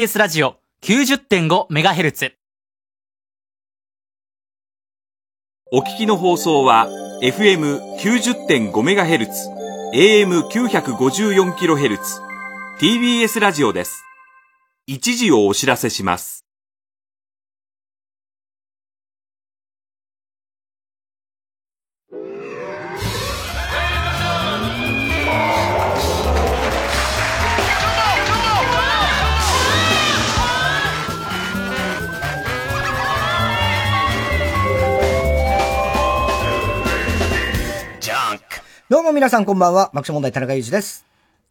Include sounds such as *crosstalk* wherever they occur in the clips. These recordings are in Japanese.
TBS ラジオ 90.5MHz お聞きの放送は FM90.5MHz、AM954kHz、TBS ラジオです。一時をお知らせします。どうも皆さんこんばんは、爆笑問題田中裕二です。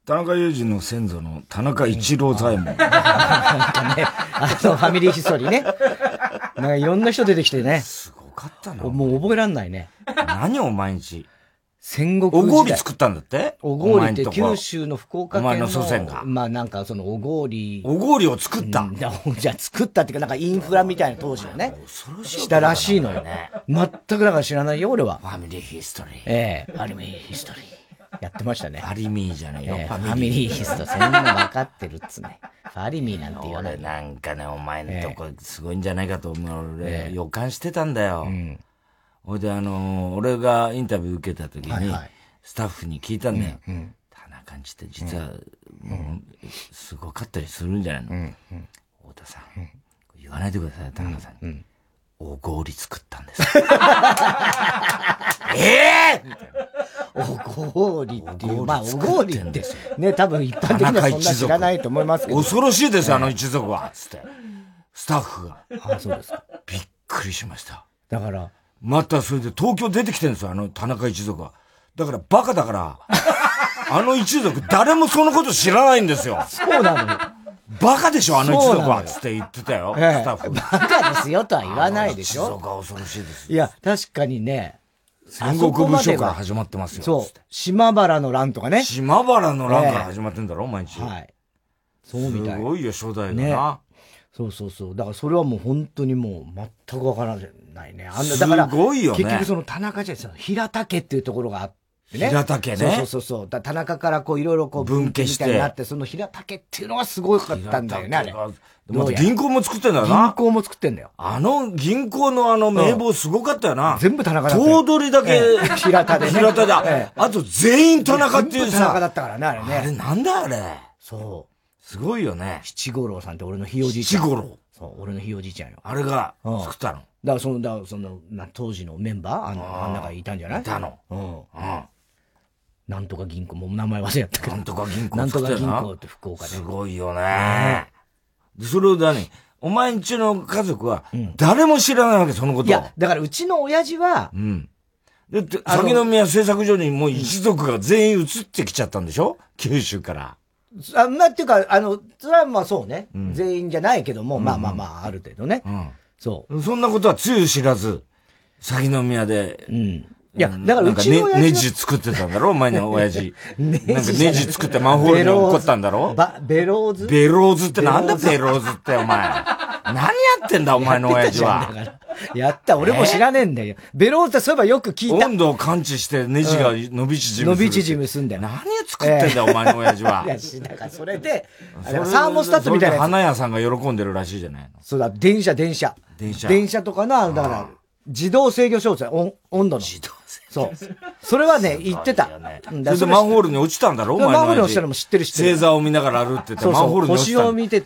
田中裕二の先祖の田中一郎左衛門。*laughs* なんかね、あの、ファミリーヒストリーね。なんかいろんな人出てきてね。すごかったな。もう覚えらんないね。何を毎日。戦国お時代。ごり作ったんだって？おごりって九州の福岡県の。お前の祖先が。まあなんかそのおごり。おごりを作った？うんじゃあ作ったっていうかなんかインフラみたいな当時のね。したらしいのよ。全くだから知らないよ、俺は。ファミリーヒストリー。ええファミリーヒストリー。やってましたね。ファリミーじゃねえよ。ええファミリーヒストリー。そんなの分かってるっつね。ファリミーなんて言わない俺。なんかね、お前のとこすごいんじゃないかと思う。俺、予感してたんだよ。ほいで、あのー、俺がインタビュー受けた時に、スタッフに聞いたんだよ。田中んちって実は、もう、すごかったりするんじゃないの？太田さん、言わないでください、田中さんに。おごり作ったんです。*laughs* ええおごりっていう、まあ、おごりって、ね、多分一般的にはそんな知らないと思いますけど。恐ろしいです、あの一族は、つって。スタッフが。あ、そうですか。びっくりしました。だから。またそれで東京出てきてるんですよ、あの田中一族は。だからバカだから、あの一族誰もそのこと知らないんですよ。そうなのよ。バカでしょ、あの一族は。つって言ってたよ、ええスタッフ。バカですよとは言わないでしょ。一族は恐ろしいです。いや、確かにね。戦国武将から始まってますよ。そう。島原の乱とかね。島原の乱から始まってんだろ、毎日。はい。そうみたい。すごいよ、初代だな。ねそうそうそう。だからそれはもう本当にもう全くわからないね。あんな、だから、すごいよね結局その田中じゃないです平田家っていうところがあってね。平田家ねそうそうそうだ田中からこういろいろこう分家してみたいになって、その平田家っていうのがすごかったんだよね、あれ。また銀行も作ってんだよな。銀行も作ってんだよ。あの銀行のあの名簿すごかったよな。全部田中だった取だけ、ええ平田でね平田だええ。あと全員田中っていうさ。全部田中だったからね、あれね。あれなんだあれ。そう。すごいよね。七五郎さんって俺のひいおじいちゃん。七五郎。そう、俺のひいおじいちゃんよ。あれがうん作ったの。だからその、だからその、な当時のメンバーあの、あん中いたんじゃない？いたの。うん。うん。なんとか銀行、もう名前忘れちゃったけど。なんとか銀行なんとってな銀行って福岡で。すごいよね。で、それを何？お前んちの家族は、誰も知らないわけ、そのことを。いや、だからうちの親父は、うん。だって、あの先宮製作所にもう一族が全員移ってきちゃったんでしょ？九州から。あまあ、っていうか、あの、それはまあそうね。全員じゃないけども、まあまあまあ、ある程度ね。うん。そう。そんなことはつゆ知らず、先宮で、うん。いや、だからうちの親父ネジ作ってたんだろ？お前の *laughs* 親父。なんかネジ作ってマンホールに落っこったんだろ？バ、ベローズ？ベローズってなんだ？ベベローズってお前。何やってんだお前の親父は？やった、俺も知らねえんだよ。ベローズってそういえばよく聞いた。温度を感知してネジが伸び縮みする。伸び縮みすんだよ。何作ってんだよ、お前の親父は？いや、しだからそれで、サーモスタットみたいな花屋さんが喜んでるらしいじゃないの。そうだ、電車、電車。電車電車とかの、だから、自動制御装置だ温温度の。自動そう。それはね、言ってた。うんそれでマンホールに落ちたんだろお前マンホールに落ちたのも知ってる知ってる星座を見ながら歩ってて、マンホールに落ちたの。星を見て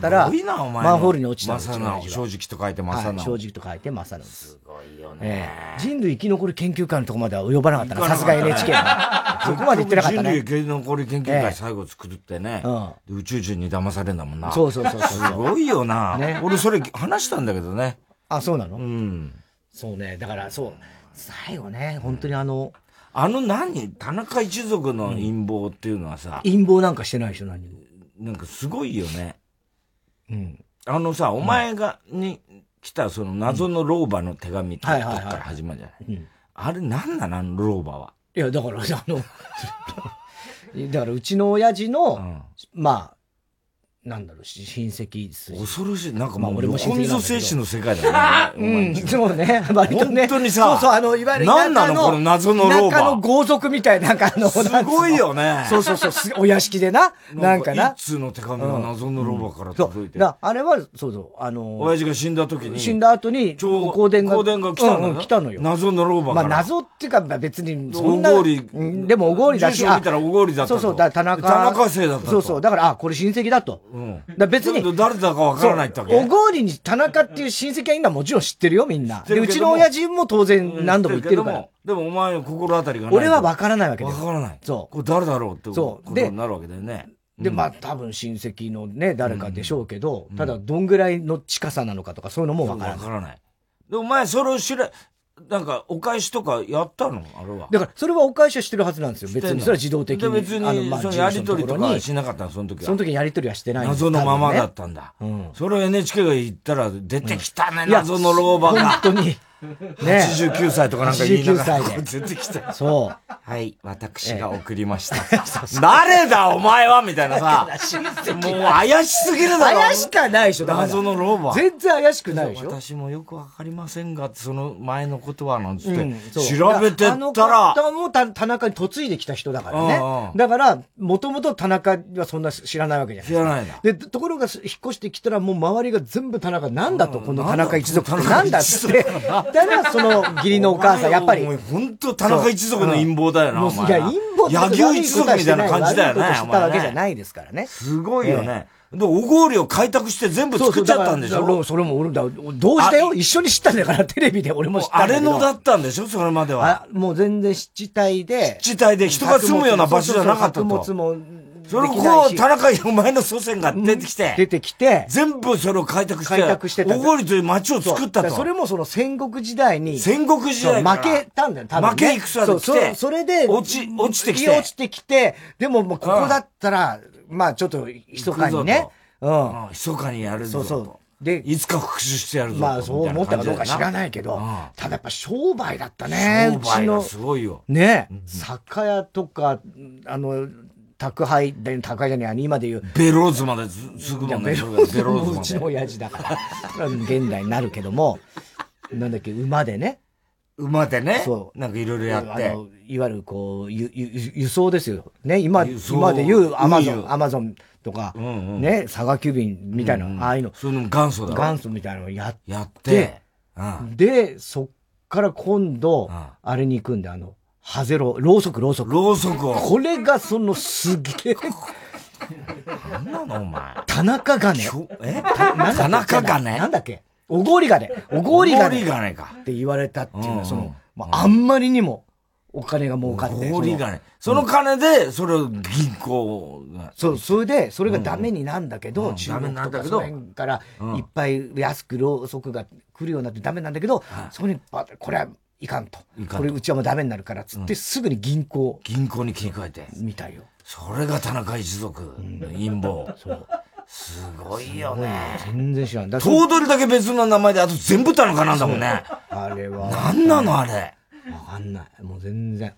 たら。マンホールに落ちたの正直、と書いて正直。はい正直と書いて、正直。すごいよええ人類生き残り研究会のとこまでは及ばなかったな、さすが NHK は。*laughs* そこまで言ってなかったね。人類生き残り研究ええ会最後作ってね、宇宙人に騙されんだもんな。そうそうそうすごいよな。ね俺それ話したんだけどね。あ、そうなの？うん。そうね、だからそう、最後ね、本当にあの、あの何？田中一族の陰謀っていうのはさ、陰謀なんかしてないでしょ、何も。なんかすごいよね。うん。あのさ、お前が、に来たその謎の老婆の手紙ってとこはいはいはい。から始まるじゃない？うん。あれなんなの？あの老婆は。いや、だから、あの、*laughs* だからうちの親父の、まあ、なんだろう、親戚筋。恐ろしい。なんかまあ俺も親戚精神の世界だよね。*laughs* うん、そうね。割とね。本当にさそうそう、あの、いわゆる何なのこの謎の老婆田舎の豪族みたいな、なんかあの、すごいよね。そうそうそうす、お屋敷でな。なんかな。一通の手紙が謎の老婆から。届いて。だあれは、そうそう、あの、親父が死んだ時に。死んだ後に、超香典が。香典が来たの来たのよ。謎の老婆まあ。謎っていうか、別に、そんな。おごりうんでもおごりだし。住所見たらおごりだったとそうそう、田中。田中姓だったとそうそう、だから、あ、これ親戚だと。うん。だ別に。誰だかわからないってわけおごりに田中っていう親戚は今もちろん知ってるよ、みんな。で、うちの親父も当然何度も言ってるから。でもお前の心当たりがない。俺は分からないわけだわからない。そう。これ誰だろうってそうことになるわけだよね。で、まあ多分親戚のね、誰かでしょうけど、ただどんぐらいの近さなのかとかそういうのも分からない。わからない。で、お前それを知ら、なんか、お返しとかやったの？あれは。だから、それはお返しはしてるはずなんですよ。別に。それは自動的に。で、別に、あの、まあ、そのやりとりとかしなかったの、その時は。その時にやりとりはしてない謎のままだったんだ。うん。それを NHK が言ったら、出てきたね、謎の老婆が。本当に。ね89歳とかなんか言いながら。89歳出てきた。そう。はい、私が送りました。誰だお前はみたいなさ。もう怪しすぎるだろ。怪しかないでしょ、謎の老婆。全然怪しくないでしょ。私もよくわかりませんが、その前のことは、なんつって、うん調べてったら、あの方もた田中に嫁いできた人だからね。だから、もともと田中はそんな知らないわけじゃない知らないんだ。で、ところが引っ越してきたらもう周りが全部田中、なんだと、この田中一族なんだっつって。だからその義理のお母さん、やっぱり。本当田中一族の陰謀だよな、お前。いや、陰謀野球一族みたいな感じだよね。悪いことしたわけじゃないですからね。すごいよね。で、おごりを開拓して全部作っちゃったんでしょ？それも俺だ、同時だよ？一緒に知ったんだから、テレビで俺も知ったあれのだったんでしょ？それまでは。もう全然湿地帯で。湿地帯で人が住むような場所じゃなかったと。物も。それをこう、田中お前の祖先が出てきて。出てきて。全部それを開拓して。開拓してた。おごりという町を作ったと。それもその戦国時代に。戦国時代負けたんだよ、多分。負け戦で来て。それで、落ち、落ちてきて。落ちてきて、でももうここだったら、まあちょっと、密かにね。うん。密かにやるぞ。そうそう。で、いつか復讐してやるぞ。まあそう思ったかどうか知らないけど、ただやっぱ商売だったね。商売がすごいよ。ね、酒屋とか、あの、宅配、宅配じゃねえ、今で言う。ベローズまですぐもんね。ベローズもうちの親父だから。現代になるけども、なんだっけ、馬でね。馬でね？そう。なんかいろいろやって。あの、いわゆるこう、ゆ、ゆ、輸送ですよ。ね、今、今で言うアマゾン、アマゾンとか、うんうん、ね、佐賀急便みたいな、うんうん、ああいうの。そういうの元祖だ元祖みたいなのをやって。やって。うん、で、そっから今度、あれに行くんで、あの、ハゼロ、ろうそく、ろうそく。ろうそくを。これがそのすげえ。何なのお前。田中金。え？田中金なんだっけ？おごり金。おごり金。おごり金か。って言われたっていうのは、その、まあ、あんまりにもお金が儲かって。おごり金。その金で、それを銀行そう、それで、それがダメになんだけど、中国とかその辺からいっぱい安くろうそくが来るようになってダメなんだけど、そこに、これはいかんと。これうちはもうダメになるから、つってすぐに銀行。銀行に切り替えて。みたいよ。それが田中一族の陰謀。そう。すごいよね。全然知らん。頭取だけ別の名前で、あと全部田中なんだもんね。あれは。何なのあれ。わかんない。もう全然。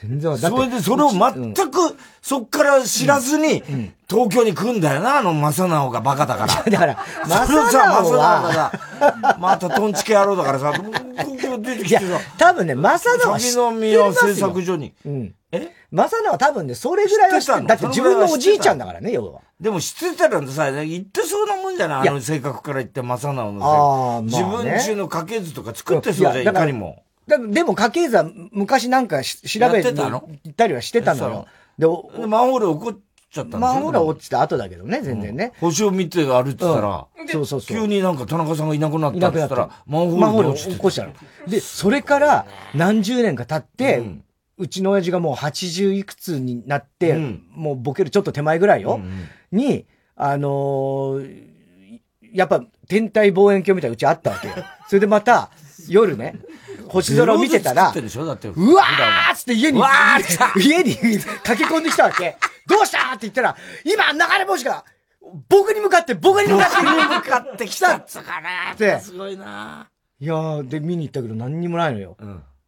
全然それで、それを全く、そっから知らずに、東京に来んだよな、あの、正直がバカだから。*laughs* だから、正直はさ、またトンチケ野郎だからさ、ここ出てきてさ。多分ね、正直は知って宮製作所に。うん。え？正直は多分ね、それぐらいは知ってだって自分のおじいちゃんだからね、要は。でも知ってたらさ、言ってそうなもんじゃない？あの性格から言って正直のせい。自分中の家系図とか作ってそうじゃん、いかにも。でも家系図は昔なんか調べて行ったりはしてたのよ。で、マンホール怒っちゃったんマンホールは落ちた後だけどね、全然ね。星を見て歩いてたら、そうそうそう。急になんか田中さんがいなくなったって言ったら、マンホール落起こしたの。で、それから何十年か経って、うちの親父がもう80いくつになって、もうボケるちょっと手前ぐらいよ。に、あのやっぱ天体望遠鏡みたいなうちあったわけよ。それでまた、夜ね、星空を見てたら、うわーっつって家に、家に駆け込んできたわけ。どうしたって言ったら、今流れ星が、僕に向かって、僕に向かって、向かってきたっつかなって。すごいな。いやー、で、見に行ったけど何にもないのよ。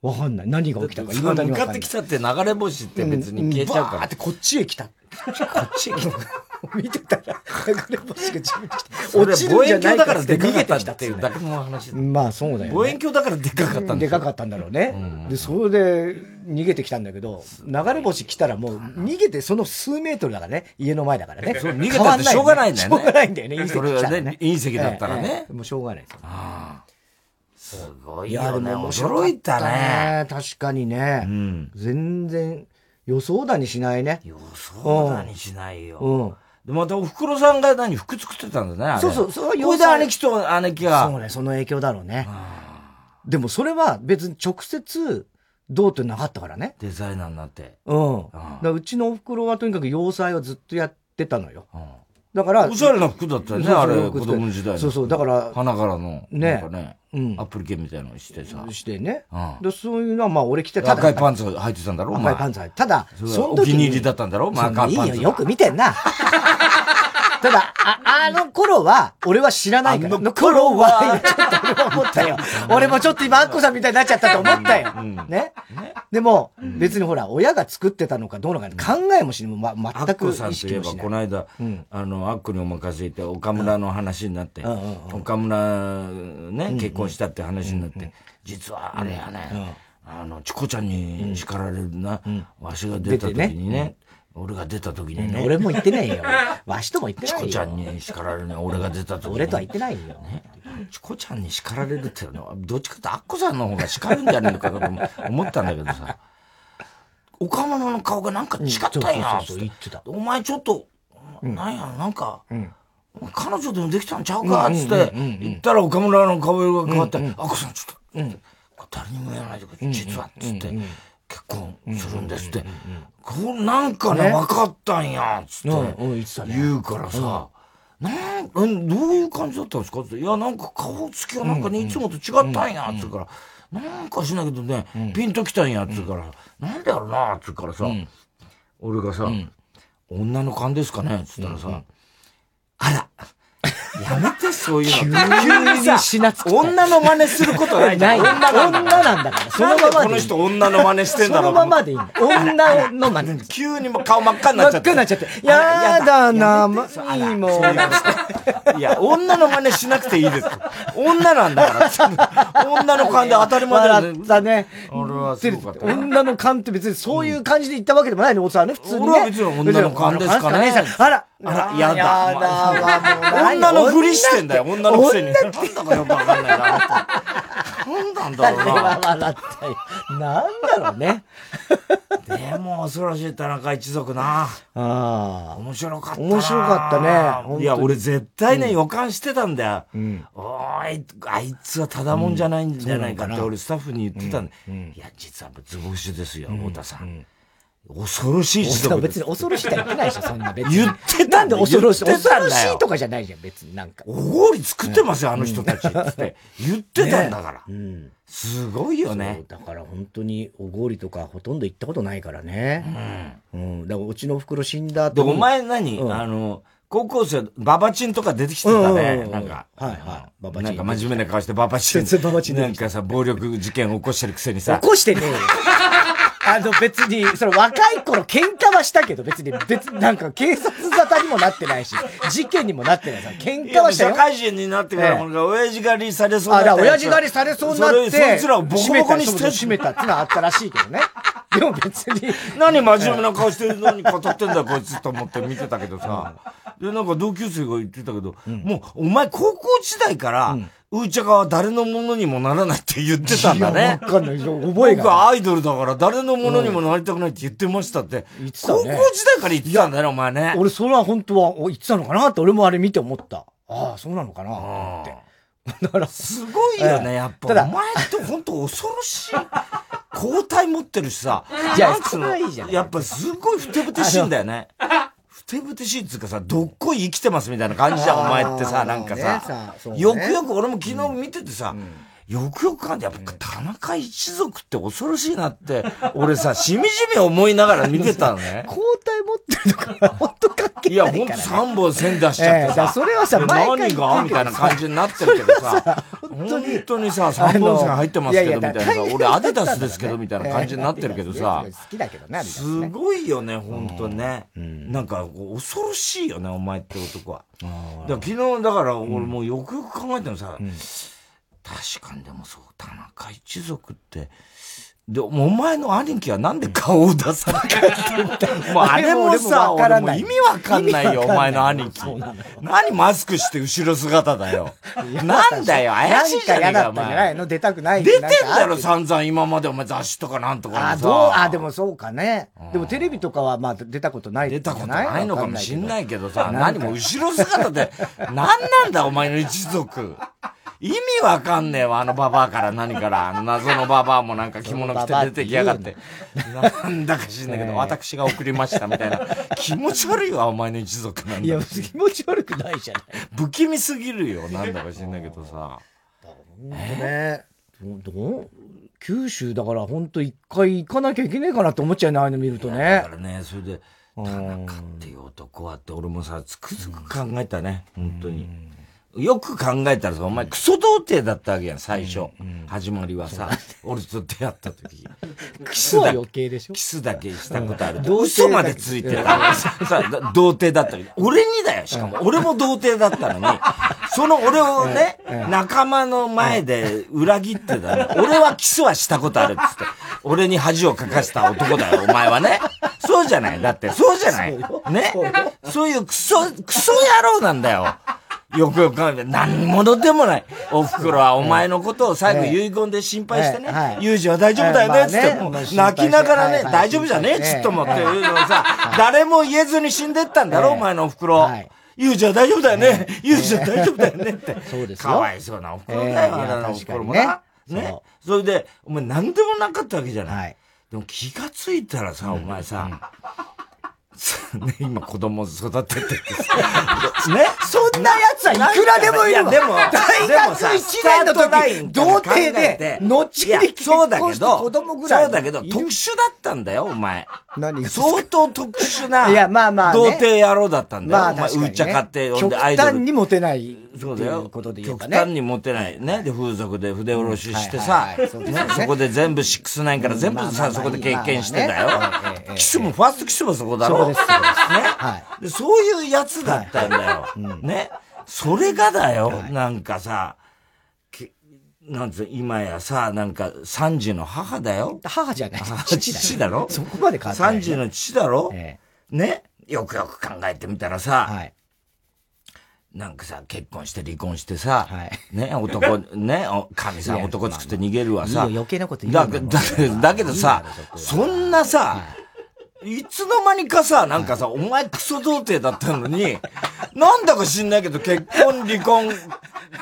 わかんない。何が起きたか。今向かってきたって流れ星って別に消えちゃうから。バーってこっちへ来た。こっちへ来た。見てたら、流れ星が自分に来て、落ちるんじゃないかって逃げてきたっていうだけの話まあそうだよ、ね。望遠鏡だからでかかったんでかかったんだろうね。で、それで逃げてきたんだけど、流れ星来たらもう逃げてその数メートルだからね、家の前だからね。そう、逃げたってしょうがないんだよね。しょうがないんだよね、隕石隕石だったらね。もうしょうがないすごいよね。驚いたね。確かにね。全然予想だにしないね。予想だにしないよ。うん。で、またお袋さんが何服作ってたんだね。そうそう、そう、これで姉貴と姉貴が。そうね、その影響だろうね。でもそれは別に直接、どうってなかったからね。デザイナーになって。うん。だうちのお袋はとにかく洋裁をずっとやってたのよ。だから。おしゃれな服だったよね、あれ、子供時代そうそう、だから。花柄の。ね。なんかね。うん。アップル系みたいなのしてさ。してね。うん。で、そういうのはまあ俺着てた赤いパンツ履いてたんだろ赤いパンツ履いて。ただ、そのお気に入りだったんだろまあ赤いパンツ。いいよ、よく見てんな。*laughs* ただ、あ、あの頃は、俺は知らないから。あの頃は、ちょっと俺は思ったよ。俺もちょっと今、アッコさんみたいになっちゃったと思ったよ。ね？でも、別にほら、親が作ってたのかどうのか考えもしない。ま、全く意識もしない。この間、あの、アッコにお任せいて、岡村の話になって、岡村、ね、結婚したって話になって、実はあれやね、あの、チコちゃんに叱られるな、わしが出た時にね、俺が出た時にね。俺も言ってないよ。*laughs* わしとも言ってないよ。チコちゃんに叱られるね。俺が出た時に。俺とは言ってないよ。ね。チコちゃんに叱られるっていうのは、どっちかってアッコさんの方が叱るんじゃねえのかと思ったんだけどさ。岡村の顔がなんか違ったんや。お前ちょっと、なんや、なんか、彼女でもできたんちゃうか？っつって言ったら岡村の顔が変わって、アッコさんちょっと、誰にも言わないで実はっつって。結婚するんですって。こうなんかね、分かったんや、つって。言うからさ、なんどういう感じだったんですか？って。いや、なんか顔つきがなんかね、いつもと違ったんや、つうから、なんかしないけどね、ピンときたんや、つうから、なんでやろな、つうからさ、俺がさ、女の勘ですかね、つったらさ、あら、やめて、そういうの。急にしなつく。女の真似することないない。女なんだから。そのままこの人女の真似してんだろ。そのままでいい女の真似。*laughs* 急にも顔真っ赤になっちゃって。真っ赤になっちゃって。やだな、ま、いいもん。いや、女の真似しなくていいです。女なんだから。女の勘で当たり前だよ。だね。俺はすごかった。女の勘って別にそういう感じで言ったわけでもないの、おさはね、普通に。俺は別に女の勘ですかね。あら、あら、やだ。やだ、女のふりしてんだよ、女のくせに。なんだかよくわかんないな。なんなんだろうな。笑ったよ。なんだろうね。でも、恐ろしい田中一族な。ああ。面白かった面白かったね。いや、俺絶対ね、予感してたんだよ。おい、あいつはただもんじゃないんじゃないかって俺スタッフに言ってたんだ。いや、実は図星ですよ、太田さん。恐ろしい時代。別に恐ろしいとは言ってないでしょ、そんな別に。言ってたなんで恐ろしい？恐ろしいとかじゃないじゃん、別になんか。おごり作ってますよ、あの人たち。って言ってたんだから。すごいよね。だから本当におごりとかほとんど行ったことないからね。うん。だからうちの袋死んだ後で、お前何？あの、高校生、ババチンとか出てきてたね。なんか。はいはい。ババチン。なんか真面目な顔してババチン。ババチン。なんかさ、暴力事件起こしてるくせにさ。起こしてねえよ。あの別に、その若い頃喧嘩はしたけど、別に、別になんか警察沙汰にもなってないし、事件にもなってないさ。喧嘩はしたよ。社会人になってから、ええ、親父狩りされそうになって。あ、親父狩りされそうになって。そいつらをボコボコにして閉めたってのはあったらしいけどね。でも別に。何真面目な顔してるのに語ってんだこいつと思って見てたけどさ。で、なんか同級生が言ってたけど、もう、お前高校時代から、うーちゃかは誰のものにもならないって言ってたんだね。わかんない覚えが。僕アイドルだから誰のものにもなりたくないって言ってましたって。言ってたね。高校時代から言ってたんだよ、お前ね。俺それは本当は言ってたのかなって俺もあれ見て思った。ああ、そうなのかなって。だから。すごいよね、やっぱ。ただ、お前って本当恐ろしい。交代持ってるしさ。*laughs* いや、それはいいじゃん。やっぱすごいふてぶてしいんだよね。*laughs* ふてぶてしいっつうかさ、どっこい生きてますみたいな感じじゃん、お前ってさ、なんかさ。よくよく俺も昨日見ててさ、よくよく考えて、やっぱ田中一族って恐ろしいなって、俺さ、しみじみ思いながら見てたのね。*laughs* 交代持ってるのから、ほんと関係ないいや、ほんと3本線出しちゃってさ。それはさ、何が？みたいな感じになってるけどさ、本当に。本当にさ、3本線入ってますけど、みたいな。さ、俺アディダスですけど、みたいな感じになってるけどさ、好きだけどね、すごいよね、本当ね。なんか、恐ろしいよね、お前って男は。昨日、だから俺もうよくよく考えてもさ、確かにでもそう、田中一族って、で、お前の兄貴はなんで顔を出さなかったもうあれもさ、俺も意味わかんないよ、お前の兄貴。何マスクして後ろ姿だよ。なんだよ、怪しいじゃねえか、お前。の出たくない出てんだろ、散々今までお前雑誌とかなんとかあ、どう、あ、でもそうかね。でもテレビとかはまあ出たことない出たことないのかもしんないけどさ、何も後ろ姿で、何なんだ、お前の一族。意味わかんねえわ、あのババアから何から。あの謎のババアもなんか着物着て出てきやがって。なんだか知んないけど、私が送りましたみたいな。気持ち悪いわ、お前の一族なんだ。いや、気持ち悪くないじゃない。不気味すぎるよ、なんだか知んないけどさ。ねどう九州だから本当一回行かなきゃいけねえかなって思っちゃうね、ああいうの見るとね。だからね、それで、田中っていう男はって俺もさ、つくづく考えたね、本当に。よく考えたらさ、お前クソ童貞だったわけやん、最初。始まりはさ、俺と出会った時。*laughs* キスだ余計でしょ？キスだけしたことある。嘘までついてた。さ、童貞だった俺にだよ、しかも。俺も童貞だったのに、その俺をね、仲間の前で裏切ってたの。俺はキスはしたことあるっつって。俺に恥をかかせた男だよ、お前はね。そうじゃない。だって、そうじゃない。ね。そういうクソ、クソ野郎なんだよ。よくよく考えて、何者でもない。お袋はお前のことを最後遺言で心配してね、ユージは大丈夫だよね、つって、泣きながらね、大丈夫じゃねえ、つっても。っていうのをさ、誰も言えずに死んでったんだろ、お前のお袋。ユージは大丈夫だよね、ユージは大丈夫だよねって。そうですかわいそうなお袋だよ、あれのお袋もな。ね。それで、お前何でもなかったわけじゃない。でも気がついたらさ、お前さ、*laughs* ね、今子供育ててて *laughs* ね？そんな奴はいくらでもいるわ。でも、*laughs* 大学1年の時、童貞で、後にそうだけど、子供ぐらい。そうだけど、特殊だったんだよ、お前。何？が相当特殊な、いや、まあまあ、童貞野郎だったんだよ。まあ、お前、うーちゃ買って、極端にモテない。そうだよ。ことで言えばね。極端にモテない。ね？で、風俗で筆下ろししてさ、そこで全部6-9から全部さ、そこで経験してだよ。キスも、ファーストキスもそこだろ？そうです。ね。はい。そういうやつだったんだよ。ね？それがだよ。なんかさ、なんつう、今やさ、なんか、三児の母だよ。母じゃない。父だろ？そこまで変わ三児の父だろ、ええ、ね？よくよく考えてみたらさ、はい、なんかさ、結婚して離婚してさ、はい、ね、男、ね、神さん男作って逃げるわさ。余計なこと言うだだだけどさ、そんなさ、はいいつの間にかさ、なんかさ、お前クソ童貞だったのに、なんだか知んないけど結婚、離婚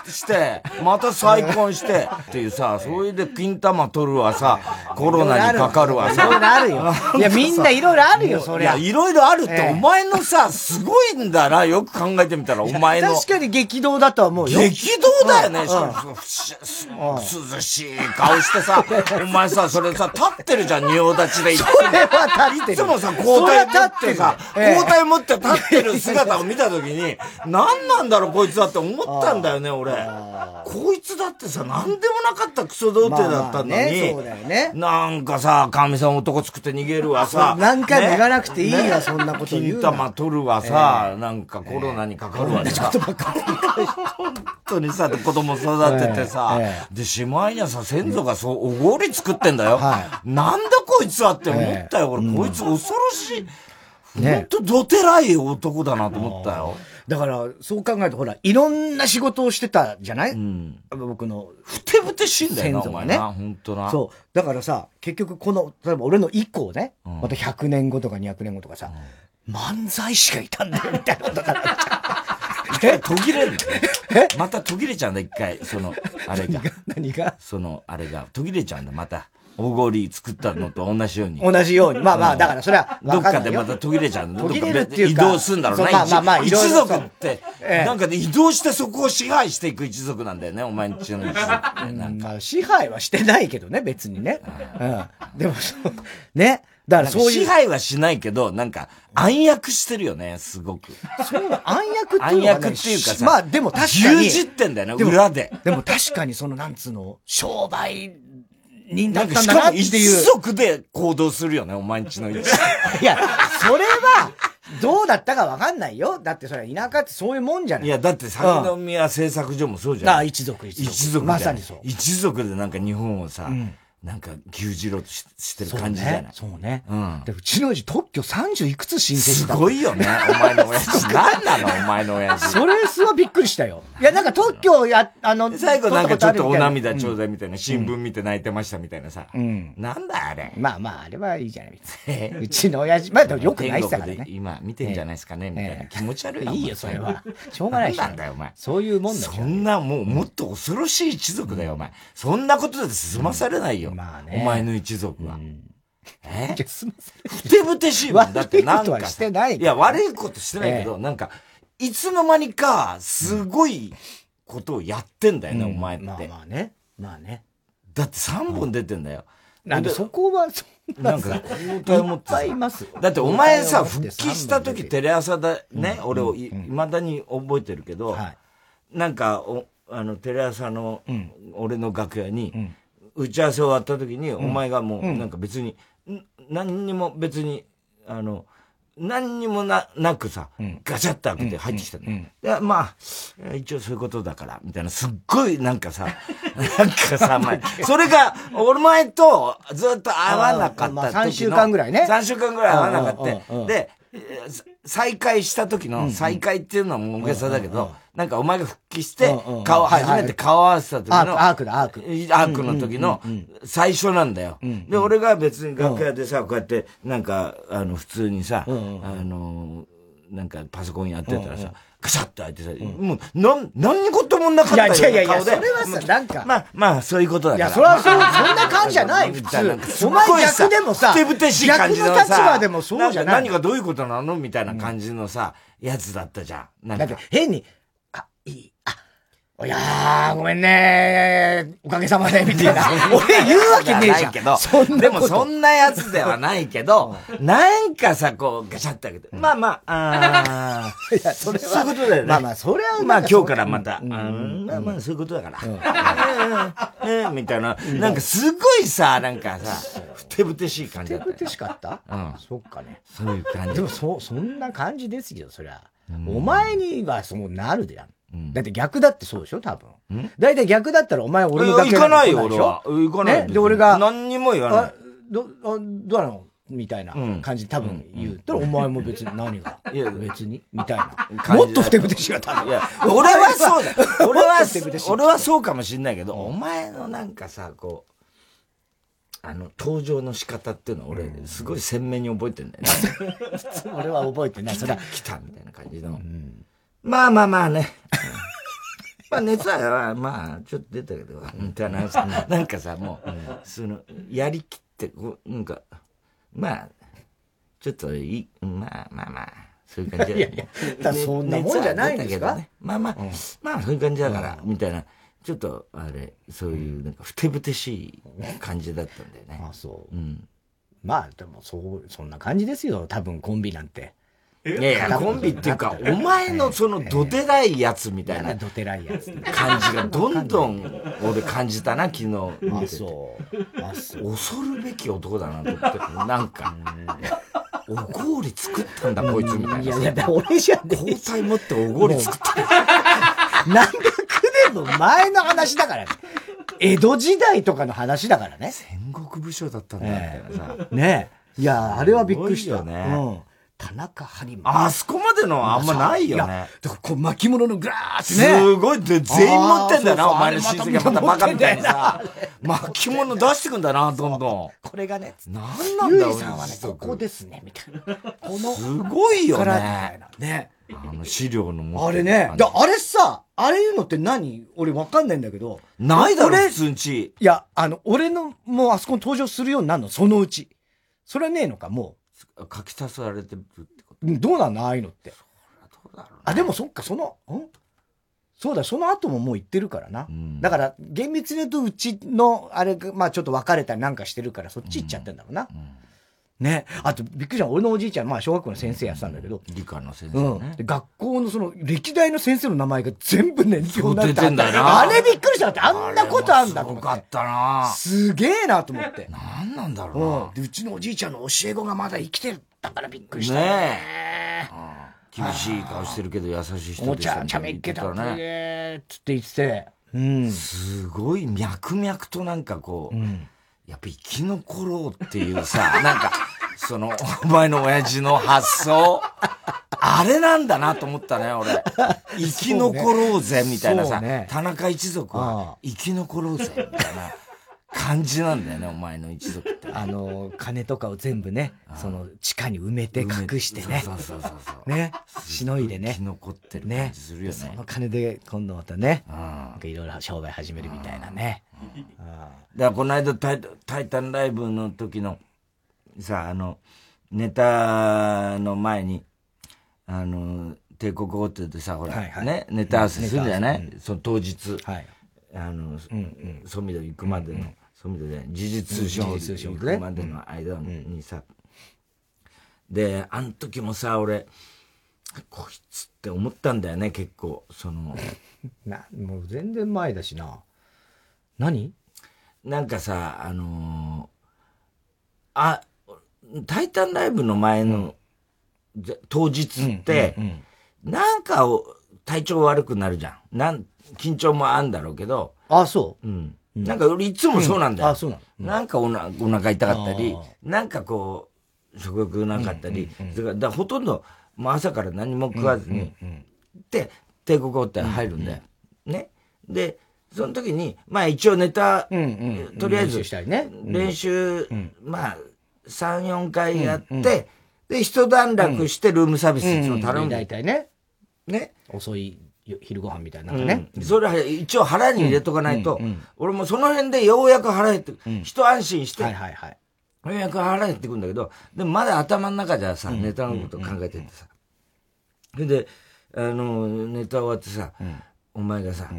して、また再婚して、っていうさ、それで金玉取るわさ、コロナにかかるわさ。いろいろあるよ。いや、みんないろいろあるよ、それ。いや、いろいろあるって、お前のさ、すごいんだな、よく考えてみたら、お前の。確かに激動だとは思うよ。激動だよね、涼しい顔してさ、お前さ、それさ、立ってるじゃん、仁王立ちで。それは立ってる。いつもさ、交代持ってさ、交代持って立ってる姿を見たときに、何なんだろう、こいつだって思ったんだよね、俺。こいつだってさ、何でもなかったクソ童貞だったのに、そうだよね。なんかさ、神さん男作って逃げるわさ。何回も言わなくていいよ、そんなこと言う。金玉取るわさ、なんかコロナにかかるわさ。本当にさ、子供育ててさ、で、しまいにはさ、先祖がそう、おごり作ってんだよ。なんだこいつはって思ったよ、俺。こいつ恐ろしい。ね。ほんとどてらい男だなと思ったよ。だから、そう考えると、ほら、いろんな仕事をしてたじゃない、うん、僕の。ふてぶてしいんだよな、先祖がね。本当な。そう。だからさ、結局この、例えば俺の以降ね、うん、また100年後とか200年後とかさ、うん、漫才師がいたんだよ、みたいなことだえ *laughs* 途切れるえ？また途切れちゃうんだ、一回。その、あれが？何が？その、あれが。途切れちゃうんだ、また。おごり作ったのと同じように。同じように。まあまあ、だからそれはどっかでまた途切れちゃうの？途切れるっていうか。移動すんだろうな？まあまあまあ、一族って、なんかで移動してそこを支配していく一族なんだよね、お前んちの一族って。まあ、支配はしてないけどね、別にね。うん。でも、ね。だからそういう。支配はしないけど、なんか、暗躍してるよね、すごく。そうな、暗躍っていうか、暗躍っていうかさ。まあでも確かに。牛耳ってんだよね、裏で。でも確かにその、なんつうの、商売人だったんだなっていう。一族で行動するよね、お前んちの一 *laughs* いや、それは、どうだったかわかんないよ。だってそれ田舎ってそういうもんじゃない。いや、だって相模屋製作所もそうじゃん。ああ、一族一族。一族。まさにそう。一族でなんか日本をさ、うんなんか牛耳ろうとしてる感じじゃない？そうね。うん。で、うちの親父特許30いくつ申請したすごいよね、お前の親父。*laughs* 何なの、お前の親父。それすごいびっくりしたよ。いや、なんか特許や、あの、*laughs* 最後なんかちょっとお涙ちょうだいみたいな、新聞見て泣いてましたみたいなさ。うん。なんだあれ？まあまあ、あれはいいじゃない、うちの親父、まあでもよくないっすからね。今見てんじゃないですかね、みたいな気持ち悪い。いいよ、それは。しょうがないし。なんだよ、お前。そういうもんだよ。そんな、もう、もっと恐ろしい一族だよ、お前。そんなことで済まされないよ。まあね。お前の一族は。え？ふてぶてしいもん。だってなんか。してないいや、悪いことしてないけど、なんか、いつの間にか、すごいことをやってんだよね、お前って。まあまあね。まあね。だって3本出てんだよ。なんでそこは、なんか、包帯持っています。だってお前さ、復帰した時テレ朝だ、ね、俺をいまだに覚えてるけど、なんか、あの、テレ朝の、俺の楽屋に、打ち合わせ終わった時に、お前がもう、なんか別に、何にも別に、あの、何にもな、なくさ、ガチャッと開けて入ってきたの。で、まあ、一応そういうことだから、みたいな、すっごいなんかさ、*laughs* なんかさ、前、それが、俺前とずっと会わなかった時の。まあ、3週間ぐらいね。3週間ぐらい会わなかった。で、再会した時の、再会っていうのはもう大げさだけど、なんかお前が復帰して、顔、初めて顔合わせた時の、アークだ、アーク。アークの時の最初なんだよ。で、俺が別に楽屋でさ、こうやって、なんか、あの、普通にさ、あの、なんかパソコンやってたらさ、ガシャッと開いてさ、もう、なん、何事もなかったよ。いやいやいや、それはさ、なんか。まあ、まあ、そういうことだから。いや、それはそう、そんな感じじゃない、普通。お前逆でもさ、ふてぶてしい感じのさ、逆の立場でもそうじゃない。何がどういうことなの？みたいな感じのさ、やつだったじゃん。なんか。だって変に、いやー、ごめんねおかげさまで、みたいな。俺言うわけねえじゃん。けど、でもそんなやつではないけど、なんかさ、こう、ガシャって開けて。まあまあ、あいや、それは。そういうことだよね。まあまあ、それは。まあ今日からまた、まあまあ、そういうことだから。みたいな。なんかすごいさ、なんかさ、ふてぶてしい感じだった。ふてぶてしかった？うん。そっかね。そういう感じ。でも、そ、そんな感じですよ、そりゃ。お前にはそうなるでやん。だって逆だってそうでしょ？多分。だいたい逆だったらお前俺の楽屋行かないよ、俺は。行かない。で、俺が。何にも言わない。ど、どうなの？みたいな感じで多分言うと、お前も別に何が？*laughs* いや、別に？みたいな。もっとふてぶてしが多分。いや、俺はそうだ。*laughs* 俺は、俺はそうかもしんないけど、お前のなんかさ、こう、あの、登場の仕方っていうのは俺、すごい鮮明に覚えてんだよね。*laughs* 俺は覚えてない。それ来たみたいな感じの。まあまあまあね。まあ熱は、まあ、ちょっと出たけど、みたいな、なんかさ、もう、その、やりきって、こう、なんか、まあ、ちょっといい、まあまあまあ、そういう感じだいやいや、そんなもんじゃないんですか？ね。まあまあ、まあそういう感じだから、みたいな。ちょっと、あれ、そういう、なんか、ふてぶてしい感じだったんだよね。あ、そう。うん。まあ、でも、そう、そんな感じですよ、多分、コンビなんて。いやいや、コンビっていうか、お前のそのどてらいやつみたいな。どてらいやつ。感じが *laughs* どんどん俺感じたな、昨日。あ、そう。あ、そう。恐るべき男だなと思って。なんか。お氷作ったんだ、こいつみたいな。いやいや、俺じゃねえ。交代持ってお氷作った。何百年も前の話だからね。江戸時代とかの話だからね。戦国武将だったんだ、みたいなさ。ねえ。いや、あれはびっくりした。よね。うん。田中播磨。あそこまでのあんまないよね。だからこう巻物のグラーってね。すごい、で、全員持ってんだよな、お前の親戚がまたバカみたいにさ。巻物出してくんだな、どんどん。これがね、なんなんだろう。さんはね、ここですね、みたいな。この。すごいよね。ね。あの資料のあれね。だあれさ、あれいうのって何？俺わかんないんだけど。ないだろ、普通んち。いや、あの、俺の、もうあそこに登場するようになるの、そのうち。それはねえのか、もう。書き足されてるってこと？どうなんの？ああいうのって。あ、でもそっか、その、ん？そうだ、その後ももう行ってるからな。うん、だから、厳密に言うと、うちの、あれが、まあちょっと別れたりなんかしてるから、そっち行っちゃってんだろうな。うん。ね。あと、びっくりした俺のおじいちゃん、まあ、小学校の先生やってたんだけど。理科の先生ね。うん、学校のその、歴代の先生の名前が全部年表になっててんだな。あれびっくりしたって、あんなことあんだと思って。すごかったなすげえなと思って。なんなんだろうな、うん、で、うちのおじいちゃんの教え子がまだ生きてたからびっくりしたね。ね厳しい顔してるけど優しい人でしたね。お茶、茶目っ気だね。つって言ってて。うん。すごい脈々となんかこう、うん、やっぱ生き残ろうっていうさ、*laughs* なんか、その、お前の親父の発想。あれなんだなと思ったね、俺。生き残ろうぜ、みたいなさ、ね、田中一族は生き残ろうぜ、みたいな。感じなんだよね、お前の一族って。あの、金とかを全部ね、その地下に埋めて隠してね。そうそうそうそう。ね。しのいでね。生き残ってる感じするよね。その金で今度またね、なんかいろいろ商売始めるみたいなね。だからこの間タイタイタンライブの時の、さ、あの、ネタの前に、あの、帝国ホテルでさ、ほら、ね、ネタ合わせするんじゃない、その当日。はい。あの、うんうん、ソミド行くまでの。そういう意味で、事通信行くまでの間にさ、で、あの時もさ、俺、こいつって思ったんだよね、結構。その。な、もう全然前だしな。何なんかさ、あのー、あ、タイタンライブの前の、うん、当日って、うんうんうん、なんか体調悪くなるじゃん。なん、緊張もあんだろうけど。あ、そう。うん。なんか俺いつもそうなんだよ。あ、そうなの。なんかおなお腹痛かったり、なんかこう、食欲なかったり、だからほとんど、もう朝から何も食わずに、で、帝国ホテル入るんだよ。ね。で、その時に、まあ一応ネタ、とりあえず、練習、まあ、3、4回やって、で、一段落してルームサービスいつも頼む。大体ね。ね。遅い昼ご飯みたいなね、うん、それは一応腹に入れとかないと、うん。うん、俺もその辺でようやく腹減って、一安心して、はいはいはい、ようやく腹減ってくるん。だけど、でもまだ頭の中じゃさ、ネタのこと考えててさ。それで、あの、ネタ終わってさ、お前がさ、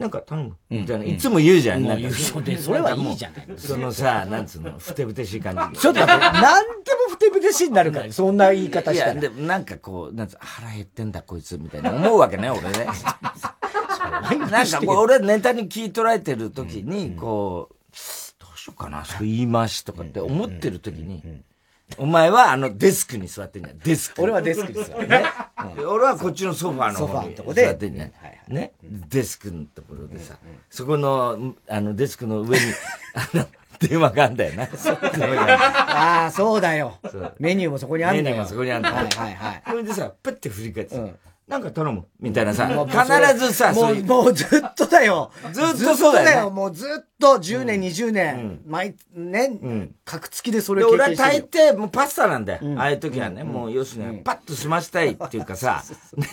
なんか頼むみたいな、いつも言うじゃん。なんかそれはいいじゃない。そのさ、なんつうの、ふてぶてしい感じ。*laughs* ちょっと待って、なんでもふてぶてしいになるから、*laughs* そんな言い方したら。いや、でもなんかこう、なんつう腹減ってんだこいつ、みたいな思うわけね、俺ね。*laughs* なんかこう、俺ネタに聞い取られてる時に、こう、どうしようかな、そう言い回しとかって思ってる時に、お前はあのデスクに座ってんじゃん。デスク。俺はデスクに座ってね。俺はこっちのソファーの方に座ってんじゃん。ね。デスクのところでさ、そこの、あのデスクの上に、*laughs* あの、電話があんだよな。ああ、そうだよ。メニューもそこにあんだよ。メニューもそこにあんだよ。はいはいはい。それでさ、プッて振り返ってさ、なんか頼むみたいなさ、必ずさ、もう、もうずっとだよ。ずっとそうだよ、もうずっと10年、20年、毎年、格付きでそれ経験してる。俺は大抵もうパスタなんだよ。ああいう時はね、もう要するに、パッと済ましたいっていうかさ、*laughs* ね、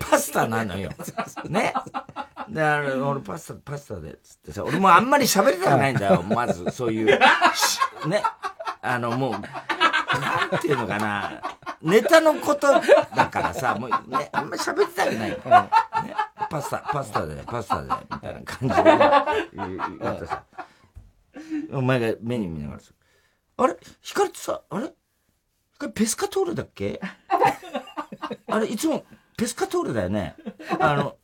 パスタなのよ。*laughs* ね。で、あの、俺パスタ、パスタで、つってさ、俺もあんまり喋りたくないんだよ。*laughs* まず、そういう、ね。あの、もう、なんていうのかな。ネタのことだからさ、もうね、あんまり喋ってたくない。ね、パスタ、パスタで、パスタで、みたいな感じで言さ。お前がメニュー見ながらさ、あれ？ヒカルってさ、あれ？ペスカトールだっけ？あれ、いつもペスカトールだよね。あの、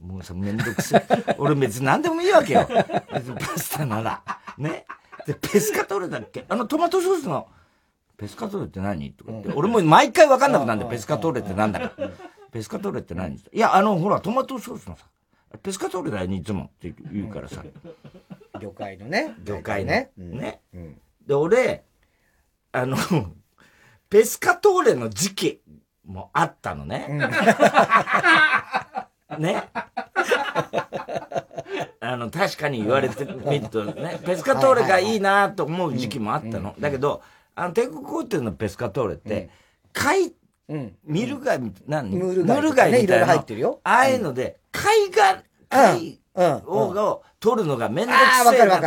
もうさ、めんどくせえ。俺別に何でもいいわけよ。別にパスタなら。ね？で、ペスカトールだっけ？あのトマトソースの、ペスカトーレって何？とか言って、俺も毎回わかんなくなるんだよ、ペスカトーレってなんだか。ペスカトーレって何？いや、あの、ほら、トマトソースのさ、ペスカトーレだよ、いつもって言うからさ。魚介のね。魚介ね。ね。で、俺、あの、*laughs* ペスカトーレの時期もあったのね。*laughs* ね。*laughs* あの、確かに言われてみるとね、ペスカトーレがいいなと思う時期もあったの。だけど、あの、帝国ホテルのペスカトーレって、貝、うん、ミルガイ、何ムール貝みたいな。入ってるよ。ああいうので、貝が、貝を取るのがめんどくせえなっ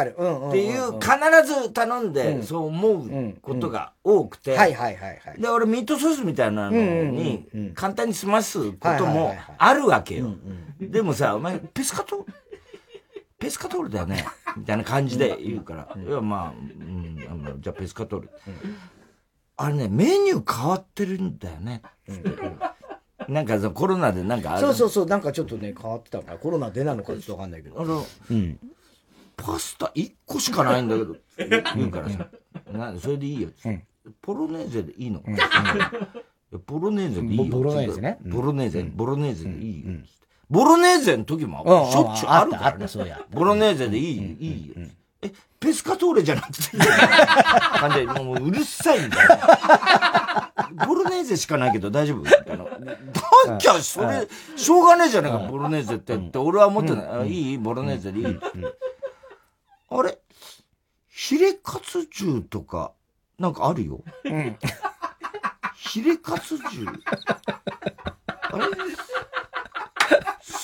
ていう、必ず頼んで、そう思うことが多くて。はいはいはいはい。で、俺ミートソースみたいなのに、簡単に済ますこともあるわけよ。でもさ、お前、ペスカト？ペスカトールだよね。みたいな感じで言うから、いや、まあ、うん、じゃあペスカトール。あれね、メニュー変わってるんだよね。なんかコロナでなんかそうそうそう、なんかちょっとね、変わってたから、コロナでなのかちょっとわかんないけど。あの、うん。パスタ1個しかないんだけど、言うからさ、なそれでいいよ、うん、ポロネーゼでいいの、うん、ポロネーゼでいいよ。ボロネーゼね。ボロネーゼ、ボロネーゼでいいよ。ボロネーゼの時もしょっちゅうあるからね。ボロネーゼでいい、いいよ。え、ペスカトーレじゃなくて、感じで、もううるさいんだよ。*laughs* ボロネーゼしかないけど大丈夫？みたいな。なんじゃ、それ、しょうがねえじゃねえか、ボロネーゼってって、俺は思ってない。いい？ボロネーゼでいい？あれ？ヒレカツ重とか、なんかあるよ。うん。ヒレカツ重。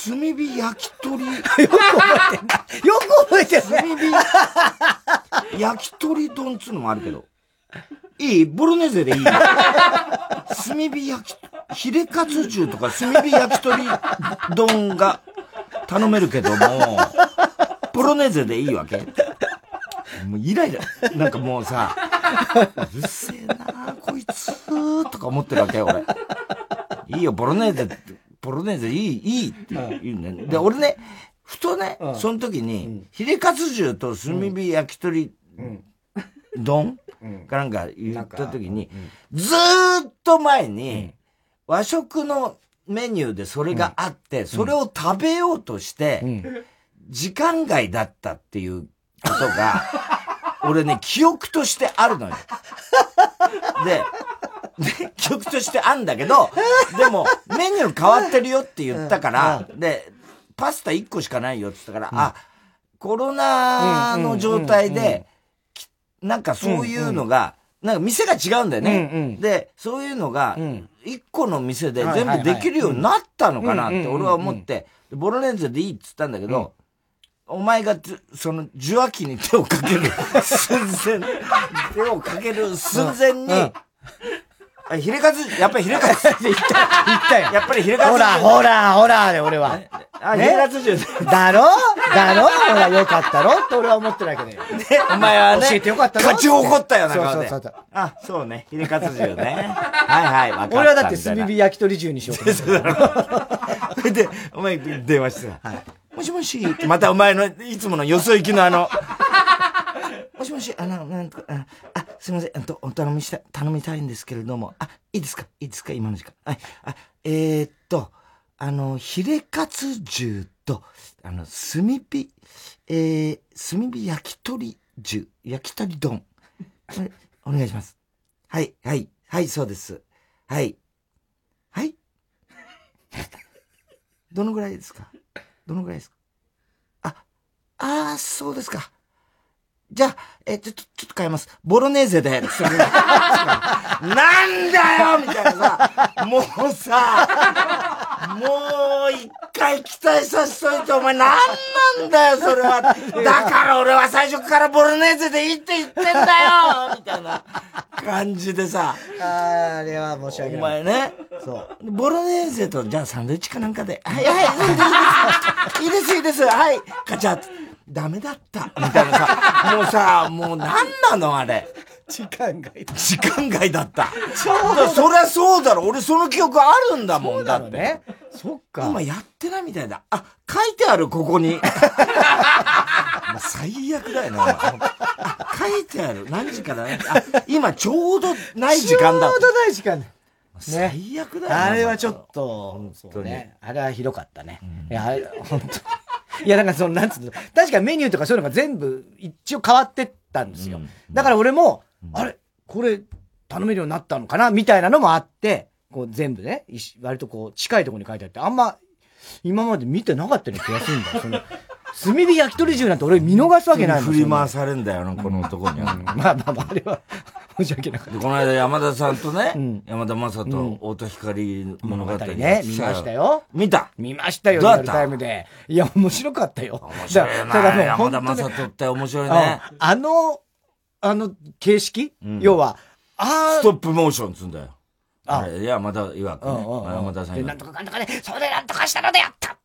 炭火焼き鳥。*laughs* よく覚えてんだ。よく覚えてる、炭火焼き鳥丼っつうのもあるけど。いい？ボロネーゼでいい炭火焼き、ヒレカツ重とか炭火焼き鳥丼が頼めるけども、ボロネーゼでいいわけもうイライラ。なんかもうさ、うるせえなこいつ、とか思ってるわけ俺。いいよ、ボロネーゼ、ボロネーゼいい、いいって言うね。で、俺ね、ふとね、その時に、ヒレカツ重と炭火焼き鳥丼かなんか言った時に、ずーっと前に、和食のメニューでそれがあって、それを食べようとして、時間外だったっていうことが、*laughs* 俺ね、記憶としてあるのよ。で、で、記憶としてあんだけど、でも、メニュー変わってるよって言ったから、で、パスタ1個しかないよって言ったから、あ、コロナの状態で、なんかそういうのが、なんか店が違うんだよね。で、そういうのが、1個の店で全部できるようになったのかなって俺は思って、ボロネーゼでいいって言ったんだけど、お前が、その、受話器に手をかける寸前、手をかける寸前に、あ、ヒレカツ、やっぱりヒレカツ。*laughs* 言った、言ったよ。やっぱりヒレカツ。ほら、ほら、ほら、で俺は。あ、ヒレカツだろ？だろ？ほら、よかったろ？って俺は思ってるわけだよ。で、お前はね、教えてよかったろ？勝ち怒ったよな、そうそうそう。あ、そうね、ヒレカツ重ね。はいはい、わかった。俺はだって炭火焼き鳥重にしようと思って。*laughs* で、お前電話してさ。はい。もしもし、またお前の、いつものよそ行きのあの、もしもし、あの、なんとか、あ、すいません、あと、お頼みした、頼みたいんですけれども、あ、いいですか？いいですか？今の時間。はい、あ、えー、っと、あの、ヒレカツ重と、あの、炭火、えー、炭火焼き鳥重、焼き鳥丼。お願いします。はい、はい、はい、そうです。はい。はい。どのぐらいですか？どのぐらいですか？あ、ああ、そうですか。じゃあ、え、ちょっと、ちょっと変えます。ボロネーゼで。*laughs* なんだよみたいなさ、もうさ、もう一回期待させといて、お前なんなんだよ、それは。*laughs* だから俺は最初からボロネーゼでいいって言ってんだよ *laughs* みたいな感じでさ。ああ、あれは申し訳ない。お前ね。そう。ボロネーゼと、じゃあサンドイッチかなんかで。はい、はい、いいです、いいです、いいです。はい、カチャッ。ダメだった。みたいなさ、もうさ、もうなんなのあれ。時間外だ。時間外だった。ちょうど。そりゃそうだろ。俺その記憶あるんだもん。だって。ね。そっか。今やってないみたいだ。あ、書いてある、ここに。*laughs* 最悪だよな、あ、書いてある。何時から？ね。あ、今ちょうどない時間だ。ちょうどない時間。ね。最悪だよ。あれはちょっと、本当ね。あれはひどかったね。いや、あれ、本当 *laughs* いや、なんかその、なんつうの、確かメニューとかそういうのが全部一応変わってったんですよ。だから俺も、あれ？これ頼めるようになったのかな？みたいなのもあって、こう全部ね、割とこう近いところに書いてあって、あんま今まで見てなかったような気がするんだよ。その *laughs* 炭火焼き鳥重なんて俺見逃すわけない。振り回されんだよな、この男には。まあまあまあ、あれは *laughs* 申し訳なかった。この間山田さんとね、山田正と太田光物語ね、見ましたよ。見た見ましたよ、リアルタイムで。いや、面白かったよ。面白いだもう山田正人って面白いね。あの、あの形式？要は、あストップモーションつんだよ。あいや、また、いわくね。山田さん。なんとかかんとかね、それでなんとかしたのでやった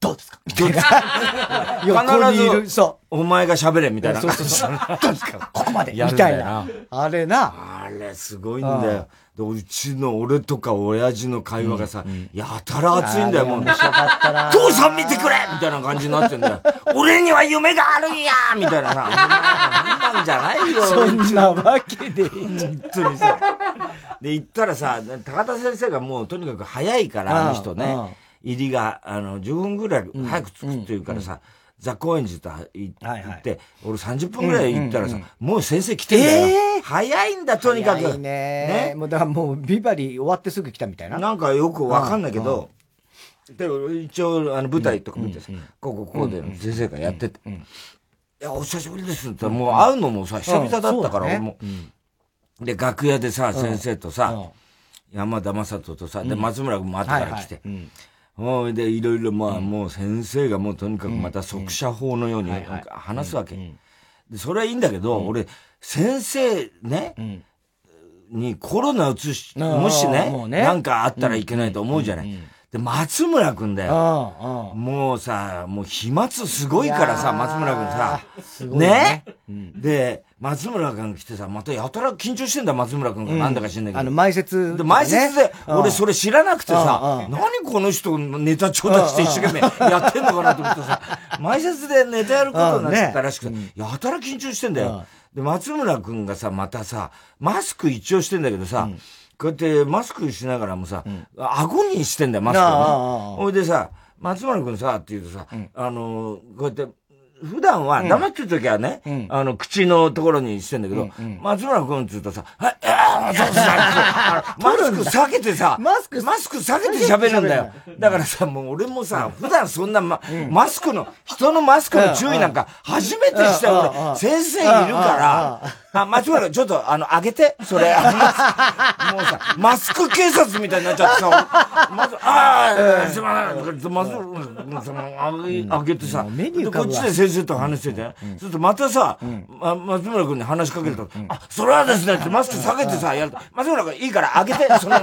どうですか？どうですか？*laughs* 横にいる、そう。お前が喋れみたいな。そうそうそう。どうですか？ここまでみたいな。あれな。あれすごいんだよ。うちの俺とか親父の会話がさ、やたら熱いんだよ、もう。父さん見てくれみたいな感じになってんだよ。*laughs* 俺には夢があるんやみたいなさ。なんじゃないよ。そんなわけで。本当にさ。で、行ったらさ、高田先生がもうとにかく早いから、あの人ね。入りが、あの、10分ぐらい早く着くっていうからさ、ザ・高円寺と行って、はい。はい、俺30分ぐらい行ったらさ、もう先生来てんだよ。えー、早いんだ、とにかく。ね。ね。もうだからもう、ビバリー終わってすぐ来たみたいな？なんかよくわかんないけど、で、一応、あの、舞台とか見てさ、ここ、ここで先生がやってて、いや、お久しぶりですってもう会うのもさ、久々だったから、俺も。で、楽屋でさ、先生とさ、山田正人とさ、で、松村君も後から来て、ほいで、いろいろまあ、もう先生がもうとにかくまた速射法のように話すわけ。で、それはいいんだけど、俺、先生ね、にコロナうつし、もしね、なんかあったらいけないと思うじゃない。で、松村くんだよ。もうさ、もう飛沫すごいからさ、松村くんさ。ねで、松村くん来てさ、またやたら緊張してんだ、松村くんが。なんだか知んないけど。あの、前説。で、前説で、俺それ知らなくてさ、何この人ネタ調達して一生懸命やってんのかなと思ってさ、前説でネタやることになったらしくて、やたら緊張してんだよ。で、松村くんがさ、またさ、マスク一応してんだけどさ、こうやってマスクしながらもさ、うん、顎にしてんだよ、マスクを、ね。ほいでさ、松村君さ、って言うとさ、うん、あのこうやって、普段は黙ってる時はね、うん、あの、口のところにしてんだけど、うんうん、松村君って言うとさ、はい、*laughs* ああ、そうそうマスク避けてさ、マスク、マスク避けて喋るんだよ。だからさ、もう俺もさ、普段そんな、ま、マスクの、人のマスクの注意なんか初めてした俺、先生いるから、あ、松村、ちょっと、あの、あげて、それ。*laughs* もうさ、マスク警察みたいになっちゃってさ、まず、ああ、すまない、まず、その、あげてさ、メニューこっちで先生と話してて、そうするとまたさ、松村君に話しかけると、あ、それはですねってマスク下げてさ、やると、松村君いいからあげて、その、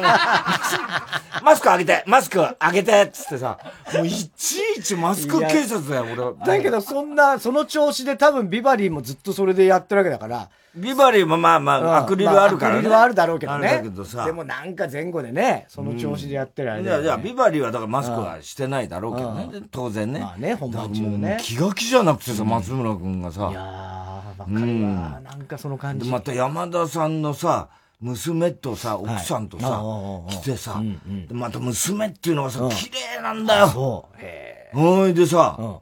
マスクあげて、マスクあげて、つってさ、もういちいちマスク警察だよ、俺。だけど、そんな、その調子で多分ビバリーもずっとそれでやってるわけだから、ビバリーもまあまあ、アクリルあるからね。アクリルはあるだろうけどね。だけどさ。でもなんか前後でね、その調子でやってるあれ、ね、いやいや、ビバリーはだからマスクはしてないだろうけどね。当然ね。まあね、本番中ね。気が気じゃなくてさ、松村君がさ。いやー、わかるわ。なんかその感じ。また山田さんのさ、娘とさ、奥さんとさ、来てさ、また娘っていうのがさ、綺麗なんだよ。そう。へほいでさ、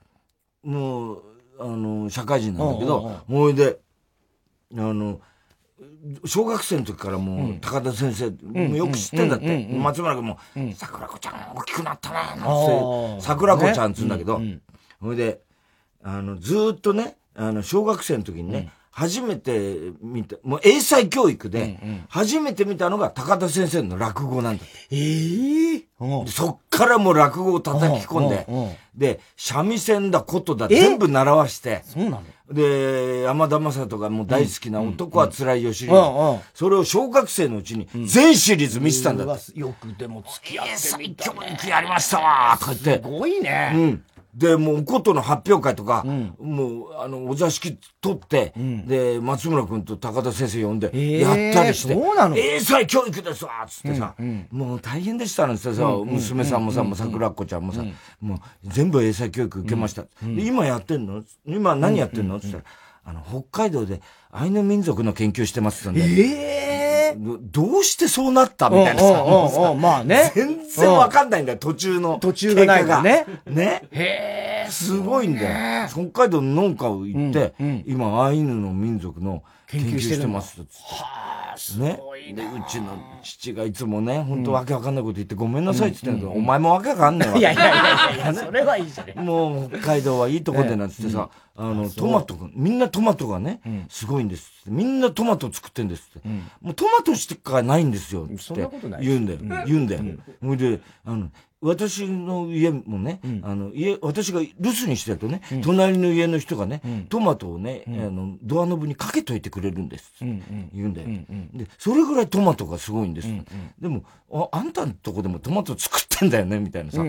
もう、あの、社会人なんだけど、ほいで、あの、小学生の時からもう、高田先生、もよく知ってんだって。松村君も、桜子ちゃん大きくなったね、なんて、桜子ちゃんっつうんだけど、ほいで、あの、ずっとね、あの、小学生の時にね、初めて見た、もう英才教育で、初めて見たのが高田先生の落語なんだ。ええー、そっからもう落語を叩き込んで、で、三味線だ、ことだ、全部習わして、そうなの？で、山田正人がもう大好きな男は辛いよシリーズ。それを小学生のうちに全シリーズ見てたんだって。よくでも付き合ってみた、教育やりましたわとか言って。すごいね。うん。で、もう、おことの発表会とか、うん、もう、あの、お座敷取って、うん、で、松村君と高田先生呼んで、やったりして、えー、そうなの？英才教育ですわつってさ、うんうん、もう大変でしたなんてさ、うん、娘さんもさ、もう桜子ちゃんもさ、もう、全部英才教育受けました。今やってんの？今何やってんの？って言ったら、あの、北海道でアイヌ民族の研究してますんで。ええーどうしてそうなったみたいなさ。まあね。全然わかんないんだよ、途中の。途中がないからね。ね。へえ。すごいんだよ。北海道の農家を行って、今、アイヌの民族の研究してます。はあ、すごいね。で、うちの父がいつもね、本当わけわかんないこと言ってごめんなさいって言ってんだけど、お前もわけわかんないわ。いやいやいやいや、*laughs* それはいいじゃん。もう、北海道はいいとこでなんつってさ、あの、トマトみんなトマトがね、すごいんですって。みんなトマト作ってんですって。もうトマトしかないんですよ。って言うんだよ。言うんだよ。ほいで、あの、私の家もね、うん、あの、家、私が留守にしてるとね、うん、隣の家の人がね、うん、トマトをね、あの、ドアノブにかけといてくれるんです。言うんだよ、で、それぐらいトマトがすごいんです。でもあ、あんたのとこでもトマト作ってんだよね、みたいなさ。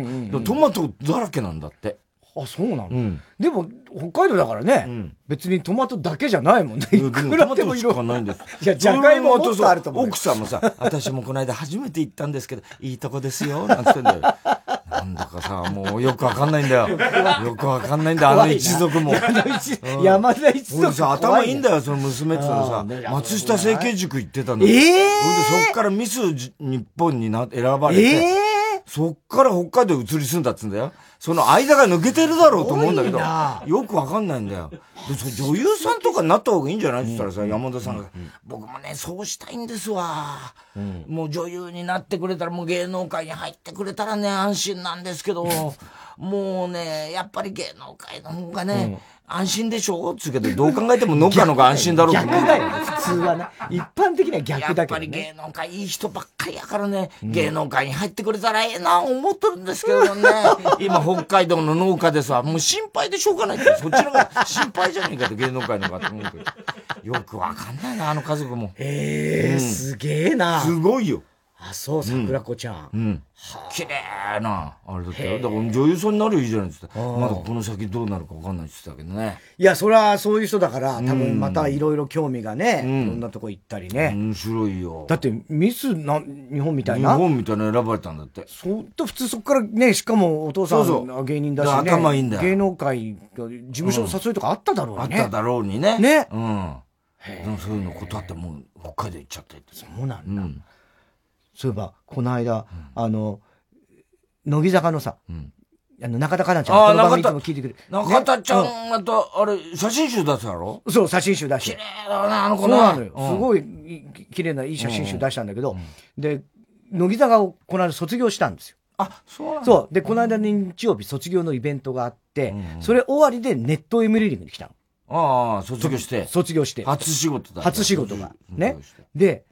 トマトだらけなんだって。あ、そうなの、うん、でも、北海道だからね、うん、別にトマトだけじゃないもんね。いくらでも色がないんです。いや、じゃがいももっとあると思う。奥さんもさ、私もこの間初めて行ったんですけど、いいとこですよ、なんて言ってんだよ。なんだかさ、もうよくわかんないんだよ。よくわかんないんだよ、あの一族も。山田一族。俺さ、頭いいんだよ、その娘ってのさ、松下政経塾行ってたんだよ。ええー、そっからミス日本にな選ばれて、えー、そっから北海道移り住んだっつうんだよ。その間が抜けてるだろうと思うんだけど、よくわかんないんだよ。女優さんとかになった方がいいんじゃない？って言ったらさ、山田さんが、僕もね、そうしたいんですわ、もう女優になってくれたら、もう芸能界に入ってくれたらね、安心なんですけど、もうね、やっぱり芸能界の方がね、安心でしょつうけど、どう考えても農家のが安心だろう。逆だよね、普通はね。一般的には逆だけど、ね、やっぱり芸能界いい人ばっかりやからね、うん、芸能界に入ってくれたらええな思ってるんですけどね。今、北海道の農家でさ、もう心配でしょうがないって、そっちのが心配じゃねえかって芸能界のがと思うけど。よくわかんないな、あの家族も。へえ、うん、すげえな。すごいよ。あ、そう、桜子ちゃん。うん。綺麗な、あれだったよ。だから女優さんになるよいいじゃないですか。まだこの先どうなるか分かんないって言ってたけどね。いや、それはそういう人だから、多分またいろいろ興味がね、いろんなとこ行ったりね。面白いよ。だって、ミスな、日本みたいな？日本みたいな選ばれたんだって。そうと普通そこからね、しかもお父さん芸人だしね。頭いいんだよ。芸能界、事務所の誘いとかあっただろうね。あっただろうにね。ね。うん。そういうの断ってもう北海道行っちゃってそうなんだ。そういえば、この間、あの、乃木坂のさ、あの、中田香奈ちゃん、この番組いつも聞いてくる。中田ちゃん、また、あれ、写真集出すやろ？そう、写真集出して。綺麗だな、あの子そうなのよ。すごい、綺麗ないい写真集出したんだけど、で、乃木坂をこの間卒業したんですよ。あ、そうなんそう。で、この間日曜日卒業のイベントがあって、それ終わりでネットエムリリングに来たの。ああ、卒業して。卒業して。初仕事だ。初仕事が。ね。で、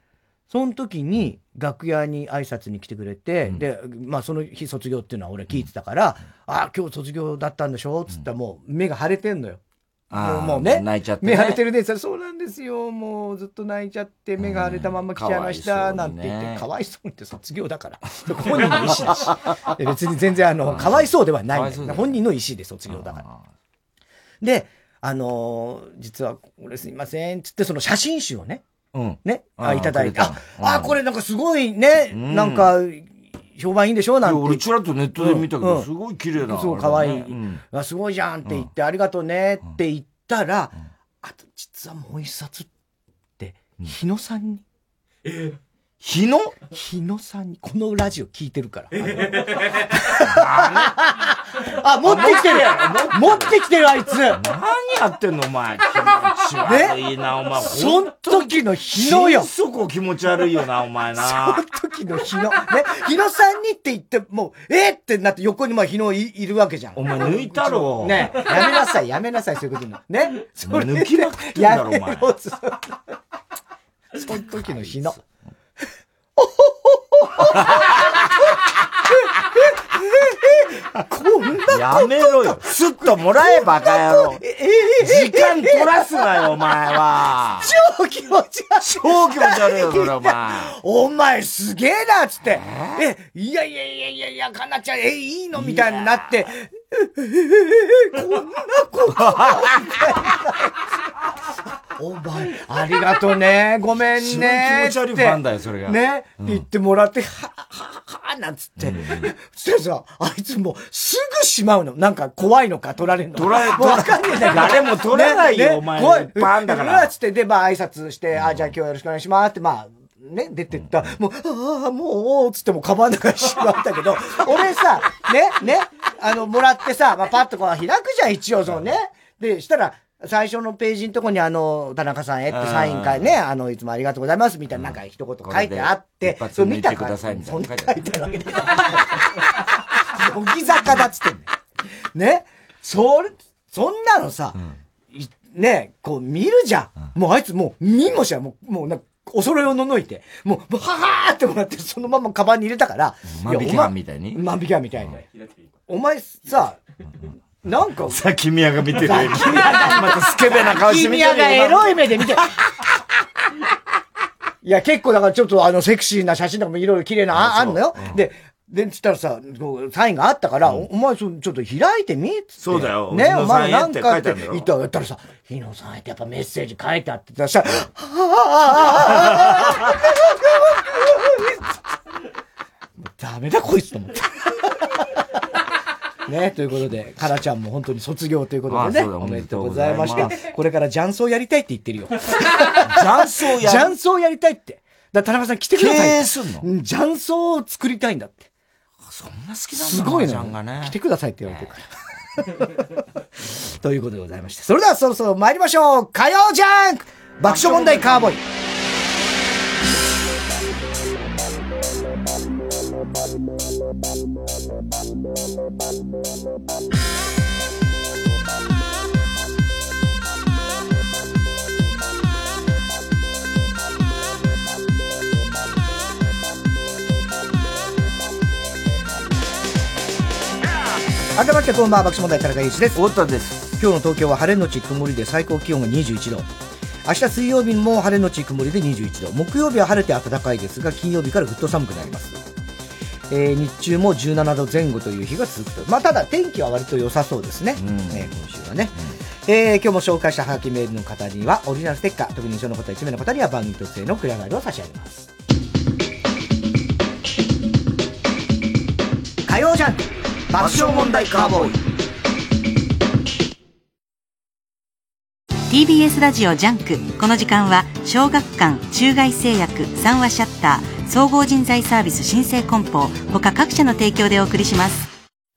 その時に楽屋に挨拶に来てくれて、うん、で、まあその日卒業っていうのは俺聞いてたから、うん、ああ、今日卒業だったんでしょ？つったらもう目が腫れてんのよ。もうもうね。泣いちゃって、ね、目腫れてるね。そうなんですよ。もうずっと泣いちゃって目が腫れたまま来ちゃいました。なんて言って、かわいそうって卒業だから。*laughs* 本人の意思だし。*laughs* 別に全然あの、かわいそうではない本人の意思で卒業だから。で、あのー、実は、俺すいません。つって、その写真集をね、うん。ね、あ、いただいて。あ、あ、これなんかすごいね、なんか、評判いいんでしょなんて。俺ちらっとネットで見たけど、すごい綺麗な。そう、可愛い。あ、すごいじゃんって言って、ありがとうねって言ったら、あと実はもう一冊って、日野さんに。え日野？日野さんに、このラジオ聞いてるから。あ、持ってきてる持ってきてるあいつ何やってんのお前？気持ち悪いな、お前。そん時の日野よ。そこ気持ち悪いよな、お前な。そん時の日野。ね、日野さんにって言って、もう、えー、ってなって横にまあ日野いいるわけじゃん。お前抜いたろ。ね、やめなさい、やめなさい、そういうことの。ね？それ抜きまくってんだろ、お前。*laughs* そん時の日野。こんなやめろよ。スッともらえ、バカ野郎。時間取らすなよ、お前は。超気持ち悪い。超気持ち悪いよ、それ、お前。お前すげえな、つって。え、いやいやいやいやいや、かなちゃん、え、いいのみたいになって、こんなこと。お前、ありがとね、ごめんね。気持ち悪いファンだよ、それが。ね、言ってもらって、は、は、は、なんつって。そしたらさ、あいつもう、すぐしまうの。なんか怖いのか、取られるの。取られ、わかんねえんだけど。誰も取らないよ、お前。怖い。バンだから。つって、で、まあ挨拶して、あ、じゃあ今日よろしくお願いしますって、まあ、ね、出てった。もう、ああ、もう、つってもカバンの中にしまったけど、*laughs* 俺さ、ね、ね、あの、もらってさ、まあ、パッとこう開くじゃん、一応、そのね。で、したら、最初のページのとこにあの、田中さんへってサイン会ね、あの、いつもありがとうございますみたいななんか一言書いてあって、それ見たから、そんな書いてあるわけで。乃木坂だっつってんね。それ、そんなのさ、ね、こう見るじゃん。もうあいつもう見もしや、もう、もうなお揃いをののいて、もう、ははーってもらって、そのままカバンに入れたから、万引き犯みたいに万引き犯みたいに。お前さ、なんか。さ、君やが見てる。君やまたスケベな顔して見てる。君やがエロい目で見て。いや、結構だからちょっとあの、セクシーな写真とかもいろいろ綺麗な、あんのよ。で、で、つったらさ、サインがあったから、お前ちょっと開いてみ？そうだよ。ね、お前なんかって言ったら、ったらさ、日野さんってやっぱメッセージ書いてあってさ、は *laughs* ぁ *laughs* ダメだこいつと思って。ね、ということで、かなちゃんも本当に卒業ということでね、おめでとうございました。これから雀荘やりたいって言ってるよ。雀荘やり雀荘やりたいって。だ田中さん来てください。経営すんの？雀荘を作りたいんだって。そんな好きなんだすごいね。ね来てくださいって言われてるから。ということでございまして。それではそろそろ参りましょう火曜ジャンク爆笑問題カーボーイ改めましてこんばんは爆笑問題田中裕一です。太田です。今日の東京は晴れのち曇りで最高気温が21度。明日水曜日も晴れのち曇りで21度。木曜日は晴れて暖かいですが金曜日からぐっと寒くなりますえー、日中も17度前後という日が続くと。まあ、ただ天気は割と良さそうですね。うん、えー、今週はね。うん、えー、今日も紹介したハガキメールの方には、オリジナルステッカー、特に印象の方1名の方には番組特製のクリアファイルを差し上げます。火曜ジャンク爆笑問題カーボーイ TBS ラジオジャンク。この時間は小学館中外製薬三和シャッター総合人材サービス申請梱包他各社の提供でお送りします。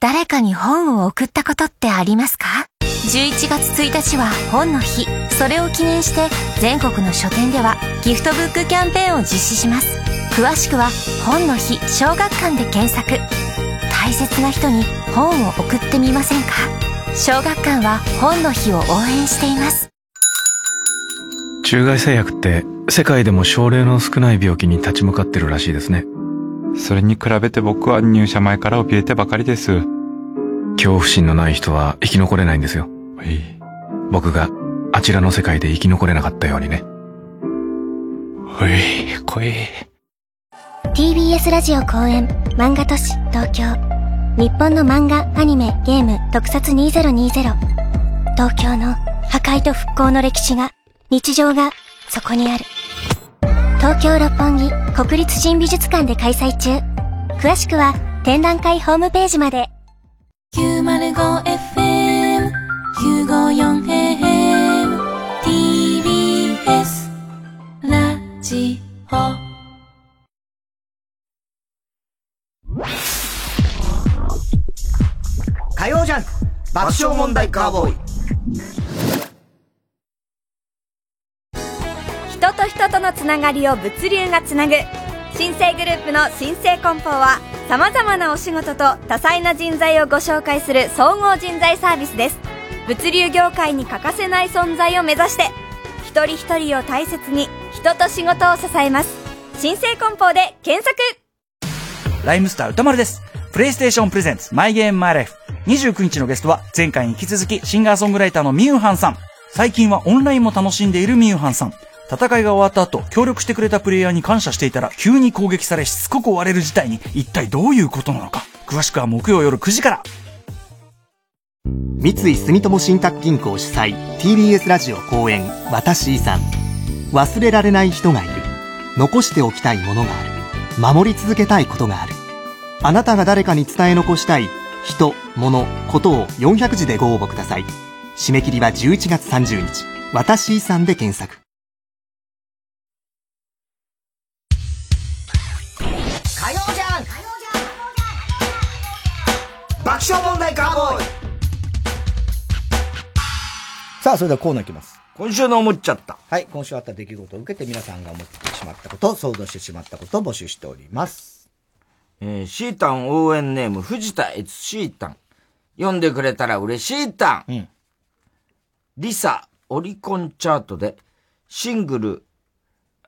誰かに本を送ったことってありますか？11月1日は本の日。それを記念して全国の書店ではギフトブックキャンペーンを実施します。詳しくは「本の日小学館」で検索。大切な人に本を送ってみませんか？小学館は本の日を応援しています。中外製薬って世界でも症例の少ない病気に立ち向かってるらしいですね。それに比べて僕は入社前から怯えてばかりです。恐怖心のない人は生き残れないんですよ。僕があちらの世界で生き残れなかったようにね。おい怖い。TBS ラジオ公演漫画都市東京。日本の漫画、アニメ、ゲーム特撮2020東京の破壊と復興の歴史が日常がそこにある。東京六本木国立新美術館で開催中。詳しくは展覧会ホームページまで。905FM954AM TBS ラジオ。火曜ジャンク爆笑問題カーボーイ人と人とのつながりを物流がつなぐ新生グループの新生梱包はさまざまなお仕事と多彩な人材をご紹介する総合人材サービスです物流業界に欠かせない存在を目指して一人一人を大切に人と仕事を支えます新生梱包で検索ライムスター歌丸です。プレイステーションプレゼンツマイゲームマイライフ。29日のゲストは前回に引き続きシンガーソングライターのミューハンさん。最近はオンラインも楽しんでいるミューハンさん。戦いが終わった後、協力してくれたプレイヤーに感謝していたら、急に攻撃されしつこく追われる事態に、一体どういうことなのか。詳しくは木曜夜9時から。三井住友信託銀行主催、TBS ラジオ公演、私遺産。忘れられない人がいる。残しておきたいものがある。守り続けたいことがある。あなたが誰かに伝え残したい人、物、ことを400字でご応募ください。締め切りは11月30日。私遺産で検索。爆笑問題カーボーイさあ、それではコーナーいきます。今週の思っちゃった。はい、今週あった出来事を受けて皆さんが思ってしまったこと、想像してしまったことを募集しております。えー、シータン応援ネーム、藤田悦シータン。読んでくれたら嬉しいタン。うん。リサ、オリコンチャートで、シングル、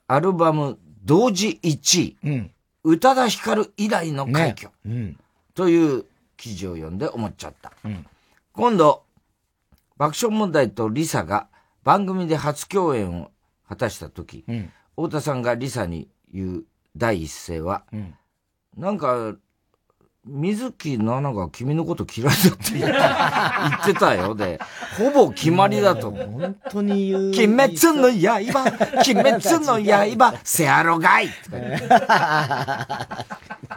アルバム同時1位、うん。宇多田ヒカル以来の快挙、うん。という記事を読んで思っちゃった。うん。今度、爆笑問題とリサが番組で初共演を果たした時、うん。太田さんがリサに言う第一声は、うん。なんか、水木奈々が君のこと嫌いだって言って言ってたよ。で、*laughs* ほぼ決まりだと思う。本当に言う。鬼滅の刃、鬼滅の刃、せやろがいとか言って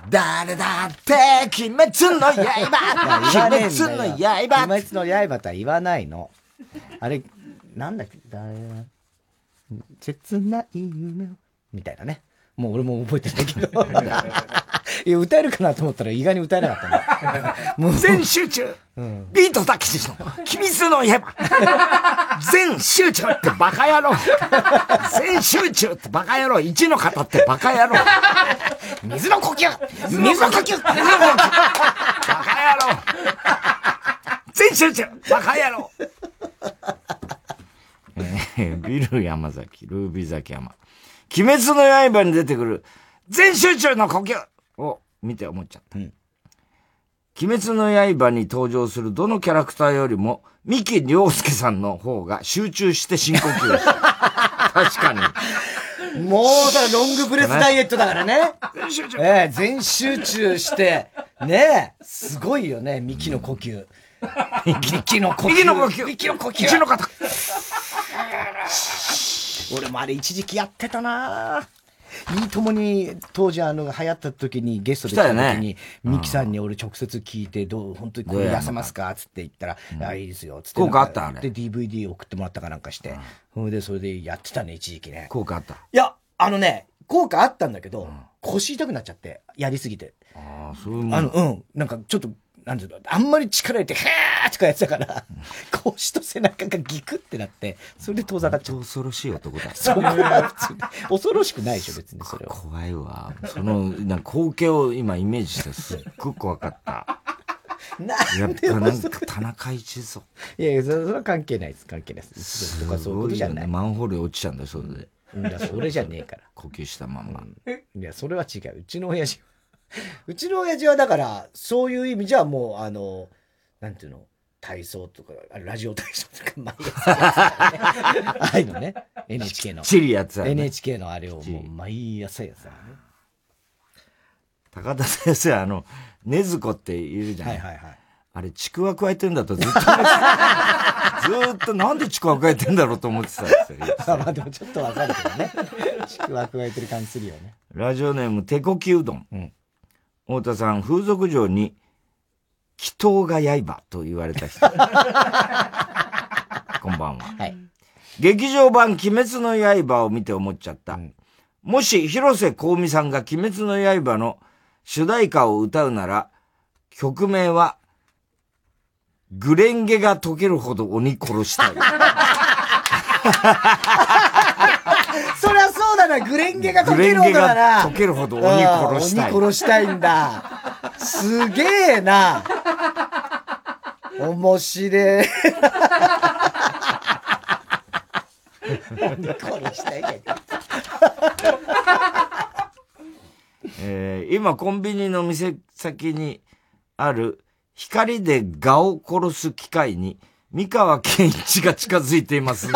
誰だって、鬼滅の刃、鬼滅の鬼刃。滅の刃とは言わないの。あれ、なんだっけ、誰？だ切ない夢を。みたいなね。もう俺も覚えてないけど。*laughs* いや、歌えるかなと思ったら意外に歌えなかった *laughs* 全集中、ビートたけしの、秘密の刃。全集中ってバカ野郎。全集中ってバカ野郎。一の方ってバカ野郎。水の呼吸水の呼吸バカ野郎。全集中バカ野郎。えービル山崎、ルービー崎山。鬼滅の刃に出てくる全集中の呼吸を見て思っちゃった。鬼滅の刃に登場するどのキャラクターよりも、三木亮介さんの方が集中して深呼吸した。*laughs* 確かに。もう、だからロングブレスダイエットだからね。全集中。ええ全集中して、ねえ、すごいよね、ミキの呼吸。ミキの呼吸。ミキの呼吸ミキの呼吸。一の方。*laughs* 俺もあれ一時期やってたないいともに、当時あの、流行った時に、ゲストで来た時にね、ミキさんに俺直接聞いて、どう、本当にこれ出せますか？つって言ったら、あ、いいですよ、つって。効果あったあれで、DVD 送ってもらったかなんかして、それで、それでやってたね、一時期ね。効果あった。いや、あのね、効果あったんだけど、腰痛くなっちゃって、やりすぎて。ああ、そういうあの、うん。なんかちょっと、なんていうの、あんまり力入れて、へーとかやってたから、腰と背中がギクってなって、それで遠ざかっちゃう。恐ろしい男だ。*laughs* そこは普通に恐ろしくないでしょ、別にそれは。怖いわ。その、なんか光景を今イメージしてすっごく怖かった。*laughs* やっぱなんか田中一族。いやいや、それは関係ないです、関係ないです。とかそういうことじゃない。マンホールに落ちちゃうんだよ、それで。いや、それじゃねえから。*laughs* 呼吸したまんま。いや、それは違う。うちの親父は。*laughs* うちの親父はだから、そういう意味じゃもう、あの、なんていうの、体操とか、あラジオ体操とか、*laughs* 毎朝ね。ああいうのね。NHK の。チリやつね NHK のあれをもう毎朝やってたのね。高田先生、あの、ねずこっているじゃん。はいはいはい。あれ、ちくわ加えてんだとずっとずーっとなんでちくわ加えてんだろうと思ってたんですよ。*laughs* まあまあでもちょっとわかるけどね。ちくわ加えてる感じするよね。ラジオネーム、手こきうどん。太田さん、風俗嬢に、祈祷が刃と言われた人。*laughs* こんばんは。はい。劇場版鬼滅の刃を見て思っちゃった。もし広瀬香美さんが鬼滅の刃の主題歌を歌うなら、曲名は、グレンゲが溶けるほど鬼殺したい。*laughs* そりゃそうだな、グレンゲが溶けるほどだな。溶けるほど鬼殺したいうん鬼殺したいんだ。すげえな。面白い。鬼殺したいね。えー今コンビニの店先にある光で蛾を殺す機械に三河健一が近づいています。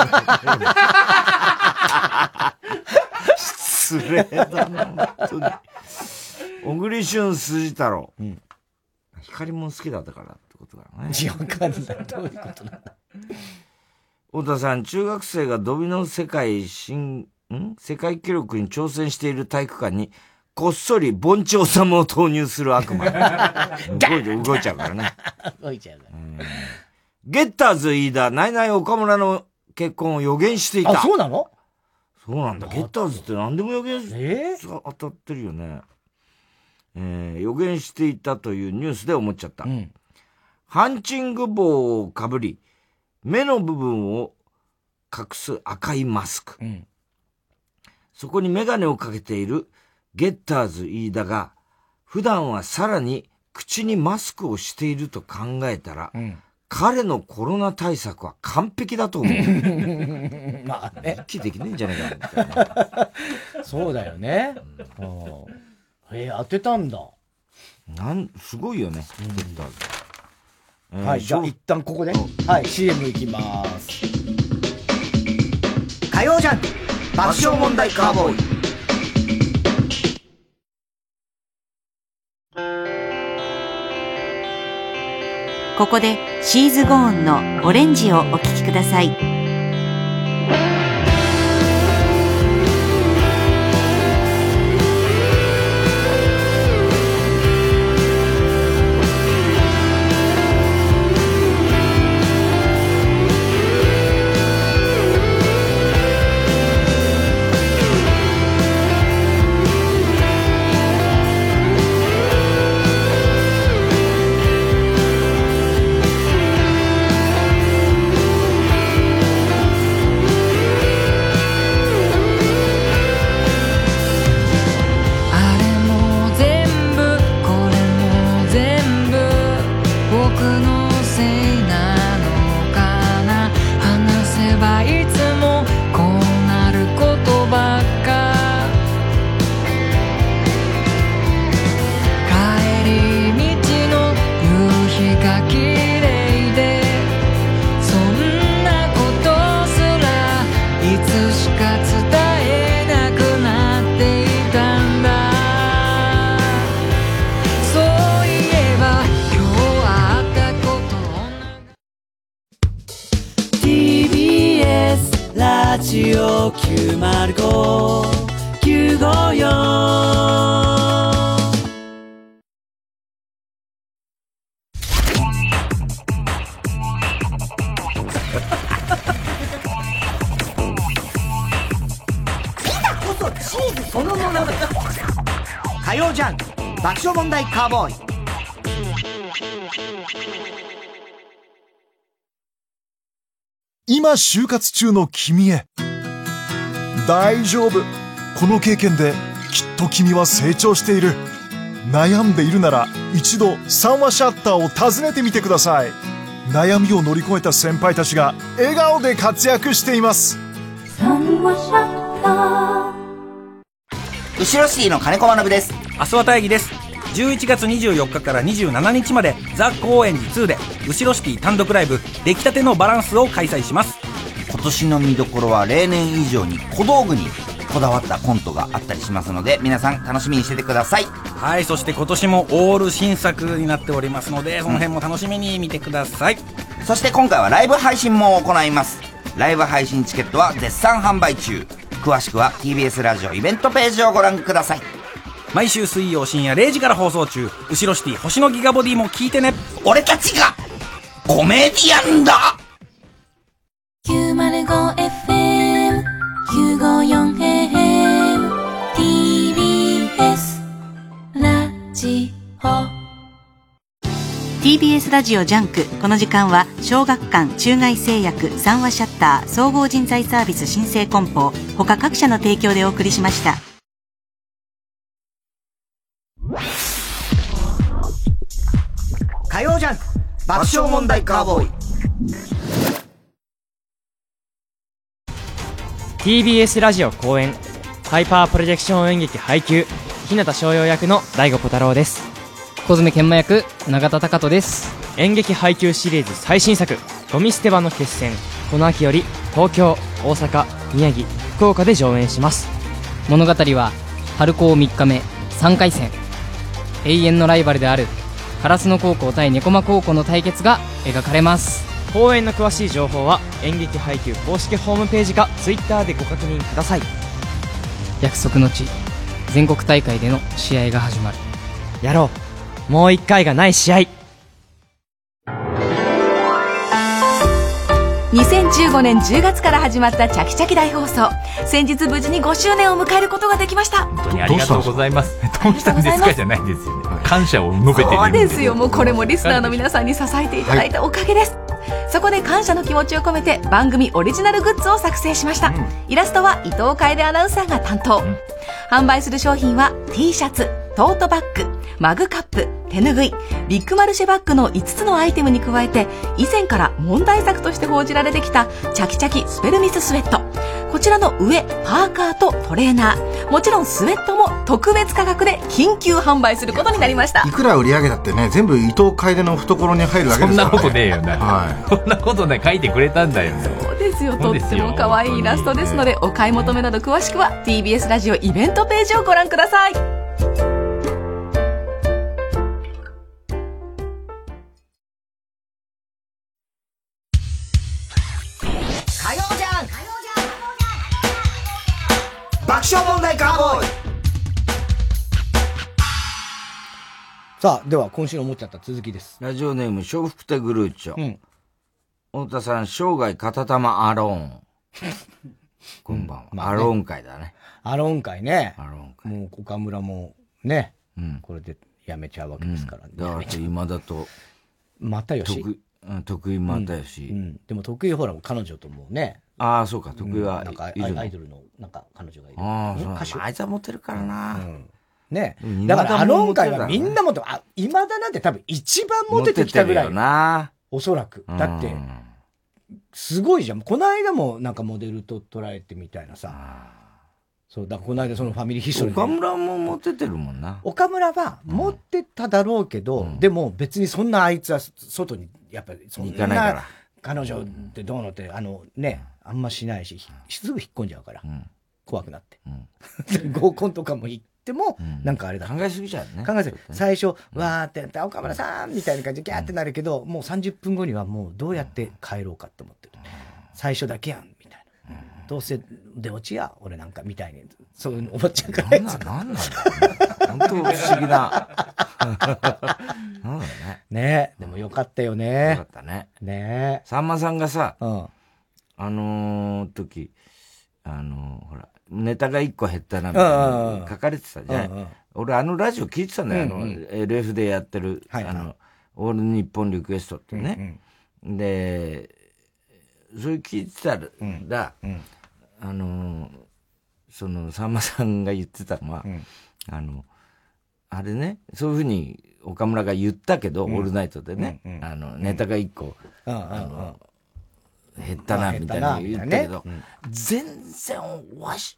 失礼だな、本当に。小栗旬辻太郎。光も好きだったからってことだね。いや、わかんない。どういうことなんだ。太田さん、中学生がドミノ世界新、ん？世界記録に挑戦している体育館に、こっそり盆地治を投入する悪魔。*laughs* 動いて動いちゃうからね。*laughs* 動いちゃうから。ゲッターズ飯田、ナイナイ岡村の結婚を予言していた。あ、そうなの？そうなんだ。ゲッターズって何でも予言え？当たってるよね。えー予言していたというニュースで思っちゃった。ハンチング帽をかぶり、目の部分を隠す赤いマスク。そこにメガネをかけているゲッターズ飯田が、普段はさらに口にマスクをしていると考えたら、彼のコロナ対策は完璧だと思う。*laughs* まあね。一気できないんじゃないかな。そうだよね。うん、えー、当てたんだ。なん、すごいよね。うん、はい、じゃあ一旦ここで、はい、CM いきます。火曜ジャン爆笑問題カーボーイ。ここでシーズゴーンのオレンジをお聴きください。就活中の君へ。大丈夫。この経験できっと君は成長している。悩んでいるなら一度三話シャッターを訪ねてみてください。悩みを乗り越えた先輩たちが笑顔で活躍しています。三話シャッター。後ろシティの金子学です。明日は大義です。11月24日から27日までザ・高円寺2で後ろシティ単独ライブ出来たてのバランスを開催します今年の見どころは例年以上に小道具にこだわったコントがあったりしますので皆さん楽しみにしててください。はいそして今年もオール新作になっておりますのでその辺も楽しみに見てください、うん、そして今回はライブ配信も行います。ライブ配信チケットは絶賛販売中。詳しくは TBS ラジオイベントページをご覧ください。毎週水曜深夜0時から放送中。うしろシティ星のギガボディも聞いてね。俺たちがコメディアンだ 905FM954AM TBS ラジオ。TBS ラジオジャンクこの時間は小学館中外製薬三和シャッター総合人材サービス申請梱包他各社の提供でお送りしました。火曜ジャンク爆笑問題カーボーイ TBS ラジオ公演ハイパープロジェクション演劇配給日向翔陽役の大悟小太郎です。小爪研磨役永田貴人です。演劇配給シリーズ最新作「ゴミ捨て場の決戦」この秋より東京大阪宮城福岡で上演します。物語は春高3日目3回戦。永遠のライバルである烏野高校対猫間高校の対決が描かれます公演の詳しい情報は演劇配給公式ホームページか Twitter でご確認ください。約束の地全国大会での試合が始まる。やろう。もう一回がない試合。2015年10月から始まったチャキチャキ大放送。先日無事に5周年を迎えることができました。本当にありがとうございます。どうしたんですか？じゃないですよね。感謝を述べてるそうですよ。もうこれもリスナーの皆さんに支えていただいたおかげです、はい、そこで感謝の気持ちを込めて番組オリジナルグッズを作成しました、うん、イラストは伊藤楓アナウンサーが担当、うん、販売する商品は T シャツトートバッグマグカップ手ぬぐい、ビッグマルシェバッグの5つのアイテムに加えて、以前から問題作として報じられてきた、チャキチャキスペルミススウェット。こちらの上、パーカーとトレーナー。もちろんスウェットも特別価格で緊急販売することになりました。いくら売り上げだってね、全部伊藤楓の懐に入るわけですから、ね。そんなことねえよな。はい。そんなことね、書いてくれたんだよ、そうですよ。とっても可愛いイラストですので、お買い求めなど詳しくは TBS ラジオイベントページをご覧ください。カーボーイさあ、では今週の思っちゃった続きです。ラジオネーム、笑福亭グルーチョ。うん。太田さん、生涯片玉アローン。*laughs* こんばんは。まあね、アローン会だね。アローン会ね。アローン会。もう岡村もね、うん、これでやめちゃうわけですから、ね。うん、だから今だと。またよし。得うん、得意またよし、うん。うん。でも得意ほら、彼女ともね。ああ、そうか、得意は、なんかアイドルの、なんか彼女がいる。ああ、そう歌手。あいつはモテるからな。うんね。だから、アロン会はみんなもと、あ、今田なんて多分一番モテてきたぐらい。なおそらく。だって、すごいじゃん。この間もなんかモデルと捉えてみたいなさ。そう、だこの間そのファミリーヒストリー。岡村もモテてるもんな。岡村は持ってただろうけど、でも別にそんなあいつは外に、やっぱりそんな。行かないから。彼女ってどうのって、あのね、あんましないし、すぐ引っ込んじゃうから。怖くなって。*laughs* 合コンとかも行っても、なんかあれだ。考えすぎちゃうね。考えすぎ。最初、わーってやって、岡村さんみたいな感じでギャーってなるけど、もう30分後にはもうどうやって帰ろうかって思ってる。最初だけやん。どうせ出落ちや、俺なんかみたいに、そういうの思っちゃうから。なんなんだなんだ本当不思議な。*laughs* なんだね。ねでもよかったよね。よかったね。ねさんまさんがさ、あの時、あのほら、ネタが一個減ったな、みたいな書かれてたじゃん。俺、あのラジオ聞いてたんだよ。あの、LF でやってる、あの、オール日本リクエストってね。で、それ聞いてたら、あの、その、さんまさんが言ってたのは、あの、あれね、そういうふうに岡村が言ったけど、オールナイトでね、あの、ネタが一個、あの、減ったな、みたいな言ったけど、全然、わし、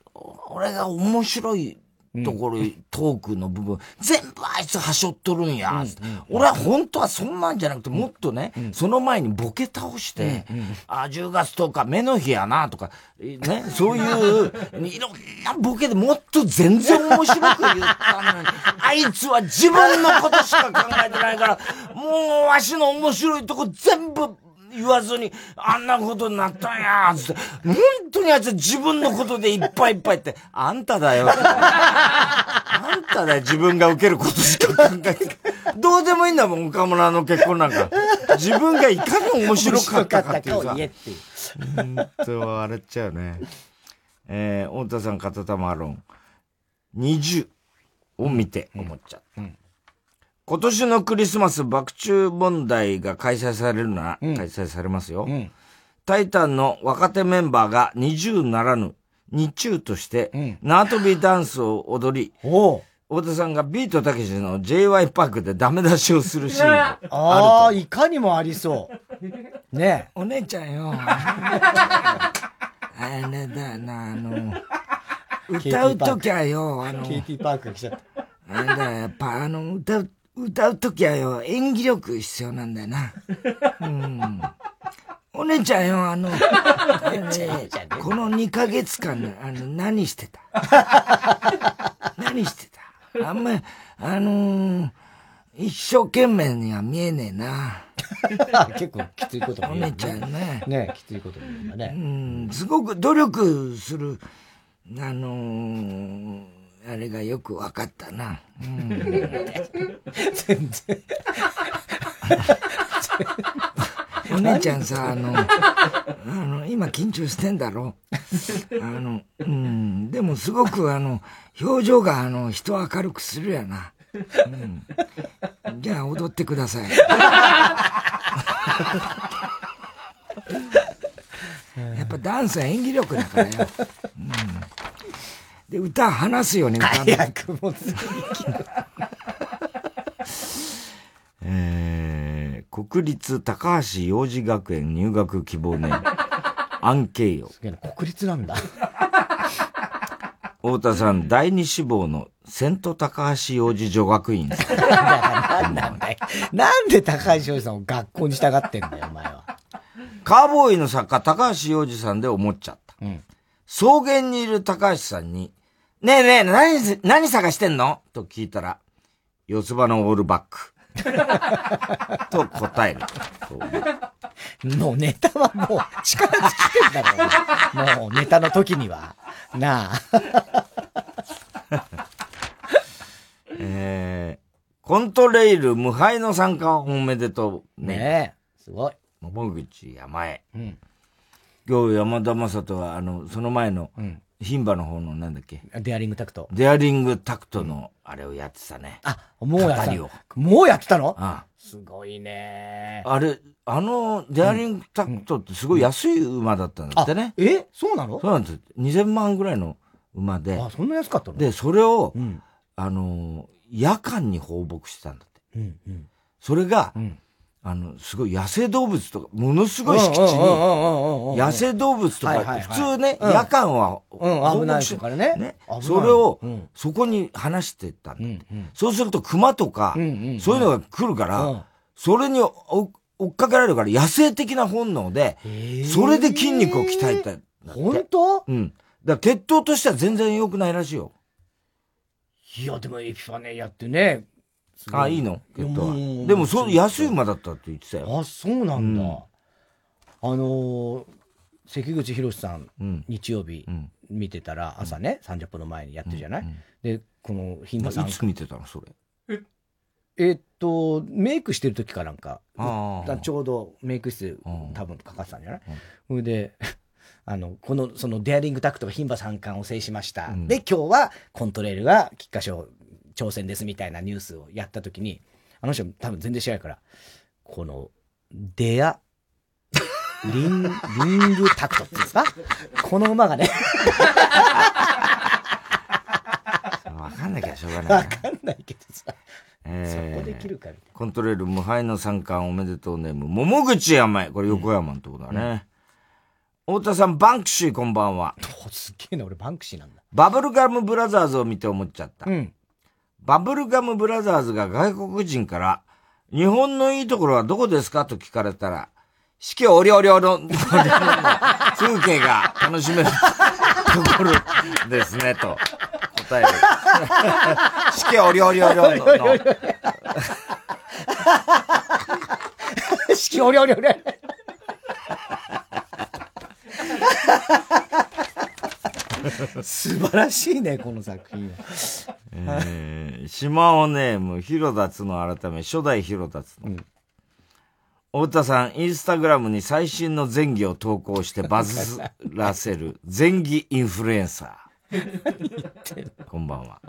俺が面白いところ、トークの部分、全部あいつはしょっとるんや。俺は本当はそんなんじゃなくて、もっとね、その前にボケ倒して、あ、10月10日、目の日やな、とか、ね、そういう、*laughs* いろんなボケでもっと全然面白く言ったのに、あいつは自分のことしか考えてないから、もうわしの面白いとこ全部、言わずに、あんなことになったんや、つって。本当にあいつ自分のことでいっぱいいっぱいって、あんただよ。あんただよ、自分が受けることしか考えて。どうでもいいんだもん、岡村の結婚なんか。自分がいかに面白かったかっていうさ。本当笑っちゃうね。えー、太田さん、片玉アロン。20を見て思っちゃった。うん今年のクリスマス爆中問題が開催されるなら、うん、開催されますよ、うん、タイタンの若手メンバーが20ならぬ日中として、縄跳びダンスを踊り、太田さんがビートたけしの JY パークでダメ出しをするシーンがあると。ああ、いかにもありそう。ねお姉ちゃんよ。*laughs* あれだよな、あの、歌うときはよ、あの、KT パークが来ちゃった。あれだよ、やっぱあの、歌う、歌うときはよ、演技力必要なんだよな。うん。お姉ちゃんよ、あの、あのねこの2ヶ月間、あの、何してた？何してた？あんま、あのー、一生懸命には見えねえな。結構きついこともお姉ちゃんね。ねきついこともね。うん、すごく努力する、あのー、あれがよく分かったな。うん、全然。お姉ちゃんさ、あの、あの、今緊張してんだろ？あの、うん、でもすごくあの、表情があの、人を明るくするやな。うん、じゃあ踊ってください。やっぱダンスは演技力だからよ。うん、で、歌話すように歌う。早くもえー、国立高橋幼児学園入学希望ネーム、アンケイヨ。国立なんだ。太田さん、第二志望のセント高橋幼児女学院。なんなんだよ。なんで高橋洋二さんを学校に従ってんだよ、お前は。カーボーイの作家高橋洋二さんで思っちゃった。草原にいる高橋さんに、ねえねえ、何、何探してんの？と聞いたら、四つ葉のオールバック。*laughs* と答える。もうネタはもう力尽きてんだろ。もうネタの時には。なあ。えー、コントレイル無敗の参加おめでとうね。ねえ、すごい。桃口山へ。うん。今日山田正人は、あの、その前の、牝馬の方のなんだっけ？デアリングタクト。デアリングタクトの、あれをやってたね。あ、もうやってた。もうやってたの？あすごいね。あれ、あの、デアリングタクトってすごい安い馬だったんだってね。え？そうなの？そうなんです。2000万ぐらいの馬で。あ、そんな安かったの？で、それを、あの、夜間に放牧してたんだって。うんうん。それが、あの、すごい野生動物とか、ものすごい敷地に、野生動物とか、普通ね、夜間は、うん、危ないからね。ね。それを、そこに話してったんだ。そうすると熊とか、そういうのが来るから、それに追っかけられるから野生的な本能で、それで筋肉を鍛えた。本当？うん。だから血統としては全然良くないらしいよ。いや、でもエピファネやってね。あ、いいの？血統は。もうでも、その安い馬だったって言ってたよ。あ、そうなんだ。あのー、関口博さん、日曜日見てたら、朝ね、30分の前にやってるじゃない、で、この牝馬さん。いつ見てたのそれ？え？っと、メイクしてる時かなんか、ちょうどメイク室、多分かかってたんじゃない？それで、*laughs* あの、この、その、デアリングタクトが牝馬三冠を制しました。で、今日は、コントレールが菊花賞挑戦ですみたいなニュースをやった時に、あの人多分全然知らないから、この、デア、リン、リングタクトっていうんですか？この馬がね、わかんなきゃしょうがないわな。かんないけどさ、えーそこできるかみたいコントレール無敗の三冠おめでとうネーム、桃口山へ。これ横山のとこだね。太田さん、バンクシーこんばんは。な。すっげえな、俺バンクシーなんだ。バブルガムブラザーズを見て思っちゃった。うん。バブルガムブラザーズが外国人から、日本のいいところはどこですかと聞かれたら、四季折々の *laughs* 風景が楽しめるところですね、と答える。*laughs* 四季折々の。*laughs* 四季折々々。素晴らしいね、この作品。えー、島尾ネーム、広田つの改め、初代広田つの。太田さん、インスタグラムに最新の前戯を投稿してバズらせる *laughs* 前戯インフルエンサー。*laughs* こんばんは。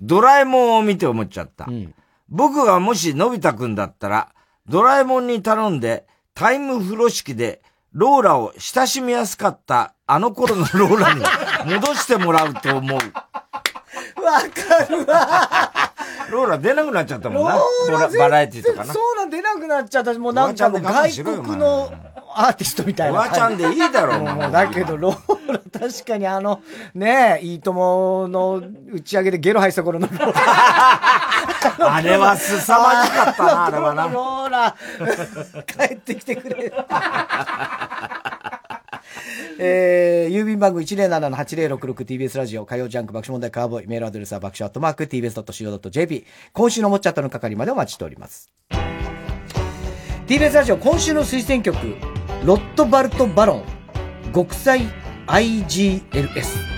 ドラえもんを見て思っちゃった。僕がもしのび太くんだったら、ドラえもんに頼んで、タイム風呂敷で、ローラを親しみやすかったあの頃のローラに戻してもらうと思う。わかるわ。ローラ出なくなっちゃったもんな。バラエティとかな。そうなん出なくなっちゃったし、もうなんかもう外国のアーティストみたいなおばちゃんでいいだろうもうだけど、ローラ確かにあの、ねえ、いいともの打ち上げでゲロ吐いた頃のローラ。あれは凄まじかったな、あれはな。ローラ、帰ってきてくれ。えー、郵便番号 107-8066TBS ラジオ火曜ジャンク爆笑問題カーボーイメールアドレスは爆笑アットマーク TBS.CO.JP 今週のもっちゃったの係までお待ちしております。TBS ラジオ今週の推薦曲ロットバルト・バロン極彩 IGLS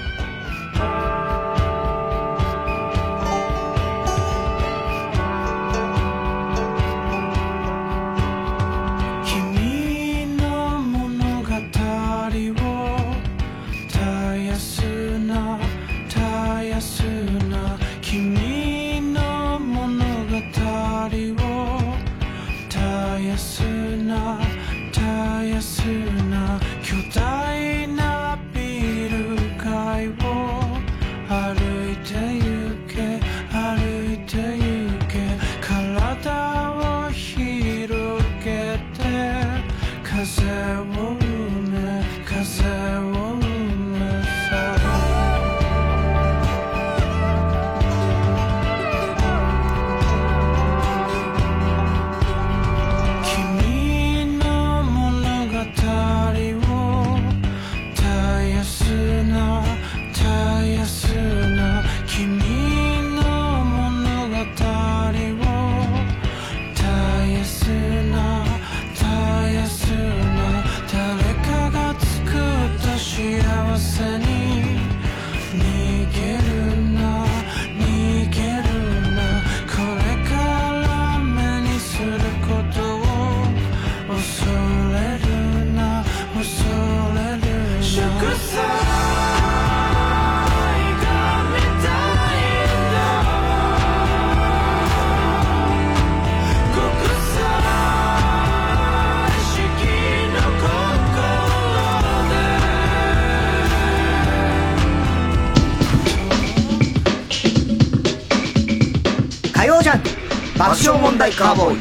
爆笑問題カーボーイ。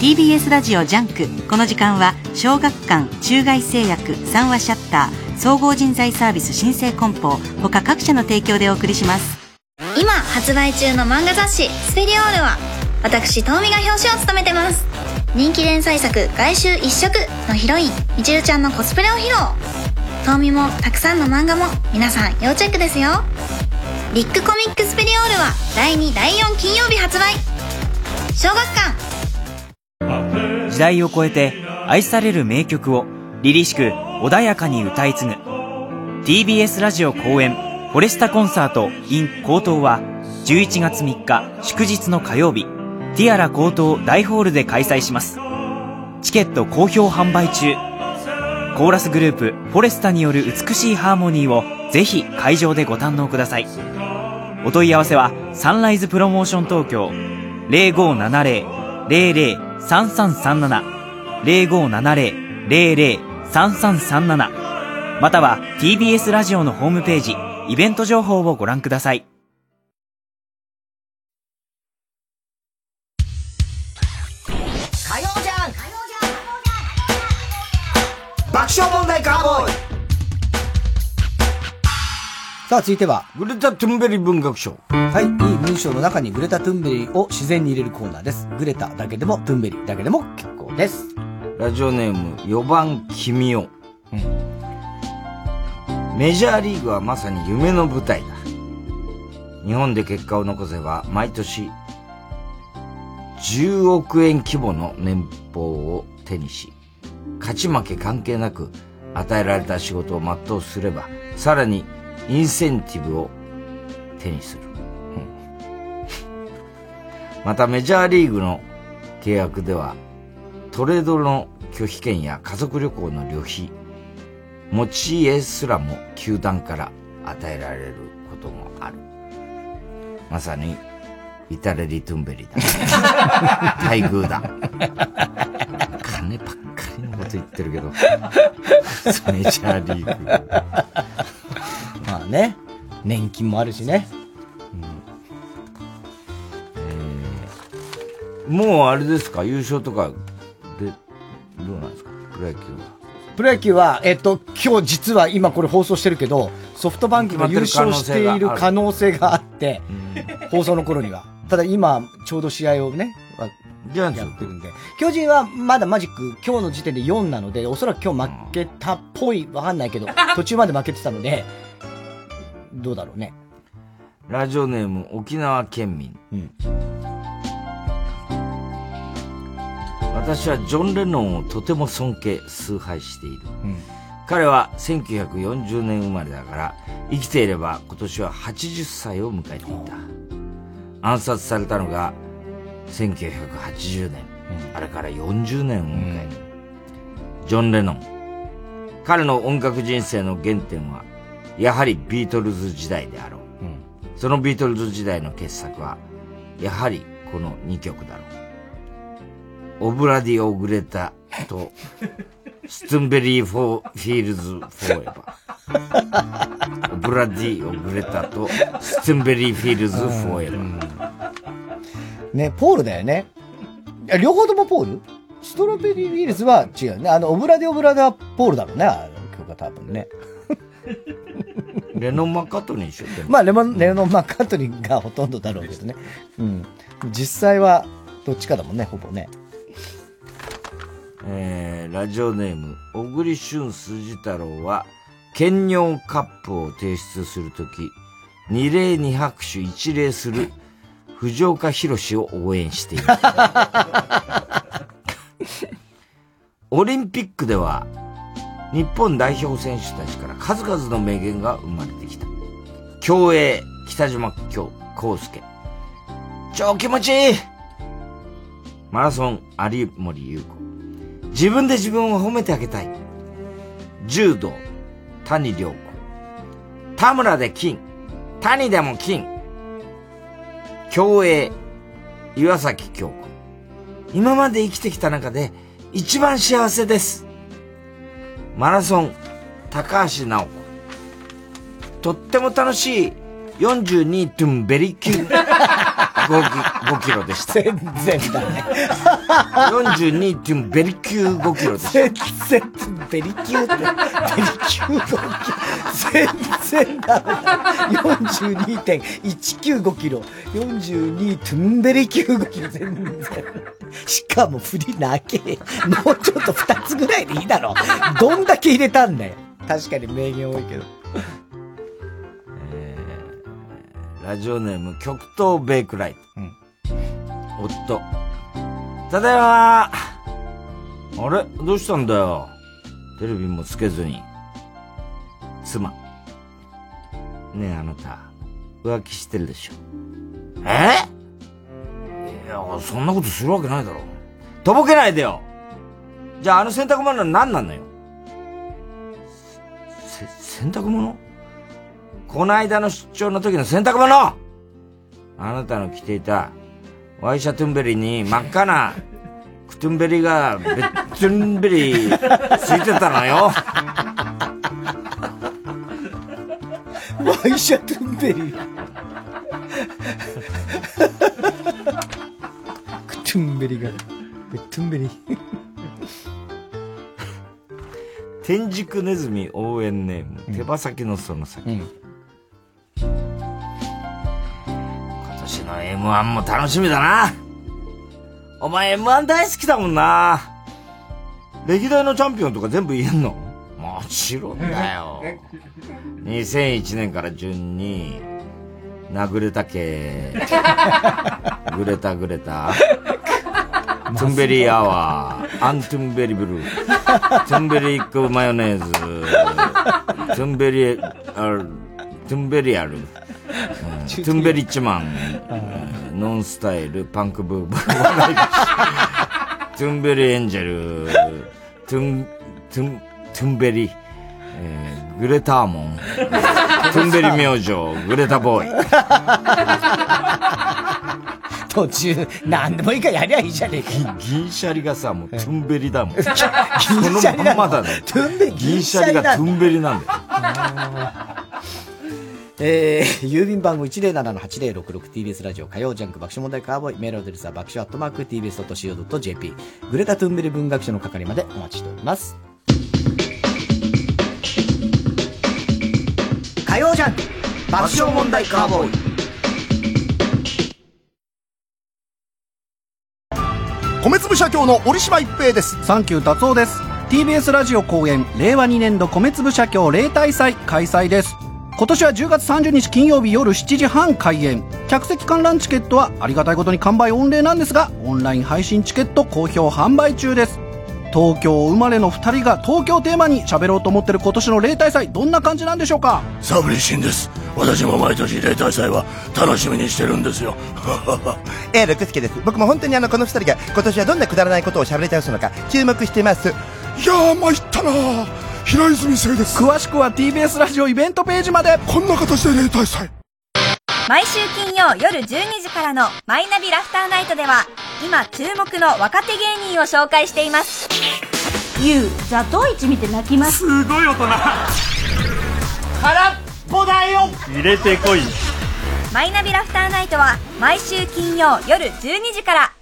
TBS ラジオジャンク。この時間は小学館中外製薬三和シャッター総合人材サービス新生梱包。他各社の提供でお送りします。今発売中の漫画雑誌「スペリオール」は私トウミが表紙を務めてます。人気連載作「外周一色」のヒロインみちるちゃんのコスプレを披露。トウミもたくさんの漫画も皆さん要チェックですよビッグコミックスペリオールは第2第4金曜日発売。小学館。時代を超えて愛される名曲を凛々しく穏やかに歌い継ぐ。TBS ラジオ公演フォレスタコンサート in 高等は11月3日祝日の火曜日。ティアラ高等大ホールで開催します。チケット好評販売中。コーラスグループフォレスタによる美しいハーモニーをぜひ会場でご堪能ください。お問い合わせはサンライズプロモーション東京0570-003337 0570-003337または TBS ラジオのホームページイベント情報をご覧ください。爆笑問題カーボーイさあ、続いては、グレタ・トゥンベリ文学賞。はい、いい文章の中にグレタ・トゥンベリを自然に入れるコーナーです。グレタだけでも、トゥンベリだけでも結構です。ラジオネーム、4番君を。メジャーリーグはまさに夢の舞台だ。日本で結果を残せば、毎年、10億円規模の年俸を手にし、勝ち負け関係なく与えられた仕事を全うすれば、さらにインセンティブを手にする。またメジャーリーグの契約では、トレードの拒否権や家族旅行の旅費、持ち家すらも球団から与えられることもある。まさに、イタレリ・トゥンベリだ。*laughs* 待遇だ。金ばっかりのこと言ってるけど、*laughs* メジャーリーグ。まあね、年金もあるしね。もうあれですか？優勝とかで、どうなんですか？プロ野球は。プロ野球は、えっと、今日実は今これ放送してるけど、ソフトバンクが優勝している可能性があって、放送の頃には。ただ今、ちょうど試合をね、やってるんで。巨人はまだマジック、今日の時点で4なので、おそらく今日負けたっぽい、わかんないけど、途中まで負けてたので、どうだろうね。ラジオネーム沖縄県民。私はジョン・レノンをとても尊敬、崇拝している。彼は1940年生まれだから、生きていれば今年は80歳を迎えていた。暗殺されたのが1980年。あれから40年を迎える。ジョン・レノン。彼の音楽人生の原点は、やはりビートルズ時代であろう。そのビートルズ時代の傑作は、やはりこの2曲だろう。オブラディ・オグレタと、ストゥンベリー・フォー・フィールズ・フォーエバー。オブラディ・オグレタと、ストゥンベリー・フィールズ・フォーエバー。ね、ポールだよね。や両方ともポール？ストロベリーフィールズは違うね。あの、オブラデオブラダポールだろうね、あの曲が多分ね。*laughs* レノン・マッカートニーでしょでもまあ、レモン、レノン・マッカートニーがほとんどだろうけどね。うん。実際は、どっちかだもんね、ほぼね。えー、ラジオネーム、小栗旬筋太郎は、ケンニョンカップを提出するとき、二礼二拍手一礼する藤岡弘を応援している。*laughs* オリンピックでは、日本代表選手たちから数々の名言が生まれてきた。競泳、北島京、康介。超気持ちいいマラソン、有森優子。自分で自分を褒めてあげたい。柔道、谷良子。田村で金、谷でも金。競泳、岩崎京子。今まで生きてきた中で一番幸せです。マラソン、高橋直子。とっても楽しい42トゥンベリキュー 5, 5キロでした。全然だね。42トゥンベリキュー5キロでした。全然、ベリキューって、ベリキュー5キロ。全然だ。42.195キロ。42トゥンベリキュー5キロ。全然。しかも振りなけ。もうちょっと2つぐらいでいいだろ。どんだけ入れたんだよ。確かに名言多いけど。ラジオネーム極東ベイクライト。夫。ただいまあれ？どうしたんだよテレビもつけずに。妻。ねえあなた、浮気してるでしょ。え？いや、そんなことするわけないだろ。とぼけないでよじゃああの洗濯物は何なのよせ、洗濯物？この間の出張の時の洗濯物あなたの着ていたワイシャトゥンベリに真っ赤な *laughs* クトゥンベリがベットゥンベリついてたのよ。ワイシャトゥンベリー。クトゥンベリが、ベットゥンベリー。天竺ネズミ応援ネーム、手羽先のその先。今年 M1 も楽しみだな。お前 M1 大好きだもんな。歴代のチャンピオンとか全部言えんの？もちろんだよ。2001年から順に、殴れたけ、グレタグレタ、トゥンベリーアワー、アントゥンベリブル。ー、トゥンベリックマヨネーズ、トゥンベリ、あトゥンベリアル、トゥンベリッチマン、うんノンスタイル、パンクブーブー、トゥンベリエンジェル、トゥン、トゥン、トゥンベリ、えーグレターモン、トゥンベリ明星、グレタボーイ。途中、何でもいいからやりゃいいじゃねえかよ。銀シャリがさ、もうトゥンベリだもん。こ銀シャリなののまんまだね。トゥンベリ銀シャリがトゥンベリなんだよ。えー、*laughs* 郵便番号 107-8066TBS ラジオ火曜ジャンク爆笑問題カーボーイメールアドレスは爆笑アットマーク TBS.CO.JP グレタトゥンベル文学賞の係までお待ちしております。火曜ジャンク爆笑問題カーボーイ。米粒社協の折島一平です。サンキュー達夫です。TBS ラジオ公演令和2年度米粒社協例大祭開催です今年は10月30日金曜日夜7時半開演。客席観覧チケットはありがたいことに完売。御礼なんですがオンライン配信チケット好評販売中です。東京生まれの2人が東京テーマに喋ろうと思ってる今年の例大祭どんな感じなんでしょうか？サブリシンです。私も毎年例大祭は楽しみにしてるんですよ。*laughs* えー、ルクスケです。僕も本当にあの、この二人が今年はどんなくだらないことを喋り倒すのか注目してます。いやー参ったな平泉聖です。詳しくは TBS ラジオイベントページまで。こんな形で例大祭毎週金曜夜12時からの「マイナビラフターナイト」では今注目の若手芸人を紹介しています。ユウザトウイチ見て泣きます。すごい大人。空っぽだよ。入れてこい。マイナビラフターナイトは毎週金曜夜12時から。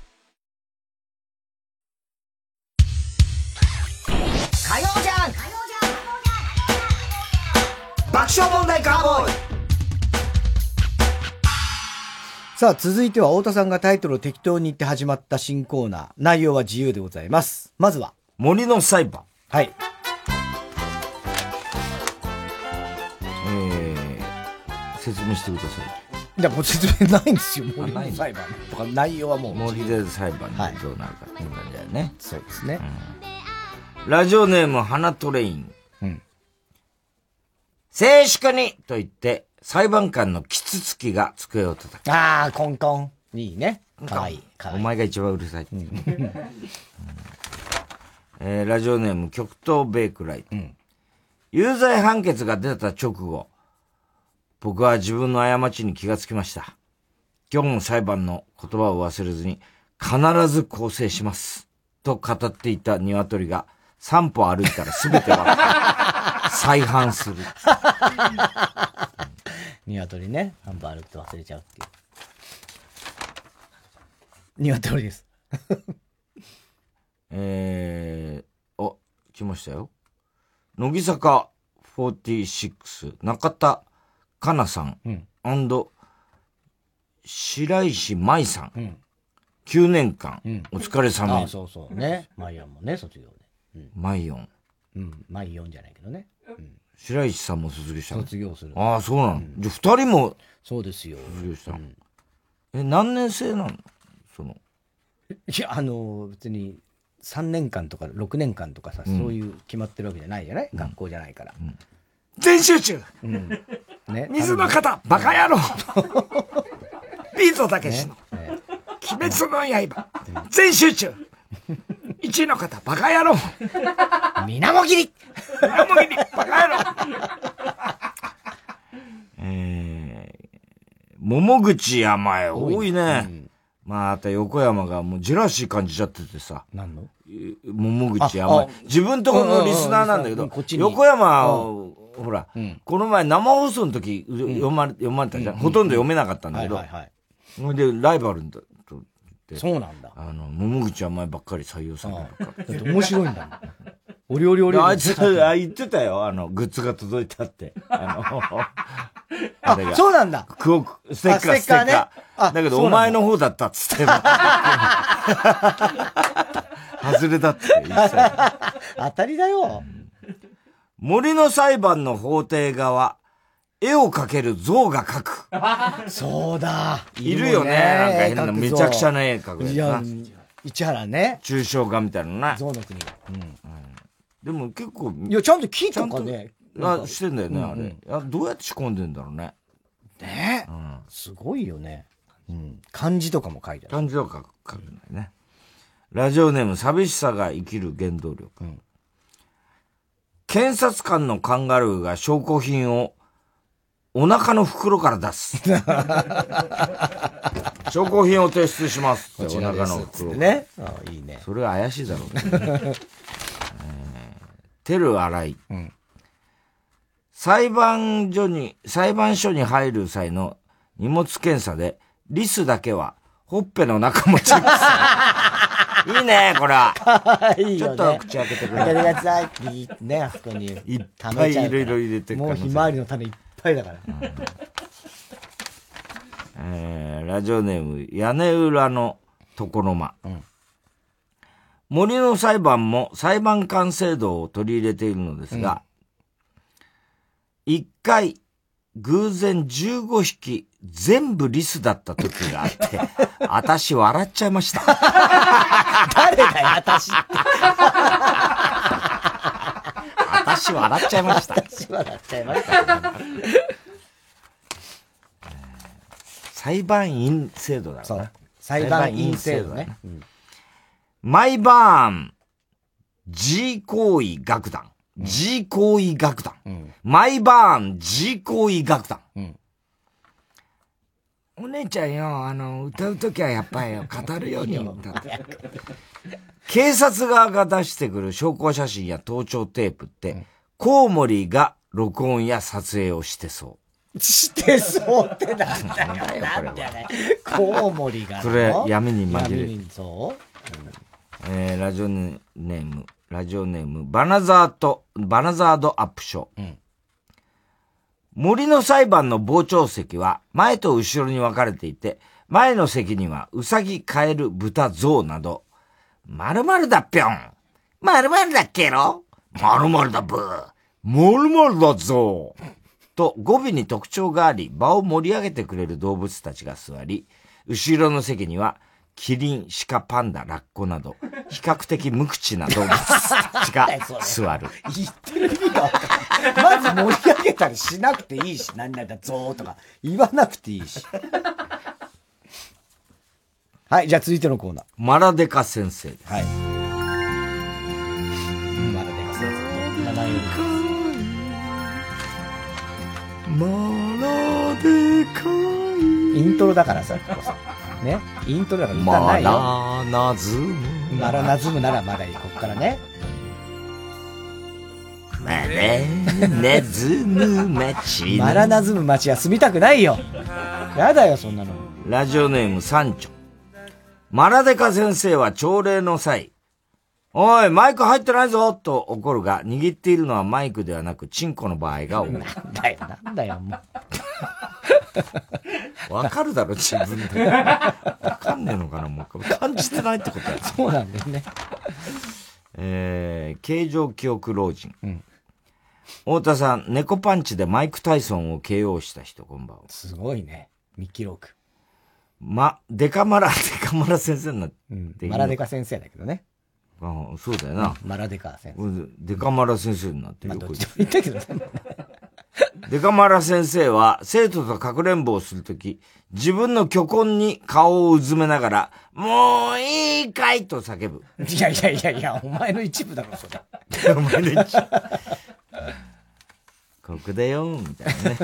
火曜じゃん。爆笑問題カーボーイさあ、続いては太田さんがタイトルを適当に言って始まった新コーナー。内容は自由でございます。まずは。森の裁判。はい。えー、説明してください。いや、もう説明ないんですよ。森の裁判とか内容はもう。森で裁判でどうなるかっていう感じだよね。そうですね。ラジオネーム、花トレイン。うん。静粛にと言って、裁判官のキツツキが机を叩く。ああ、コンコン。いいね。かわいい。お前が一番うるさい。*laughs* えーラジオネーム、極東ベイクライト。有罪判決が出た直後、僕は自分の過ちに気がつきました。今日の裁判の言葉を忘れずに、必ず更生します。と語っていた鶏が、3歩歩いたら全てが再犯する。*laughs* 鶏ね。ハンバーグって忘れちゃうっていう。鶏です。*laughs* えー、あ、来ましたよ。乃木坂46、中田香奈さん、白石舞さん、9年間、お疲れ様あそうそう。ね。マイオンもね、卒業で。マイオン。うん。マイオンじゃないけどね。白石さんも卒業したの？卒業する。ああ、そうなの。じゃあ二人も、そうですよ。卒業したの？え、何年生なの？その。いや、あの、別に、3年間とか6年間とかさ、うん。そういう決まってるわけじゃないじゃない、学校じゃないから。全集中！うん。ね。*laughs* 水の方バカ野郎！ビートたけしの、鬼滅の刃、全集中一位の方、バカ野郎。*laughs* みなもぎり。みなもぎり。バカ野郎。*laughs* えー、桃口山へ。多いね。まあ、あと横山がもうジェラシー感じちゃっててさ。何の？桃口山。へ。自分とこのリスナーなんだけど横山うを、ほら、この前生放送の時、読まれ、読まれたじゃん。ほとんど読めなかったんだけど。はいはいはい。それで、ライバル。そうなんだ。あの、桃口山へばっかり採用されるから。*laughs* だって面白いんだもん。お料理お料理。あいつ、あ言ってたよ。あの、グッズが届いたって。あの、*laughs* あれが。そうなんだ。クオステッカー、あステッカーねあだけど、お前の方だったっつって。*laughs* 外れだって言ってたよ。当たりだよ。森の裁判の法廷側、絵を描ける像が描く。*laughs* そうだ。いるよね。なんか変な、めちゃくちゃな絵描くいややつな。、市原ね。抽象画みたいなのな。象の国。でも結構。いや、ちゃんと木とかね。あ、してんだよね、うんあれ。あどうやって仕込んでんだろうね。ね？すごいよね。うん。漢字とかも書いてある。漢字とか書くんだよね。ラジオネーム、寂しさが生きる原動力。検察官のカンガルーが証拠品をお腹の袋から出す。*laughs* 証拠品を提出します。お腹の袋。ね。あいいね。それは怪しいだろうね。*laughs* えーテル洗い。裁判所に、裁判所に入る際の荷物検査で、リスだけは、ほっぺの中もチェックする。*laughs* いいね、これは。いいよねちょっと口開けてくれ。開けてください。ね、あそこに。いっぱいいろいろ入れてくもうひまわりの種いっぱいだから。えーラジオネーム、屋根裏の床の間。森の裁判も裁判官制度を取り入れているのですが、一、回、偶然15匹全部リスだった時があって、*laughs* 私笑っちゃいました。誰だよ、私って。私笑っちゃいました。私笑っちゃいました。裁判員制度だろうな。裁判員制度ね。マイバーン G 行為楽団。G 行為楽団。マイバーン G 行為楽団。お姉ちゃんよ、あの、歌うときはやっぱりよ語るように歌って。警察側が出してくる証拠写真や盗聴テープって、コウモリが録音や撮影をしてそう。してそうってなんだよ。なんだよね。コウモリがの。これ闇に紛れるえー、ラジオネーム、ラジオネーム、バナザート、バナザードアップショー。森の裁判の傍聴席は前と後ろに分かれていて、前の席にはウサギ、カエル、豚、ゾウなど、〇〇だっぴょん。〇〇だっけろ？〇〇だブー。〇〇だぞと語尾に特徴があり、場を盛り上げてくれる動物たちが座り、後ろの席には、キリン、シカ、パンダ、ラッコなど、比較的無口な動物たちが *laughs* 座る。言ってる意味がわかんない。まず盛り上げたりしなくていいし、何々だ、ゾーとか言わなくていいし。はい、じゃあ続いてのコーナー。マラデカ先生です。はい。イントロだからさ、ここさね？イントロだから歌マないよ。ラナズム。マラナズムならまだいい。ここからね。マラナズム町マラナズム町は住みたくないよ。やだよ、そんなの。ラジオネームサンチョ。マラデカ先生は朝礼の際、おい、マイク入ってないぞと怒るが、握っているのはマイクではなく、チンコの場合が多い。なんだよ、なんだよ、もう。*laughs* わかるだろ、自分で。わかんねえのかな、もう。感じてないってことや。そうなんだよね。えー、形状記憶老人。太田さん、猫パンチでマイク・タイソンを KO した人、こんばんは。すごいね。未記録。ま、デカマラ、デカマラ先生になっていいの、マラデカ先生だけどね。あそうだよな。マラデカ先生。デカマラ先生になってるよ。どっちも言ったけどね。デカマラ先生は、生徒とかくれんぼをするとき、自分の巨根に顔をうずめながら、もういいかいと叫ぶ。いやいやいやいや、お前の一部だろ、それ。お前の一部。ここだよ、みたいなね。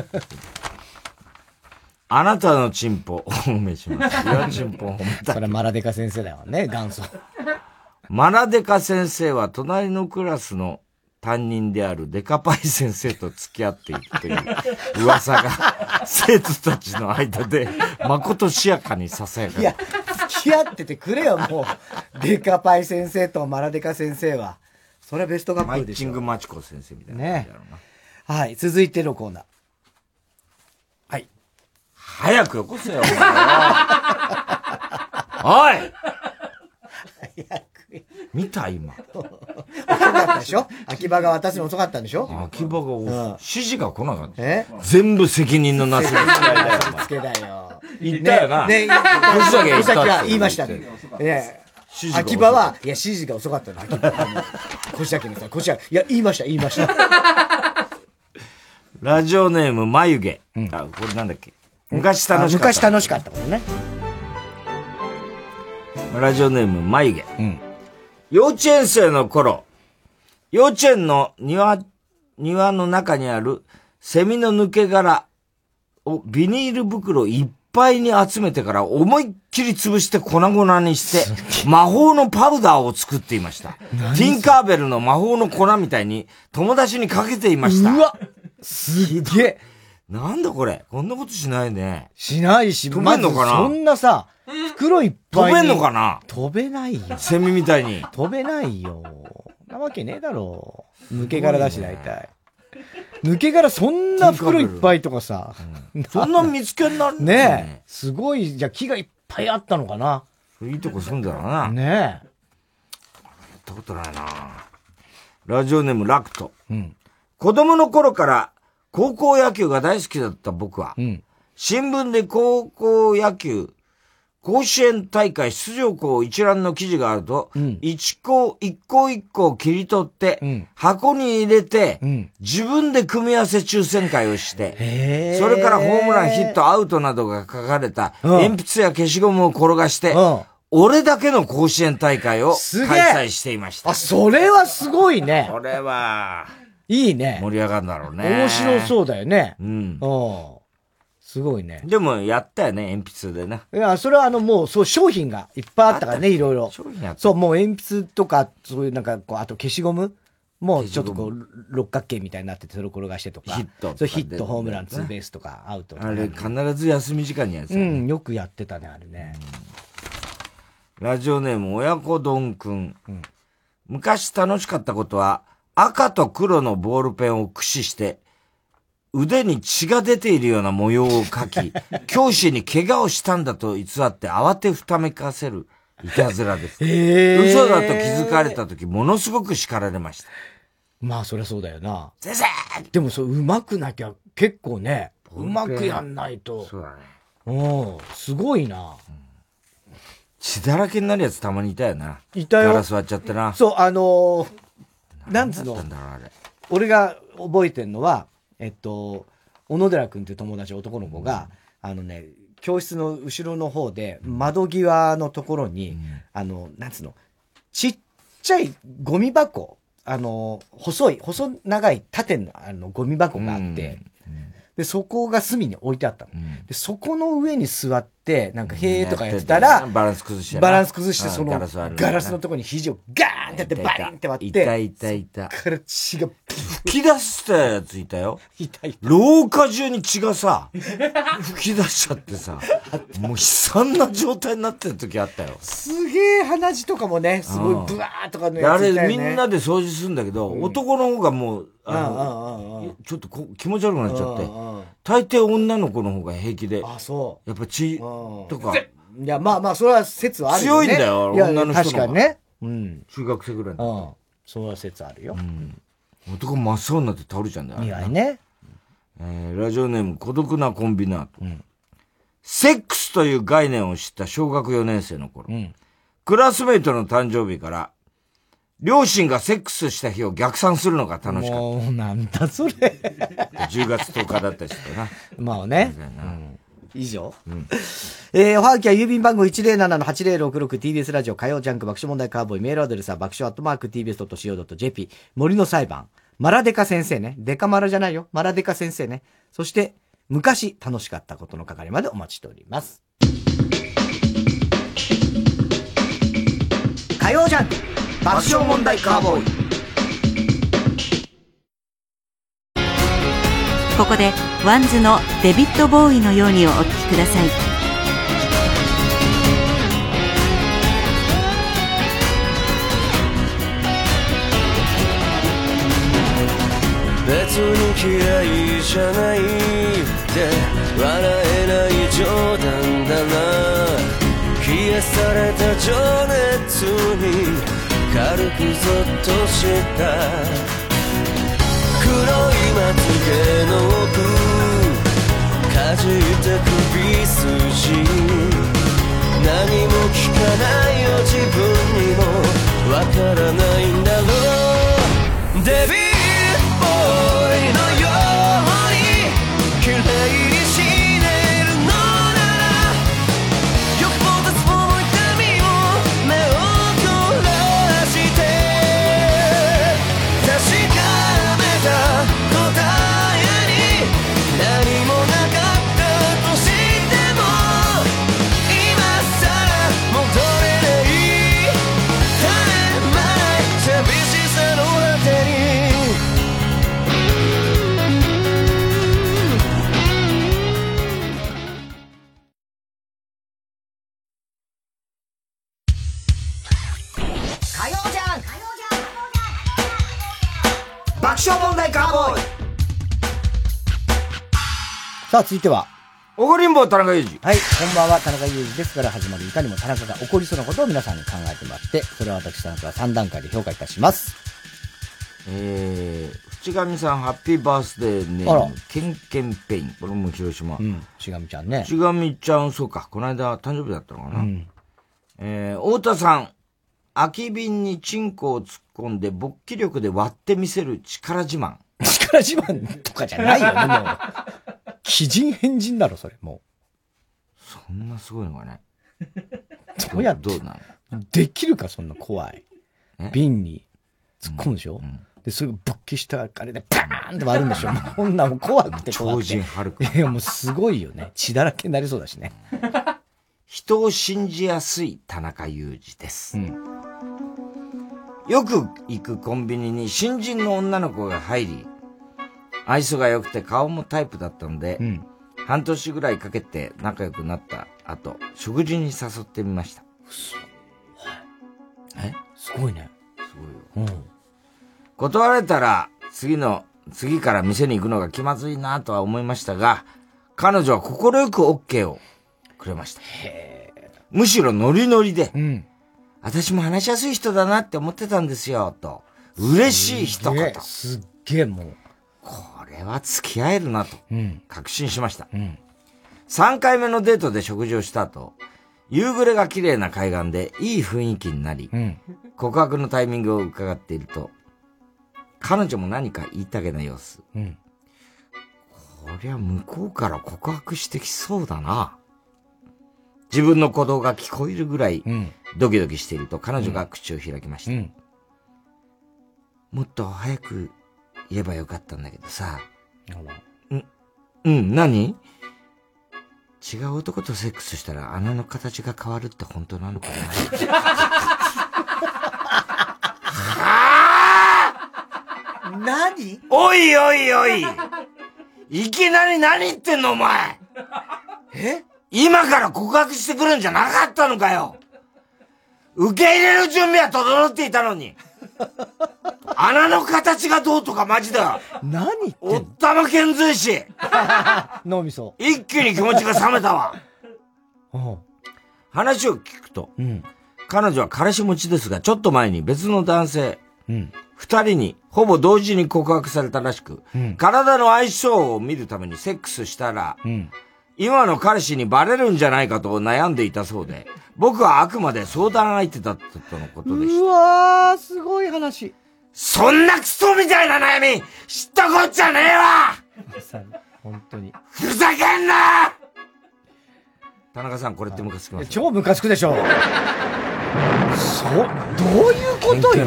あなたのチンポ、お褒めします。いや、チンポ褒めた。それマラデカ先生だよね、元祖。マラデカ先生は隣のクラスの担任であるデカパイ先生と付き合っているという噂が生徒たちの間でまことしやかに囁かいや、付き合っててくれよ、もう。デカパイ先生とマラデカ先生は。それはベストカッでしょ。チングマチコ先生みたいな。ねはい、続いてのコーナー。はい。早くよこせよ、お前おい *laughs* 見た今。遅かったでしょ？秋葉が渡すの遅かったんでしょ？秋葉が、指示が来なかった。え？全部責任のなすりつけだよ。つけだよ。言ったよな。ね、ね、腰だけ言った言いました。ね、指示が遅い秋葉は、いや、指示が遅かったの、秋葉は。腰だけのさ、腰だけ、いや、言いました、言いました。ラジオネーム、眉毛。あ、これなんだっけ昔楽しかった。昔楽しかったもんね。ラジオネーム、眉毛。幼稚園生の頃、幼稚園の庭、庭の中にあるセミの抜け殻をビニール袋いっぱいに集めてから思いっきり潰して粉々にして、魔法のパウダーを作っていました。ティンカーベルの魔法の粉みたいに友達にかけていました。うわすげえ。なんだこれ？こんなことしないね。しないし、飛べんのかな？そんなさ、袋いっぱいに。飛べんのかな？飛べないよ。セミみたいに。飛べないよ。なわけねえだろう。抜け殻だし、大体。抜け殻そんな袋いっぱいとかさ。そんな見つけになる *laughs* ねえ。すごい、じゃあ木がいっぱいあったのかな？いいとこ住んだろうな。ねえ。やったことないなラジオネームラクト。うん。子供の頃から高校野球が大好きだった僕は、新聞で高校野球、甲子園大会出場校一覧の記事があると、一校一校一校切り取って、箱に入れて、自分で組み合わせ抽選会をして、それからホームラン、ヒット、アウトなどが書かれた、うん。鉛筆や消しゴムを転がして、俺だけの甲子園大会を開催していました。あ、それはすごいね。これは、いいね。盛り上がるんだろうね。面白そうだよね。うん。うん。すごいね。でも、やったよね、鉛筆でね。いや、それはあの、もう、そう、商品がいっぱいあったからね、いろいろ。商品あったそう、もう鉛筆とか、そういうなんか、こう、あと消しゴム？もうちょっとこう、六角形みたいになってて、それを転がしてとか。ヒットそう、ヒット、ホームラン、ねツーベースとか、アウトとか。あれ、必ず休み時間にやつ、うん、よくやってたね、あれね。ラジオネーム、親子丼くん。昔楽しかったことは、赤と黒のボールペンを駆使して、腕に血が出ているような模様を描き、*laughs* 教師に怪我をしたんだと偽って慌てふためかせるいたずらです。へー嘘だと気づかれた時、ものすごく叱られました。まあ、そりゃそうだよな。先生でも、そう、上手くなきゃ、結構ね、上手くやんないと。そうだね。うん、すごいな。血だらけになるやつたまにいたよな。いたよガラス割っちゃってな。そう、あのーなんつうの？俺が覚えてんのは、えっと、小野寺君っていう友達、男の子が、あのね、教室の後ろの方で、窓際のところに、あの、なんつうの、ちっちゃいゴミ箱、あの、細い、細長い縦のあのゴミ箱があって、で、そこが隅に置いてあったの。で、そこの上に座って、なんか、へーとかやってたら、バランス崩してなバランス崩して、うんその、ガラス割るガラスのところに肘をガーンってやって、バリンって割って、いたいたいた。から血が、吹き出したやついたよ。いたいた。廊下中に血がさ、吹き出しちゃってさ、*laughs* もう悲惨な状態になってる時あったよ。すげえ鼻血とかもね、すごいうんブワーとかのであれやついたよね。みんなで掃除するんだけど、男の方がもう、ちょっとこ気持ち悪くなっちゃってうんうん、大抵女の子の方が平気で、あ、そやっぱ血とか、う。いや、まあまあ、それは説はあるよね。強いんだよ、女の人の確かにね。うん。中学生ぐらいの。うん。それは説あるよ。男真っ青になって倒れちゃうんだよ。意外ね。えーラジオネーム孤独なコンビナート。セックスという概念を知った小学4年生の頃、クラスメイトの誕生日から、両親がセックスした日を逆算するのが楽しかっもう、なんだそれ。た。10月10日だったりしてな。まあね。うん以上、えー、おはがきは郵便番号 107-8066TBS ラジオ火曜ジャンク爆笑問題カーボーイメールアドレスは爆笑アットマーク TBS.CO.JP 森の裁判マラデカ先生ね。デカマラじゃないよ。マラデカ先生ね。そして、昔楽しかったことの係までお待ちしております。火曜ジャンク爆笑問題カーボーイ。ここでワンズのデビッド・ボーイのようにをお聴きください。別に嫌いじゃないって笑えない冗談だな。冷やされた情熱に軽くゾッとした。黒いまつげの奥かじった首筋。何も聞かないよ自分にも。わからないんだろう。デビュー・爆笑問題カーボーイさあ、続いては。おごりんぼ田中裕二。はい、こんばんは、田中裕二ですから始まるいかにも田中が起こりそうなことを皆さんに考えてもらって、それを私田中は3段階で評価いたします。えー、淵上さん、ハッピーバースデーネあらーム、ケンケンペイン。これも広島。うん、ちがみちゃんね。淵上ちゃん、そうか、この間誕生日だったのかな。うんえー、太田さん、空き瓶にチンコを突っ込んで勃起力で割ってみせる力自慢。*laughs* 力自慢とかじゃないよね、もう。奇人変人だろ、それ、もそんなすごいのかね。う。どうやって？どうなのできるか、そんな怖い。瓶に突っ込むでしょ、で、それが勃起したあれで、パーンって割るんでしょ？*laughs* もうこんなもん怖くて怖くて。超人ハルクいや、もうすごいよね。血だらけになりそうだしね。*laughs* 人を信じやすい田中裕二です。よく行くコンビニに新人の女の子が入り、愛想が良くて顔もタイプだったので、半年ぐらいかけて仲良くなった後、食事に誘ってみました。え？すごいね。すごいよ。断られたら、次の次から店に行くのが気まずいなとは思いましたが、彼女は快く OK をくれました。むしろノリノリで、私も話しやすい人だなって思ってたんですよ、と。嬉しい一言。すっげえもう。これは付き合えるなと、確信しました。3回目のデートで食事をした後、夕暮れが綺麗な海岸でいい雰囲気になり、告白のタイミングを伺っていると、彼女も何か言いたげな様子。うん。こりゃ向こうから告白してきそうだな。自分の鼓動が聞こえるぐらい、ドキドキしていると彼女が口を開きました。もっと早く言えばよかったんだけどさ。うん、うん、何？違う男とセックスしたら穴の形が変わるって本当なのかな？何？おいおいおい。いきなり何言ってんのお前。え？今から告白してくるんじゃなかったのかよ受け入れる準備は整っていたのに。*laughs* 穴の形がどうとかマジだ。何言ってんおったま遣隋使脳みそ。一気に気持ちが冷めたわ。うん。話を聞くと、彼女は彼氏持ちですが、ちょっと前に別の男性、二人にほぼ同時に告白されたらしく、体の相性を見るためにセックスしたら、今の彼氏にバレるんじゃないかと悩んでいたそうで、僕はあくまで相談相手だったとのことでした。うわー、すごい話。そんなクソみたいな悩み、知ったこっちゃねえわ本当に。ふざけんな田中さん、これってムカつきます超ムカつくでしょ。そう、どういうことよ。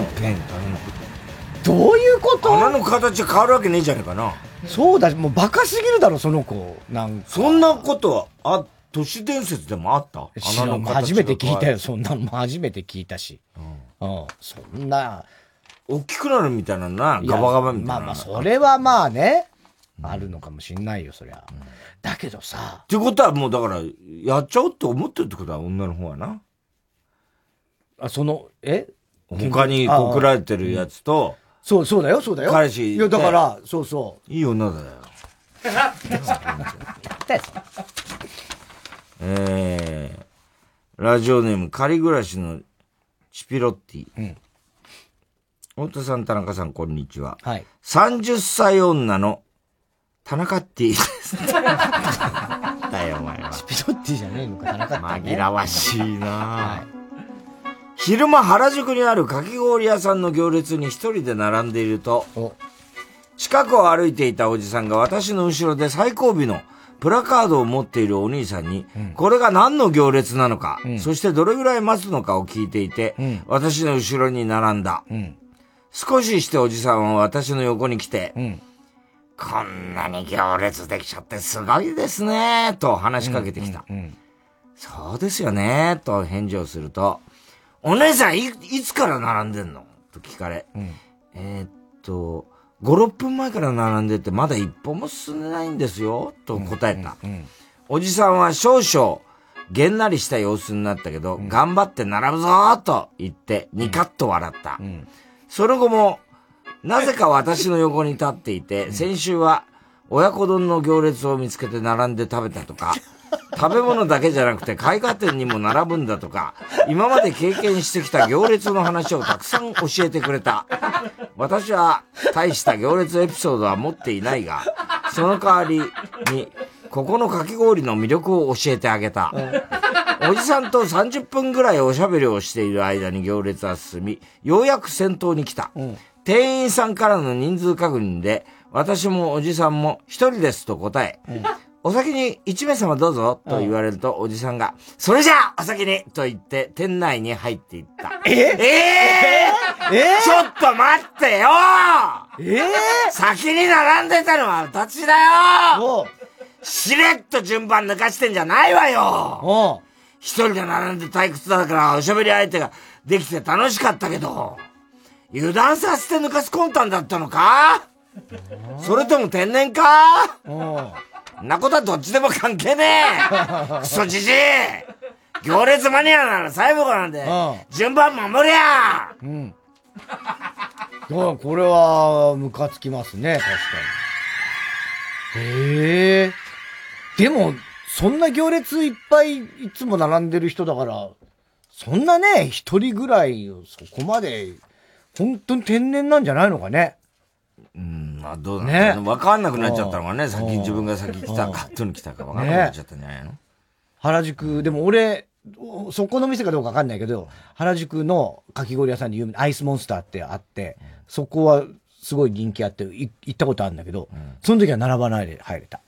どういうこと？穴の形変わるわけねえじゃねえかな。そうだ、もうバカすぎるだろ、その子。なんそんなことは、あ、都市伝説でもあった？知らん初めて聞いたよ、そんなのも初めて聞いたし。うん。そんな。大きくなるみたいなのな、ガバガバみたいな。まあまあ、それはまあね、あるのかもしんないよ、そりゃ。だけどさ。ってことはもうだから、やっちゃおうって思ってるってことは女の方はな。あ、その、え？他に告られてるやつと、そう、そうだよ、そうだよ。彼氏いや、だから、そうそう。いい女だよ。えー、ラジオネーム、仮暮らしのチピロッティ。太田さん、田中さん、こんにちは。はい。30歳女の田中ッティです。*laughs* だよ、お前は。チピロッティじゃねえのか、田中って、ね。紛らわしいな、昼間原宿にあるかき氷屋さんの行列に一人で並んでいると、近くを歩いていたおじさんが私の後ろで最後尾のプラカードを持っているお兄さんに、これが何の行列なのか、そしてどれぐらい待つのかを聞いていて、私の後ろに並んだ。少ししておじさんは私の横に来て、こんなに行列できちゃってすごいですね、と話しかけてきた。そうですよね、と返事をすると、お姉さんい、いつから並んでんの？と聞かれ、えーっと、5、6分前から並んでてまだ一歩も進んでないんですよ、と答えた。おじさんは少々、げんなりした様子になったけど、頑張って並ぶぞーと言って、ニカッと笑った。その後も、なぜか私の横に立っていて、先週は親子丼の行列を見つけて並んで食べたとか、食べ物だけじゃなくて絵画展にも並ぶんだとか、今まで経験してきた行列の話をたくさん教えてくれた。私は大した行列エピソードは持っていないが、その代わりに、ここのかき氷の魅力を教えてあげた。おじさんと30分ぐらいおしゃべりをしている間に行列は進み、ようやく先頭に来た。店員さんからの人数確認で、私もおじさんも一人ですと答え、お先に一名様どうぞと言われると、おじさんが、それじゃあお先にと言って店内に入っていった。え？えー、えちょっと待ってよ！ええ先に並んでたのは私だよ！しれっと順番抜かしてんじゃないわよ！一人で並んで退屈だからおしゃべり相手ができて楽しかったけど、油断させて抜かす魂胆だったのか？それとも天然か？んなことはどっちでも関係ねえ *laughs* クソじじい行列マニアなら最後なんで、順番守りゃうん。あこれは、ムカつきますね、確かに。へえ。でも、そんな行列いっぱいいつも並んでる人だから、そんなね、一人ぐらい、そこまで、本当に天然なんじゃないのかね。うん、まあどうなんだろう。ね。わかんなくなっちゃったのがね、先うん。自分が先来たか、後に来たかわかんなくなっちゃったんじゃないの？原宿、でも俺、おそこの店かどうかわかんないけど、原宿のかき氷屋さんで有名なアイスモンスターってあって、そこはすごい人気あって、い行ったことあるんだけど、その時は並ばないで入れた。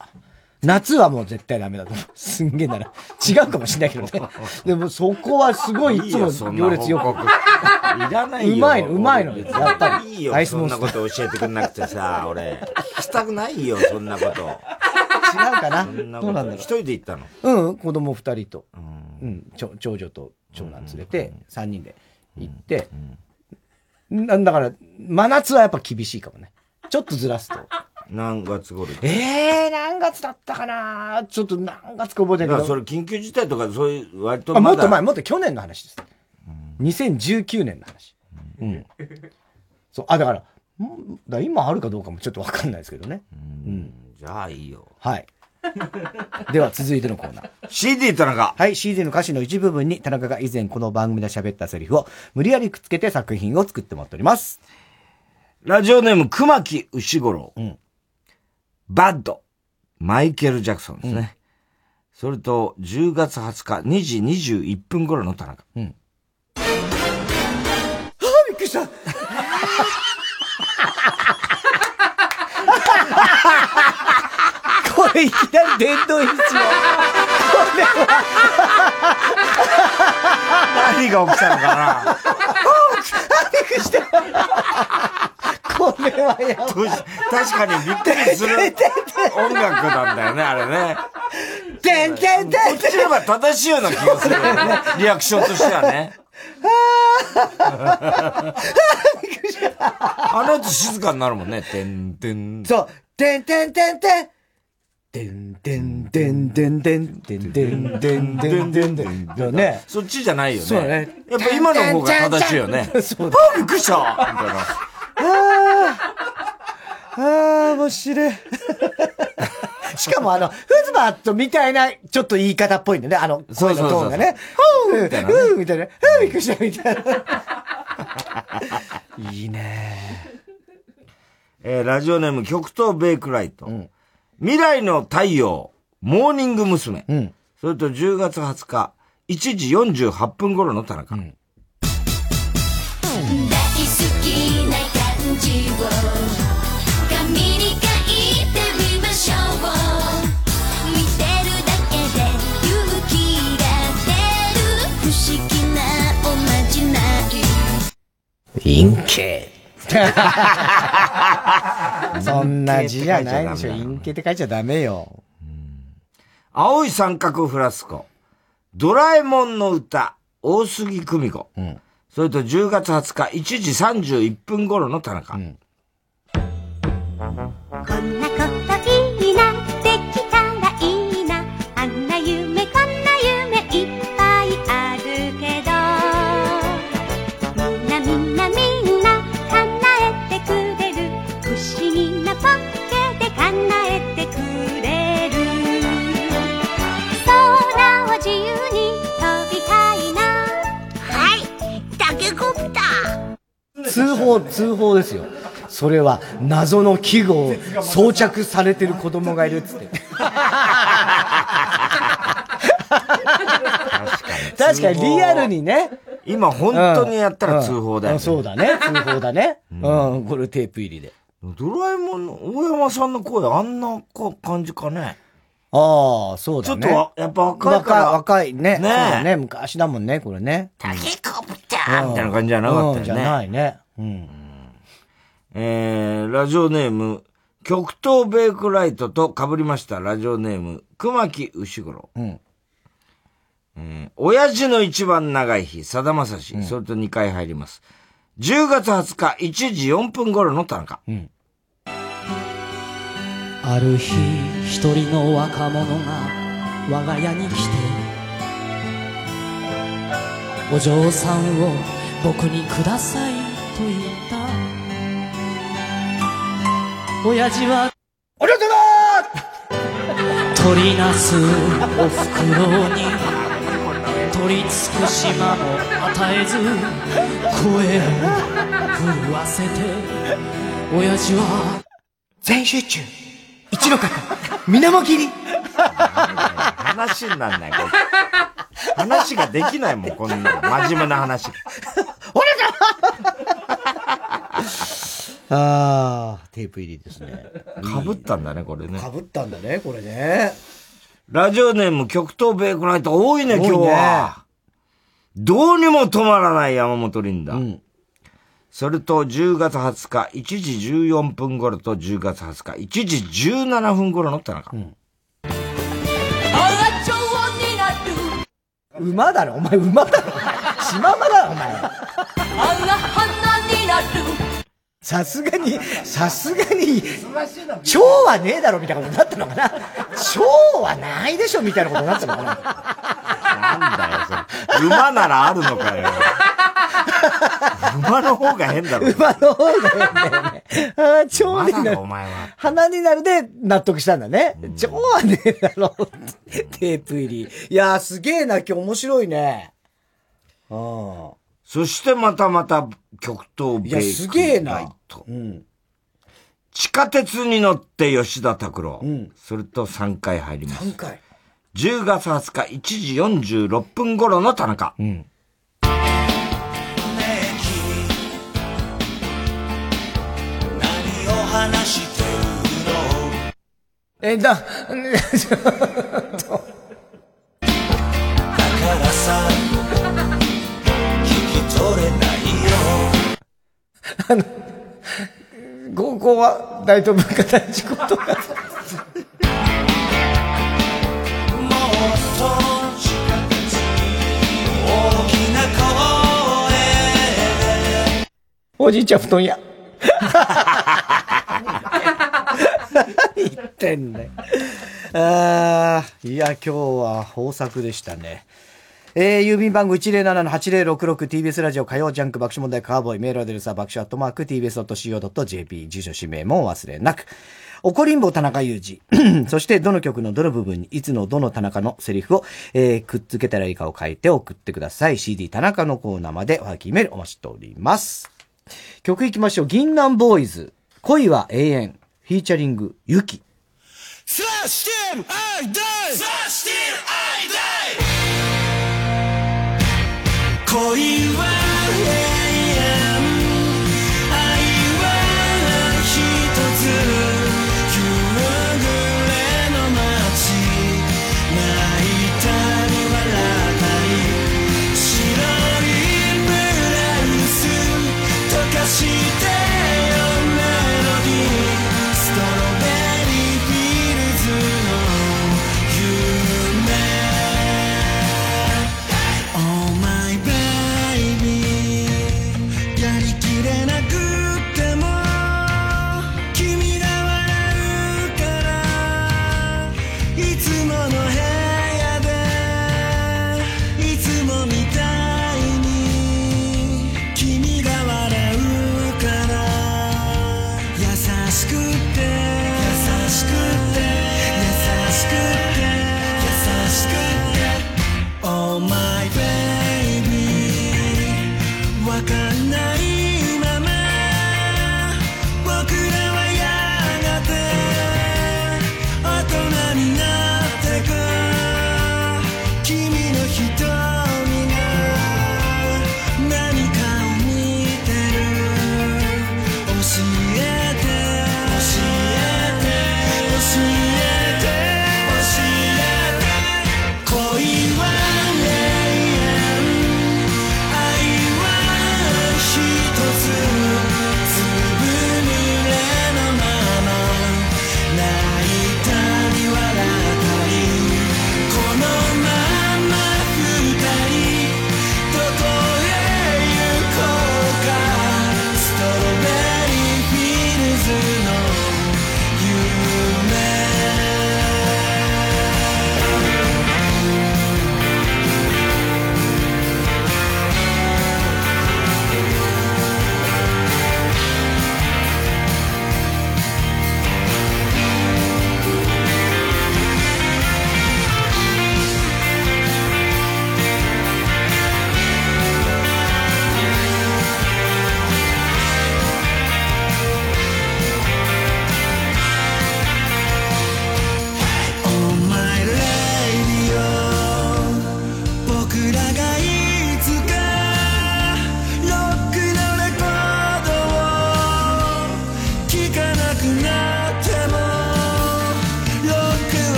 夏はもう絶対ダメだと思う。*laughs* すんげえなら。違うかもしれないけどね。*laughs* でもそこはすごいいつも行列よく。いらないよ。うまいの、うまいの。やっぱり。いいよ、アイスそんな。こと教えてくんなくてさ、*laughs* 俺。聞きたくないよ、そんなこと。違うかな。どうなんだろう一人で行ったの？うん、子供二人と、うん、長女と長男連れて、三人で行って、なんだから、真夏はやっぱ厳しいかもね。ちょっとずらすと。何月頃ええー、何月だったかな？ちょっと何月か覚えてないけど。それ緊急事態とかそういう割ともっと前、もっと去年の話です。2019年の話。うん。そう、あ、だから、んだから今あるかどうかもちょっとわかんないですけどね。うん。じゃあいいよ。はい。では続いてのコーナー。CD 田中。はい、CD の歌詞の一部分に田中が以前この番組で喋ったセリフを無理やりくっつけて作品を作ってもらっております。ラジオネーム、熊木牛五郎。バッド。マイケル・ジャクソンですね。それと、10月20日2時21分頃の田中。うん。あびっくりした *laughs* これいきなり電動一応。これ *laughs* 何が起きたのかな *laughs* あびっくりしたこれはやばい。確かにびっくりする音楽なんだよね、あれね。てんてんてんこっちの方が正しいような気がするよね。リアクションとしてはね。あの後静かになるもんね。てんてん。そう。てんてんてんてん。てんてんてんてんてんてんてんてんてんてんてん。だね。そっちじゃないよね。そうだね。やっぱ今の方が正しいよね。そうだ。あびっくりしたみたいな。ああ、ああ、面白い。しかもあの、フズバットみたいな、ちょっと言い方っぽいんだよね。あの、声のトーンがね。ふう、みたいなねふう、みたいな。ふう、びっくりした、みたいな。いいねえーラジオネーム極東ベイクライト。未来の太陽、モーニング娘。それと10月20日、1時48分頃の田中。大好陰形。*laughs* そんな字じゃないでしょ。陰形って書いちゃダメよ。青い三角フラスコ。ドラえもんの歌、大杉久美子。それと10月20日、1時31分頃の田中。こんなこと通報、通報ですよ。それは謎の器具を装着されてる子供がいるっつって。確かにリアルにね。今本当にやったら通報だよねうんそうだね。通報だね。*laughs* うん、これテープ入りで。ドラえもんの大山さんの声あんなこ感じかね。ああ、そうだね。ちょっとわやっぱ若いから若い、ね。ねそうだね。昔だもんね、これね。タケコプターみたいな感じじゃなかったよね。うんじゃないね。うん。えー、ラジオネーム、極東ベイクライトと被りましたラジオネーム、熊木牛五郎。うん。えー、親父の一番長い日、さだまさし、それと2回入ります。10月20日、1時4分頃の田中。ある日一人の若者が我が家に来てお嬢さんを僕にくださいと言った。親父は。ありがとう取りなすおふくろに。取りつく島も与えず。声を震わせて。親父は。全集中。一の方水面切り。話になんない、これ。話ができないもん、こんな真面目な話。*laughs* *laughs* ああ、テープ入りですね。*laughs* かぶったんだね、これね。かぶったんだね、これね。ラジオネーム極東ベイクナイト多いね、今日は。どうにも止まらない山本リンダ。それと10月20日1時14分頃と10月20日1時17分頃の田中。馬だろ、お前馬だろ。シママだろ、お前。*laughs* さすがに、さすがに、蝶はねえだろ、みたいなことになったのかな。蝶はないでしょ、みたいなことになったのかな。なんだよ、それ。馬ならあるのかよ。馬の方が変だろ。馬の方が変だよね。ああ、蝶になるお。前は。鼻になるで納得したんだね。蝶はねえだろ。テープ入り。いやー、すげえな、今日面白いね。ああ。そしてまたまた極東ベイクいや、すげえな。ト。うん。地下鉄に乗って吉田拓郎。それと3回入ります。3回。10月20日1時46分頃の田中。何を話してるの？え、だ、*laughs* ちょっと。ないよ高校は大東文化大事故とか。おじいちゃん布団屋。何言ってんだよ。あーいや、今日は豊作でしたね。えー、郵便番号 107-8066TBS ラジオ火曜ジャンク爆笑問題カーボーイメールアドレスは爆笑アットマーク TBS.CO.JP 住所氏名も忘れなく。怒りんぼ田中裕二。*clears throat* そして、どの曲のどの部分に、いつのどの田中のセリフを、えー、くっつけたらいいかを書いて送ってください。CD 田中のコーナーまでおはぎメールお待ちしております。曲行きましょう。銀杏ボーイズ。恋は永遠。フィーチャリング、ゆき。さあ、してる愛だいさあ、してる愛だい恋は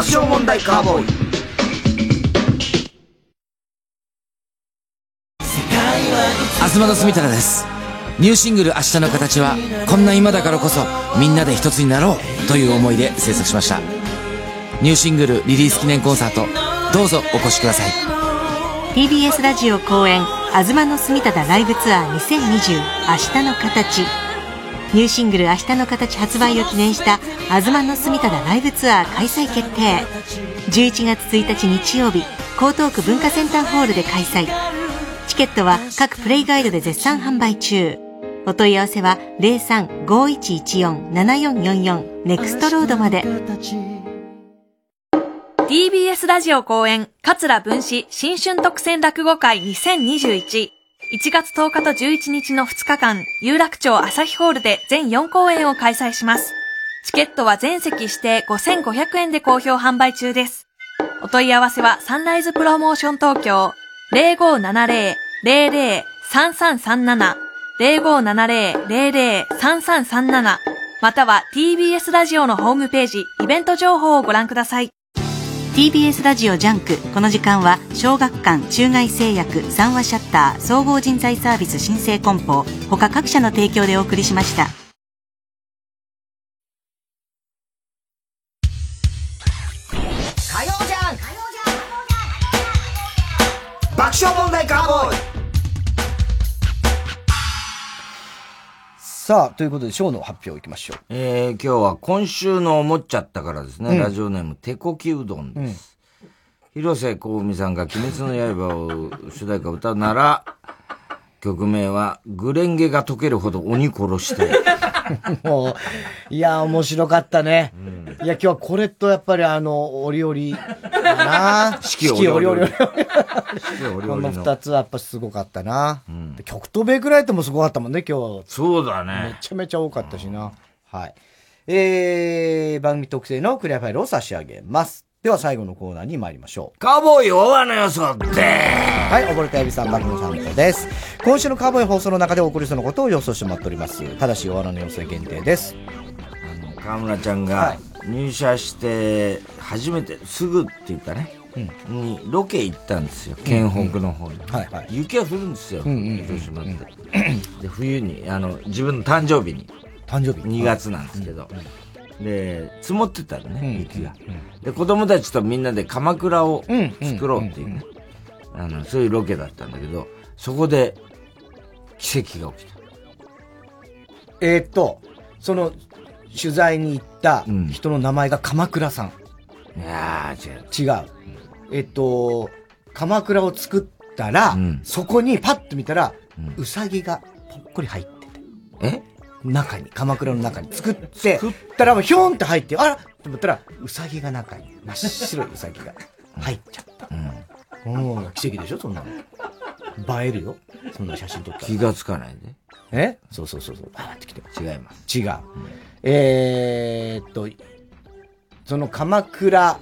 爆笑問題カーボーイ。東田です。ニューシングル「明日の形」はこんな今だからこそみんなで一つになろうという思いで制作しました。ニューシングルリリース記念コンサートどうぞお越しください。TBS ラジオ公演「東の住忠ライブツアー2020明日の形」ニューシングル「明日の形」発売を記念した「東の住忠ライブツアー」開催決定。11月1日日曜日江東区文化センターホールで開催。チケットは各プレイガイドで絶賛販売中。お問い合わせは03-5114-7444ネクストロードまで。TBS ラジオ公演、桂文史新春特選落語会2021。1月10日と11日の2日間、有楽町朝日ホールで全4公演を開催します。チケットは全席指定5500円で好評販売中です。お問い合わせはサンライズプロモーション東京0570-00-3337 0570-00-3337または TBS ラジオのホームページ、イベント情報をご覧ください。TBS ラジオジャンク。この時間は小学館中外製薬三和シャッター総合人材サービス申請梱包。他各社の提供でお送りしました。火曜じゃん。爆笑問題カーボーイ。さあ、ということで、ショーの発表いきましょう。えー、今日は今週の思っちゃったからですね、うんラジオネーム、手こきうどんです。広瀬香美さんが鬼滅の刃を主題歌を歌うなら、曲名は、グレンゲが溶けるほど鬼殺して。*laughs* もう、いや、面白かったね。いや、今日はこれとやっぱりあの、折々だな？四季折々四季折々この二つはやっぱすごかったな。で曲とベイクライトもすごかったもんね、今日。そうだね。めちゃめちゃ多かったしな。はい。えー、番組特製のクリアファイルを差し上げます。では最後のコーナーに参りましょう。カーボーイ大和の予想ではい、溺れたエビさん、バクのさんとです。今週のカーボーイ放送の中でお送りするのことを予想してもらっております。ただし、大穴の予想限定です。河村ちゃんが入社して初めてすぐっていうかね、にロケ行ったんですよ。県北の方に、はいはい。雪が降るんですよ、うんうんうん広島って、で冬にあの自分の誕生日に。誕生日。2月なんですけど、で積もってたのね、雪が、で子供たちとみんなで鎌倉を作ろうっていうね、あのそういうロケだったんだけどそこで奇跡が起きた。えーっと、その、取材に行った人の名前が鎌倉さん。いやー、違う。違う。えっと、鎌倉を作ったら、そこにパッと見たら、うさぎがぽっこり入ってて。え？中に、鎌倉の中に作って、作ったらもうひょんって入って、あらと思ったら、うさぎが中に、真っ白いうさぎが入っちゃった。うん。奇跡でしょそんなの。映えるよ。そんな写真撮ったら。気がつかないでえ？そうそうそうそう。あってきて違います。違う。えーっと、その鎌倉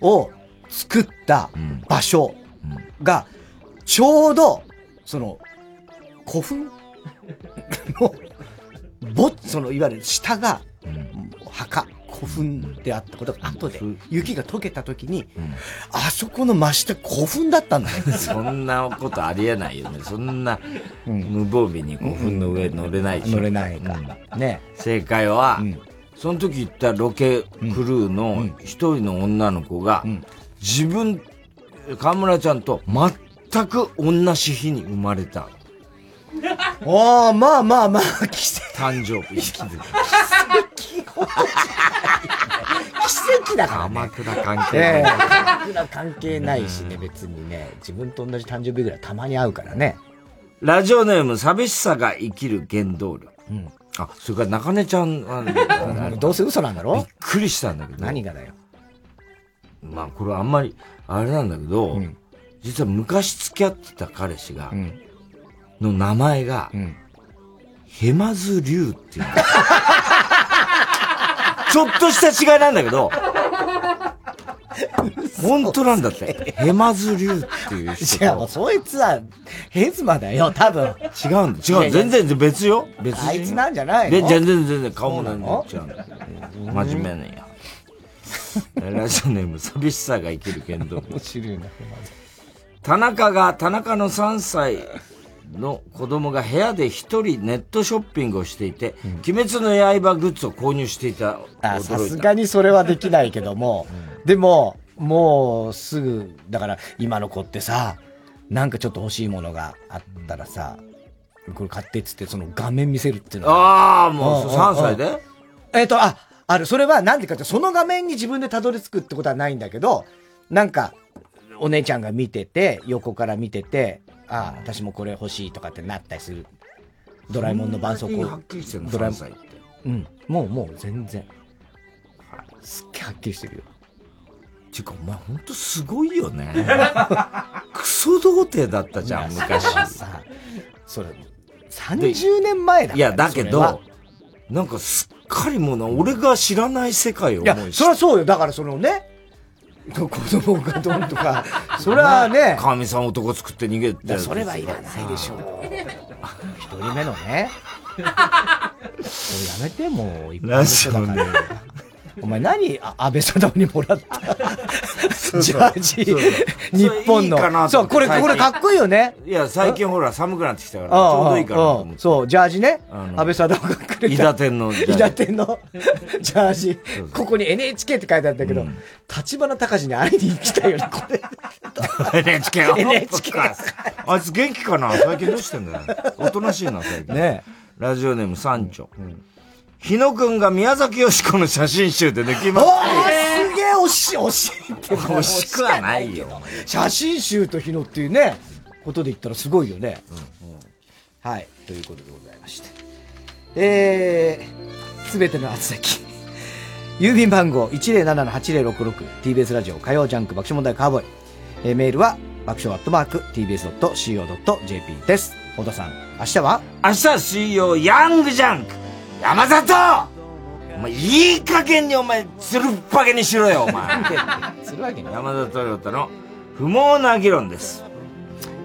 を作った場所が、ちょうど、その、古墳の、ぼ、その、いわゆる下が、墓、古墳であったことが後で、雪が溶けた時に、あそこの真下古墳だったんだね。*laughs* そんなことありえないよね。そんな、無防備に古墳の上乗れないでしょ。乗れないか。ね。正解は、その時行ったロケクルーの一人の女の子が、自分、河村ちゃんと全く同じ日に生まれた。ああ、まあまあまあ、奇跡。誕生日。奇跡だから、ね。鎌倉関係ええない。鎌倉関係ないしね、別にね、自分と同じ誕生日ぐらいたまに会うからね。ラジオネーム、寂しさが生きる原動力。あ、それから中根ちゃんは、どうせ嘘なんだろ？びっくりしたんだけど。何がだよ？まあ、これあんまり、あれなんだけど、実は昔付き合ってた彼氏が、の名前が、ヘマズリュウっていうの。*laughs* ちょっとした違いなんだけど、本当なんだって。ヘマズリュウっていう人いや、もうそいつは、ヘズマだよ、多分。違うんだ。違う。全然別よ。別人あいつなんじゃないの？で全然全然顔もなの全然違うんだ。真面目なんや。ラジオネーム、寂しさが生きる剣道。面白いな、田中が、田中の3歳の子供が部屋で一人ネットショッピングをしていて、鬼滅の刃グッズを購入していた。あさす。がにそれはできないけども、でも、もうすぐ、だから今の子ってさ、なんかちょっと欲しいものがあったらさ、これ買ってっつってその画面見せるっていうのああ、もううん3歳で？えっ、と、あ、ある、それはなんでかって、その画面に自分でたどり着くってことはないんだけど、なんか、お姉ちゃんが見てて、横から見てて、あ、私もこれ欲しいとかってなったりする。ドラえもんの絆創膏はっきりしてんのドラえもん3歳って。うん。もう、もう全然。すっげえはっきりしてるよ。ちゅうか、お前ほんとすごいよね。*laughs* クソ童貞だったじゃん、昔。さ、それ、30年前だからいや、だけそれはど、なんかすっかりもうな、俺が知らない世界をいやそりゃそうよ。だからそのね、子供がどんとか、それはね、かみさん男作って逃げて。それはいらないでしょう。一人目のね。*laughs* それやめて、もう、一般の人だから。お前何、あ安倍貞夫にもらった？ジャージそうそう、日本それいい。そう、これ、これかっこいいよね。いや、最近ほら寒くなってきたから、ちょうどいいかなと思って。そう、ジャージね。安倍貞夫がくれた。伊達天のジャージ伊達天のジャージ。*laughs* ここに NHK って書いてあったけど、立花隆に会いに来たよね、これ。NHK を NHK あいつ元気かな？最近どうしてんだよ。おとなしいな、最近。ねラジオネーム三丁。日野くんが宮崎よしこの写真集で抜きます。おーすげえ惜しい、惜しいって。惜しくはないよ。写真集と日野っていうね、ことで言ったらすごいよね。はい、ということでございまして。えー、すべての厚先。郵便番号 107-8066TBS ラジオ火曜ジャンク爆笑問題カーボーイ。えーメールは爆笑アットマーク TBS.CO.JP です。小田さん、明日は？明日は水曜ヤングジャンク山里！お前いい加減にお前つるっぱげにしろよお前。するわけ山田トヨタの不毛な議論です。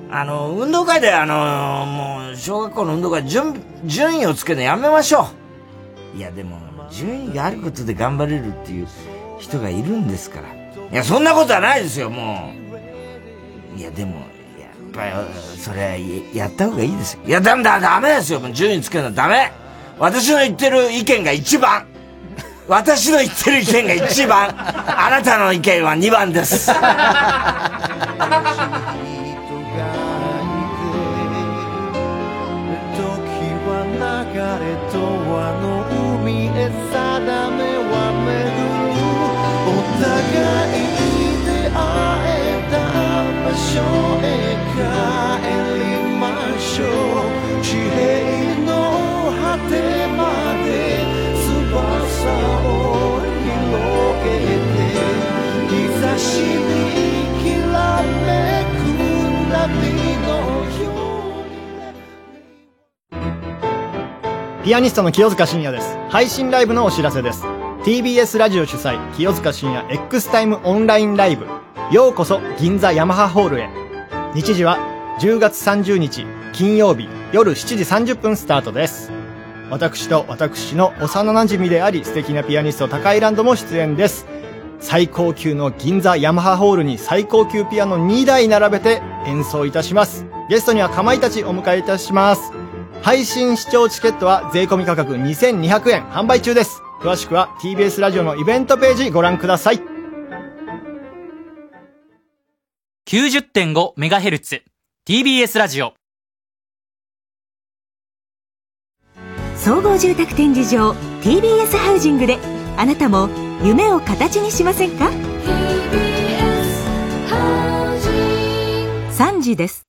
あの運動会であのもう小学校の運動会順順位をつけるのやめましょう。いやでも順位があることで頑張れるっていう人がいるんですから。いやそんなことはないですよもう。いやでもやっぱりそれはややった方がいいですよ。いやダメだダメですよ。もう順位つけるのはダメ私の言ってる意見が一番。私の言ってる意見が一番。あなたの意見は二番です。時は流れとあの海へ定めは巡る。お互いに出会えた場所へ帰りピアニストの清塚信也です。配信ライブのお知らせです。TBS ラジオ主催、清塚信也 X タイムオンラインライブ。ようこそ銀座ヤマハホールへ日時は10月30日金曜日夜7時30分スタートです私と私の幼馴染であり素敵なピアニスト高井ランドも出演です。最高級の銀座ヤマハホールに最高級ピアノ2台並べて演奏いたします。ゲストにはかまいたちお迎えいたします。配信視聴チケットは税込み価格2200円販売中です。詳しくは TBS ラジオのイベントページご覧ください。90.5MHz TBS ラジオ。総合住宅展示場 TBS ハウジングであなたも夢を形にしませんか？3時です